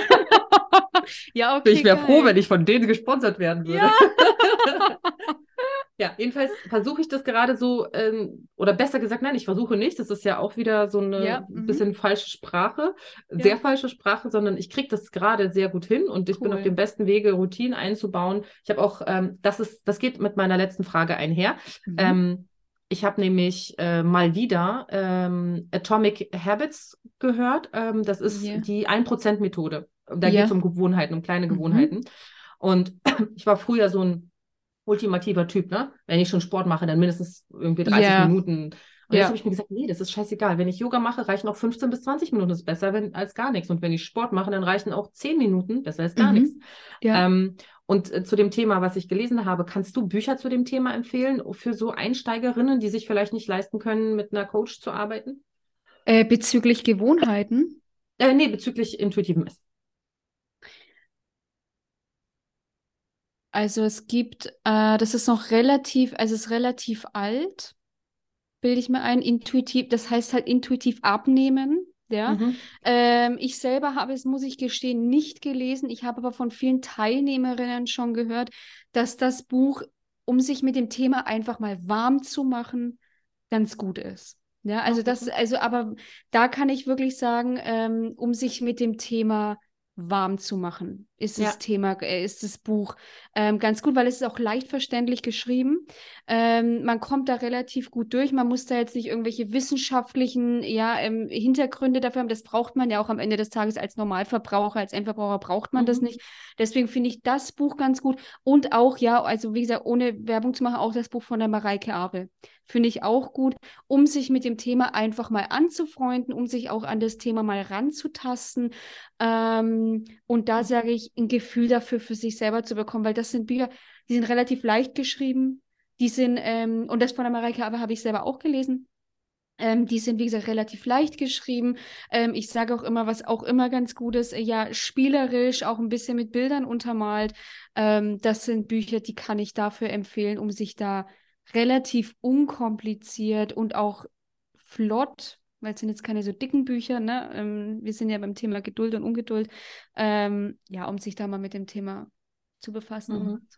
ja, okay. Ich wäre froh, wenn ich von denen gesponsert werden würde. Ja. Ja, jedenfalls versuche ich das gerade so, ähm, oder besser gesagt, nein, ich versuche nicht. Das ist ja auch wieder so eine ja, mhm. bisschen falsche Sprache, ja. sehr falsche Sprache, sondern ich kriege das gerade sehr gut hin und ich cool. bin auf dem besten Wege, Routinen einzubauen. Ich habe auch, ähm, das ist, das geht mit meiner letzten Frage einher. Mhm. Ähm, ich habe nämlich äh, mal wieder ähm, Atomic Habits gehört. Ähm, das ist yeah. die 1%-Methode. Da yeah. geht es um Gewohnheiten, um kleine mhm. Gewohnheiten. Und ich war früher so ein ultimativer Typ, ne? Wenn ich schon Sport mache, dann mindestens irgendwie 30 yeah. Minuten. Und jetzt habe ich mir gesagt, nee, das ist scheißegal. Wenn ich Yoga mache, reichen auch 15 bis 20 Minuten. Das ist besser wenn, als gar nichts. Und wenn ich Sport mache, dann reichen auch 10 Minuten. Besser als gar mhm. nichts. Ja. Ähm, und äh, zu dem Thema, was ich gelesen habe, kannst du Bücher zu dem Thema empfehlen für so Einsteigerinnen, die sich vielleicht nicht leisten können, mit einer Coach zu arbeiten? Äh, bezüglich Gewohnheiten? Äh, nee, bezüglich intuitivem Essen. Also es gibt, äh, das ist noch relativ, also es ist relativ alt, bilde ich mir ein, intuitiv, das heißt halt intuitiv abnehmen. Ja, mhm. ähm, ich selber habe es, muss ich gestehen, nicht gelesen. Ich habe aber von vielen Teilnehmerinnen schon gehört, dass das Buch, um sich mit dem Thema einfach mal warm zu machen, ganz gut ist. Ja, also okay. das, also aber da kann ich wirklich sagen, ähm, um sich mit dem Thema warm zu machen, ist ja. das Thema, äh, ist das Buch ähm, ganz gut, weil es ist auch leicht verständlich geschrieben. Ähm, man kommt da relativ gut durch. Man muss da jetzt nicht irgendwelche wissenschaftlichen ja, ähm, Hintergründe dafür haben. Das braucht man ja auch am Ende des Tages als Normalverbraucher, als Endverbraucher braucht man mhm. das nicht. Deswegen finde ich das Buch ganz gut. Und auch, ja, also wie gesagt, ohne Werbung zu machen, auch das Buch von der Mareike Abel. Finde ich auch gut, um sich mit dem Thema einfach mal anzufreunden, um sich auch an das Thema mal ranzutasten. Ähm, und da sage ich, ein Gefühl dafür für sich selber zu bekommen, weil das sind Bücher, die sind relativ leicht geschrieben. Die sind, ähm, und das von Mareike aber habe ich selber auch gelesen. Ähm, die sind, wie gesagt, relativ leicht geschrieben. Ähm, ich sage auch immer, was auch immer ganz gut ist, äh, ja, spielerisch, auch ein bisschen mit Bildern untermalt. Ähm, das sind Bücher, die kann ich dafür empfehlen, um sich da relativ unkompliziert und auch flott, weil es sind jetzt keine so dicken Bücher, ne? Ähm, wir sind ja beim Thema Geduld und Ungeduld, ähm, ja, um sich da mal mit dem Thema zu befassen. Mhm.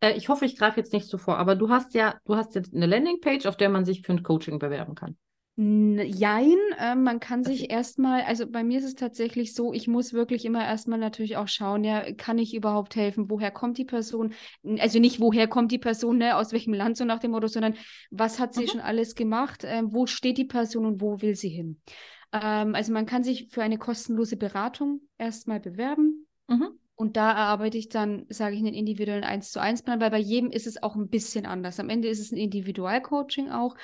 Äh, ich hoffe, ich greife jetzt nicht so vor, aber du hast ja, du hast jetzt eine Landingpage, auf der man sich für ein Coaching bewerben kann. Jein, äh, man kann sich okay. erstmal, also bei mir ist es tatsächlich so, ich muss wirklich immer erstmal natürlich auch schauen, ja, kann ich überhaupt helfen? Woher kommt die Person? Also nicht, woher kommt die Person, ne, aus welchem Land so nach dem Motto, sondern was hat sie mhm. schon alles gemacht? Äh, wo steht die Person und wo will sie hin? Ähm, also man kann sich für eine kostenlose Beratung erstmal bewerben. Mhm. Und da erarbeite ich dann, sage ich, einen individuellen 1 zu 1 Plan, weil bei jedem ist es auch ein bisschen anders. Am Ende ist es ein Individualcoaching auch.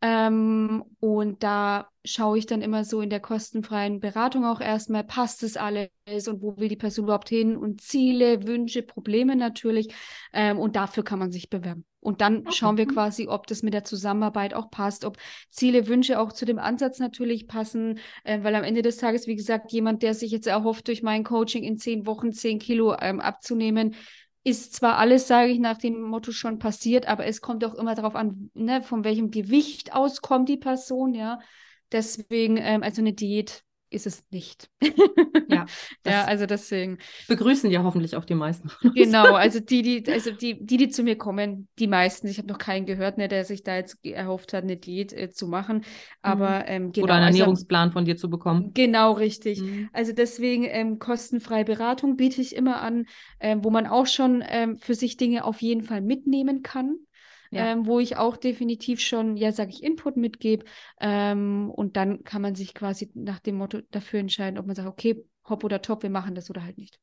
Ähm, und da schaue ich dann immer so in der kostenfreien Beratung auch erstmal, passt es alles und wo will die Person überhaupt hin und Ziele, Wünsche, Probleme natürlich. Ähm, und dafür kann man sich bewerben. Und dann okay. schauen wir quasi, ob das mit der Zusammenarbeit auch passt, ob Ziele, Wünsche auch zu dem Ansatz natürlich passen, äh, weil am Ende des Tages, wie gesagt, jemand, der sich jetzt erhofft, durch mein Coaching in zehn Wochen zehn Kilo ähm, abzunehmen, ist zwar alles, sage ich, nach dem Motto schon passiert, aber es kommt auch immer darauf an, ne, von welchem Gewicht aus kommt die Person, ja. Deswegen, ähm, also eine Diät ist es nicht. Ja, ja, also deswegen. Begrüßen ja hoffentlich auch die meisten. Genau, also die, die, also die, die, die zu mir kommen, die meisten. Ich habe noch keinen gehört, ne, der sich da jetzt erhofft hat, eine Diät äh, zu machen. Aber mhm. ähm, genau. Oder einen also Ernährungsplan also, von dir zu bekommen. Genau, richtig. Mhm. Also deswegen ähm, kostenfreie Beratung biete ich immer an, ähm, wo man auch schon ähm, für sich Dinge auf jeden Fall mitnehmen kann ja. ähm, wo ich auch definitiv schon, ja, sage ich, Input mitgebe. Ähm, und dann kann man sich quasi nach dem Motto dafür entscheiden, ob man sagt, okay, hopp oder top, wir machen das oder halt nicht.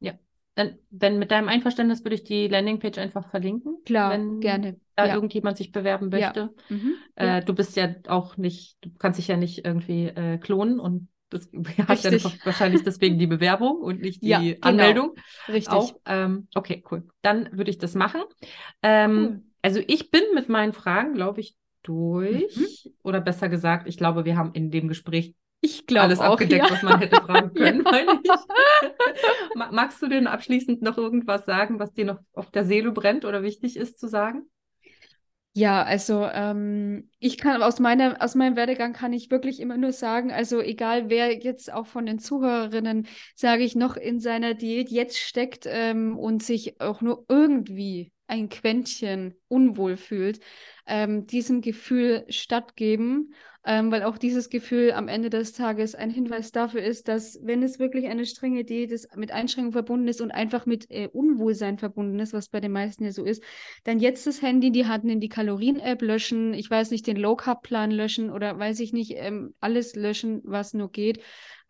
Ja. Dann, wenn mit deinem Einverständnis würde ich die Landingpage einfach verlinken. Klar, wenn gerne. Da ja. irgendjemand sich bewerben möchte. Ja. Mhm. Äh, ja. Du bist ja auch nicht, du kannst dich ja nicht irgendwie äh, klonen und das hat ja wahrscheinlich deswegen die Bewerbung und nicht die ja, genau. Anmeldung. Richtig. Auch, ähm, okay, cool. Dann würde ich das machen. Ähm, cool. Also ich bin mit meinen Fragen, glaube ich, durch. Mhm. Oder besser gesagt, ich glaube, wir haben in dem Gespräch ich alles auch, abgedeckt, ja. was man hätte fragen können. ja. Magst du denn abschließend noch irgendwas sagen, was dir noch auf der Seele brennt oder wichtig ist zu sagen? Ja, also ähm, ich kann aus meiner, aus meinem Werdegang kann ich wirklich immer nur sagen, also egal wer jetzt auch von den Zuhörerinnen, sage ich, noch in seiner Diät jetzt steckt ähm, und sich auch nur irgendwie ein Quäntchen unwohl fühlt, ähm, diesem Gefühl stattgeben, ähm, weil auch dieses Gefühl am Ende des Tages ein Hinweis dafür ist, dass wenn es wirklich eine strenge Diät ist, mit Einschränkungen verbunden ist und einfach mit äh, Unwohlsein verbunden ist, was bei den meisten ja so ist, dann jetzt das Handy in die Hand nehmen, die Kalorien-App löschen, ich weiß nicht, den Low-Carb-Plan löschen oder weiß ich nicht, ähm, alles löschen, was nur geht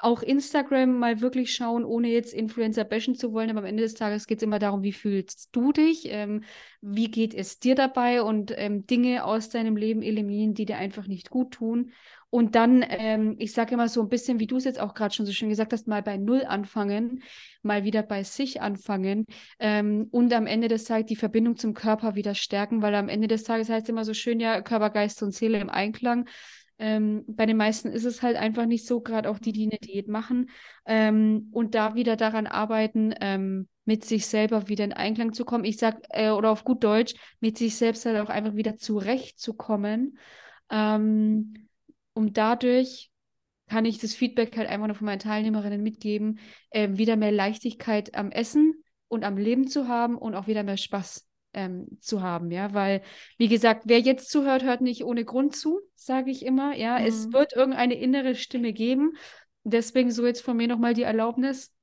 auch Instagram mal wirklich schauen, ohne jetzt Influencer bashen zu wollen, aber am Ende des Tages geht es immer darum, wie fühlst du dich, ähm, wie geht es dir dabei und ähm, Dinge aus deinem Leben eliminieren, die dir einfach nicht gut tun. Und dann, ähm, ich sage immer so ein bisschen, wie du es jetzt auch gerade schon so schön gesagt hast, mal bei Null anfangen, mal wieder bei sich anfangen ähm, und am Ende des Tages die Verbindung zum Körper wieder stärken, weil am Ende des Tages heißt es immer so schön, ja, Körper, Geist und Seele im Einklang. Ähm, bei den meisten ist es halt einfach nicht so, gerade auch die, die eine Diät machen. Ähm, und da wieder daran arbeiten, ähm, mit sich selber wieder in Einklang zu kommen. Ich sag, äh, oder auf gut Deutsch, mit sich selbst halt auch einfach wieder zurechtzukommen. Ähm, um dadurch kann ich das Feedback halt einfach nur von meinen Teilnehmerinnen mitgeben, äh, wieder mehr Leichtigkeit am Essen und am Leben zu haben und auch wieder mehr Spaß ähm, zu haben, ja, weil, wie gesagt, wer jetzt zuhört, hört nicht ohne Grund zu, sage ich immer, ja, mhm. es wird irgendeine innere Stimme geben, deswegen so jetzt von mir nochmal die Erlaubnis,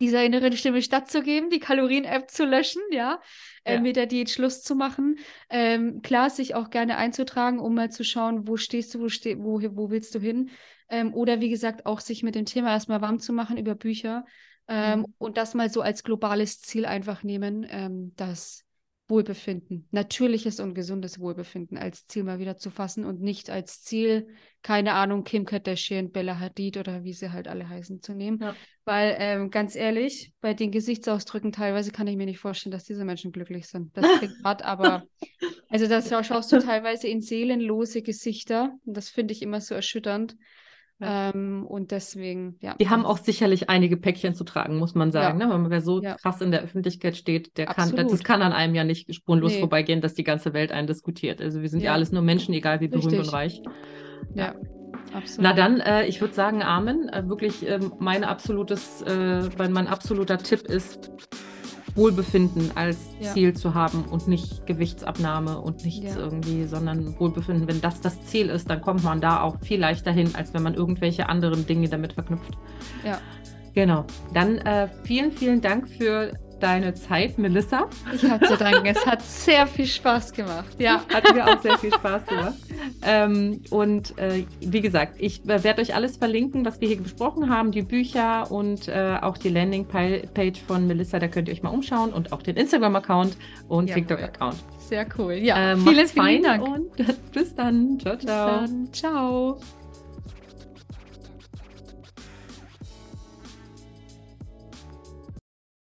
dieser inneren Stimme stattzugeben, die Kalorien-App zu löschen, ja, äh, ja. mit der Diät Schluss zu machen. Ähm, klar, sich auch gerne einzutragen, um mal zu schauen, wo stehst du, wo, ste wo, wo willst du hin. Ähm, oder wie gesagt, auch sich mit dem Thema erstmal warm zu machen über Bücher ähm, mhm. und das mal so als globales Ziel einfach nehmen, ähm, dass Wohlbefinden, natürliches und gesundes Wohlbefinden als Ziel mal wieder zu fassen und nicht als Ziel, keine Ahnung, Kim Kardashian, Bella Hadid oder wie sie halt alle heißen, zu nehmen. Ja. Weil, ähm, ganz ehrlich, bei den Gesichtsausdrücken teilweise kann ich mir nicht vorstellen, dass diese Menschen glücklich sind. Das klingt hart, aber also das schaust du teilweise in seelenlose Gesichter. Und das finde ich immer so erschütternd. Ja. Ähm, und deswegen, ja. Die haben auch sicherlich einige Päckchen zu tragen, muss man sagen. Ja. Ne? Wenn man so ja. krass in der Öffentlichkeit steht, der kann, das kann an einem ja nicht spurlos nee. vorbeigehen, dass die ganze Welt einen diskutiert. Also wir sind ja, alles nur Menschen, egal wie berühmt Richtig. und reich. Ja. Absolut. Na dann, äh, ich würde sagen, Amen. Äh, wirklich äh, mein absolutes, äh, mein absoluter Tipp ist, Wohlbefinden als ja. Ziel zu haben und nicht Gewichtsabnahme und nichts ja. irgendwie, sondern Wohlbefinden. Wenn das das Ziel ist, dann kommt man da auch viel leichter hin, als wenn man irgendwelche anderen Dinge damit verknüpft. Ja. Genau. Dann äh, vielen, vielen Dank für deine Zeit, Melissa. Ich habe zu danken. es hat sehr viel Spaß gemacht. Ja, hat mir auch sehr viel Spaß gemacht. Ähm, und äh, wie gesagt, ich werde euch alles verlinken, was wir hier besprochen haben, die Bücher und äh, auch die Landingpage von Melissa. Da könnt ihr euch mal umschauen und auch den Instagram-Account und ja, TikTok-Account. Sehr cool. Ja, äh, vielen, vielen Dank. Und bis dann. Ciao, ciao. Bis dann. Ciao.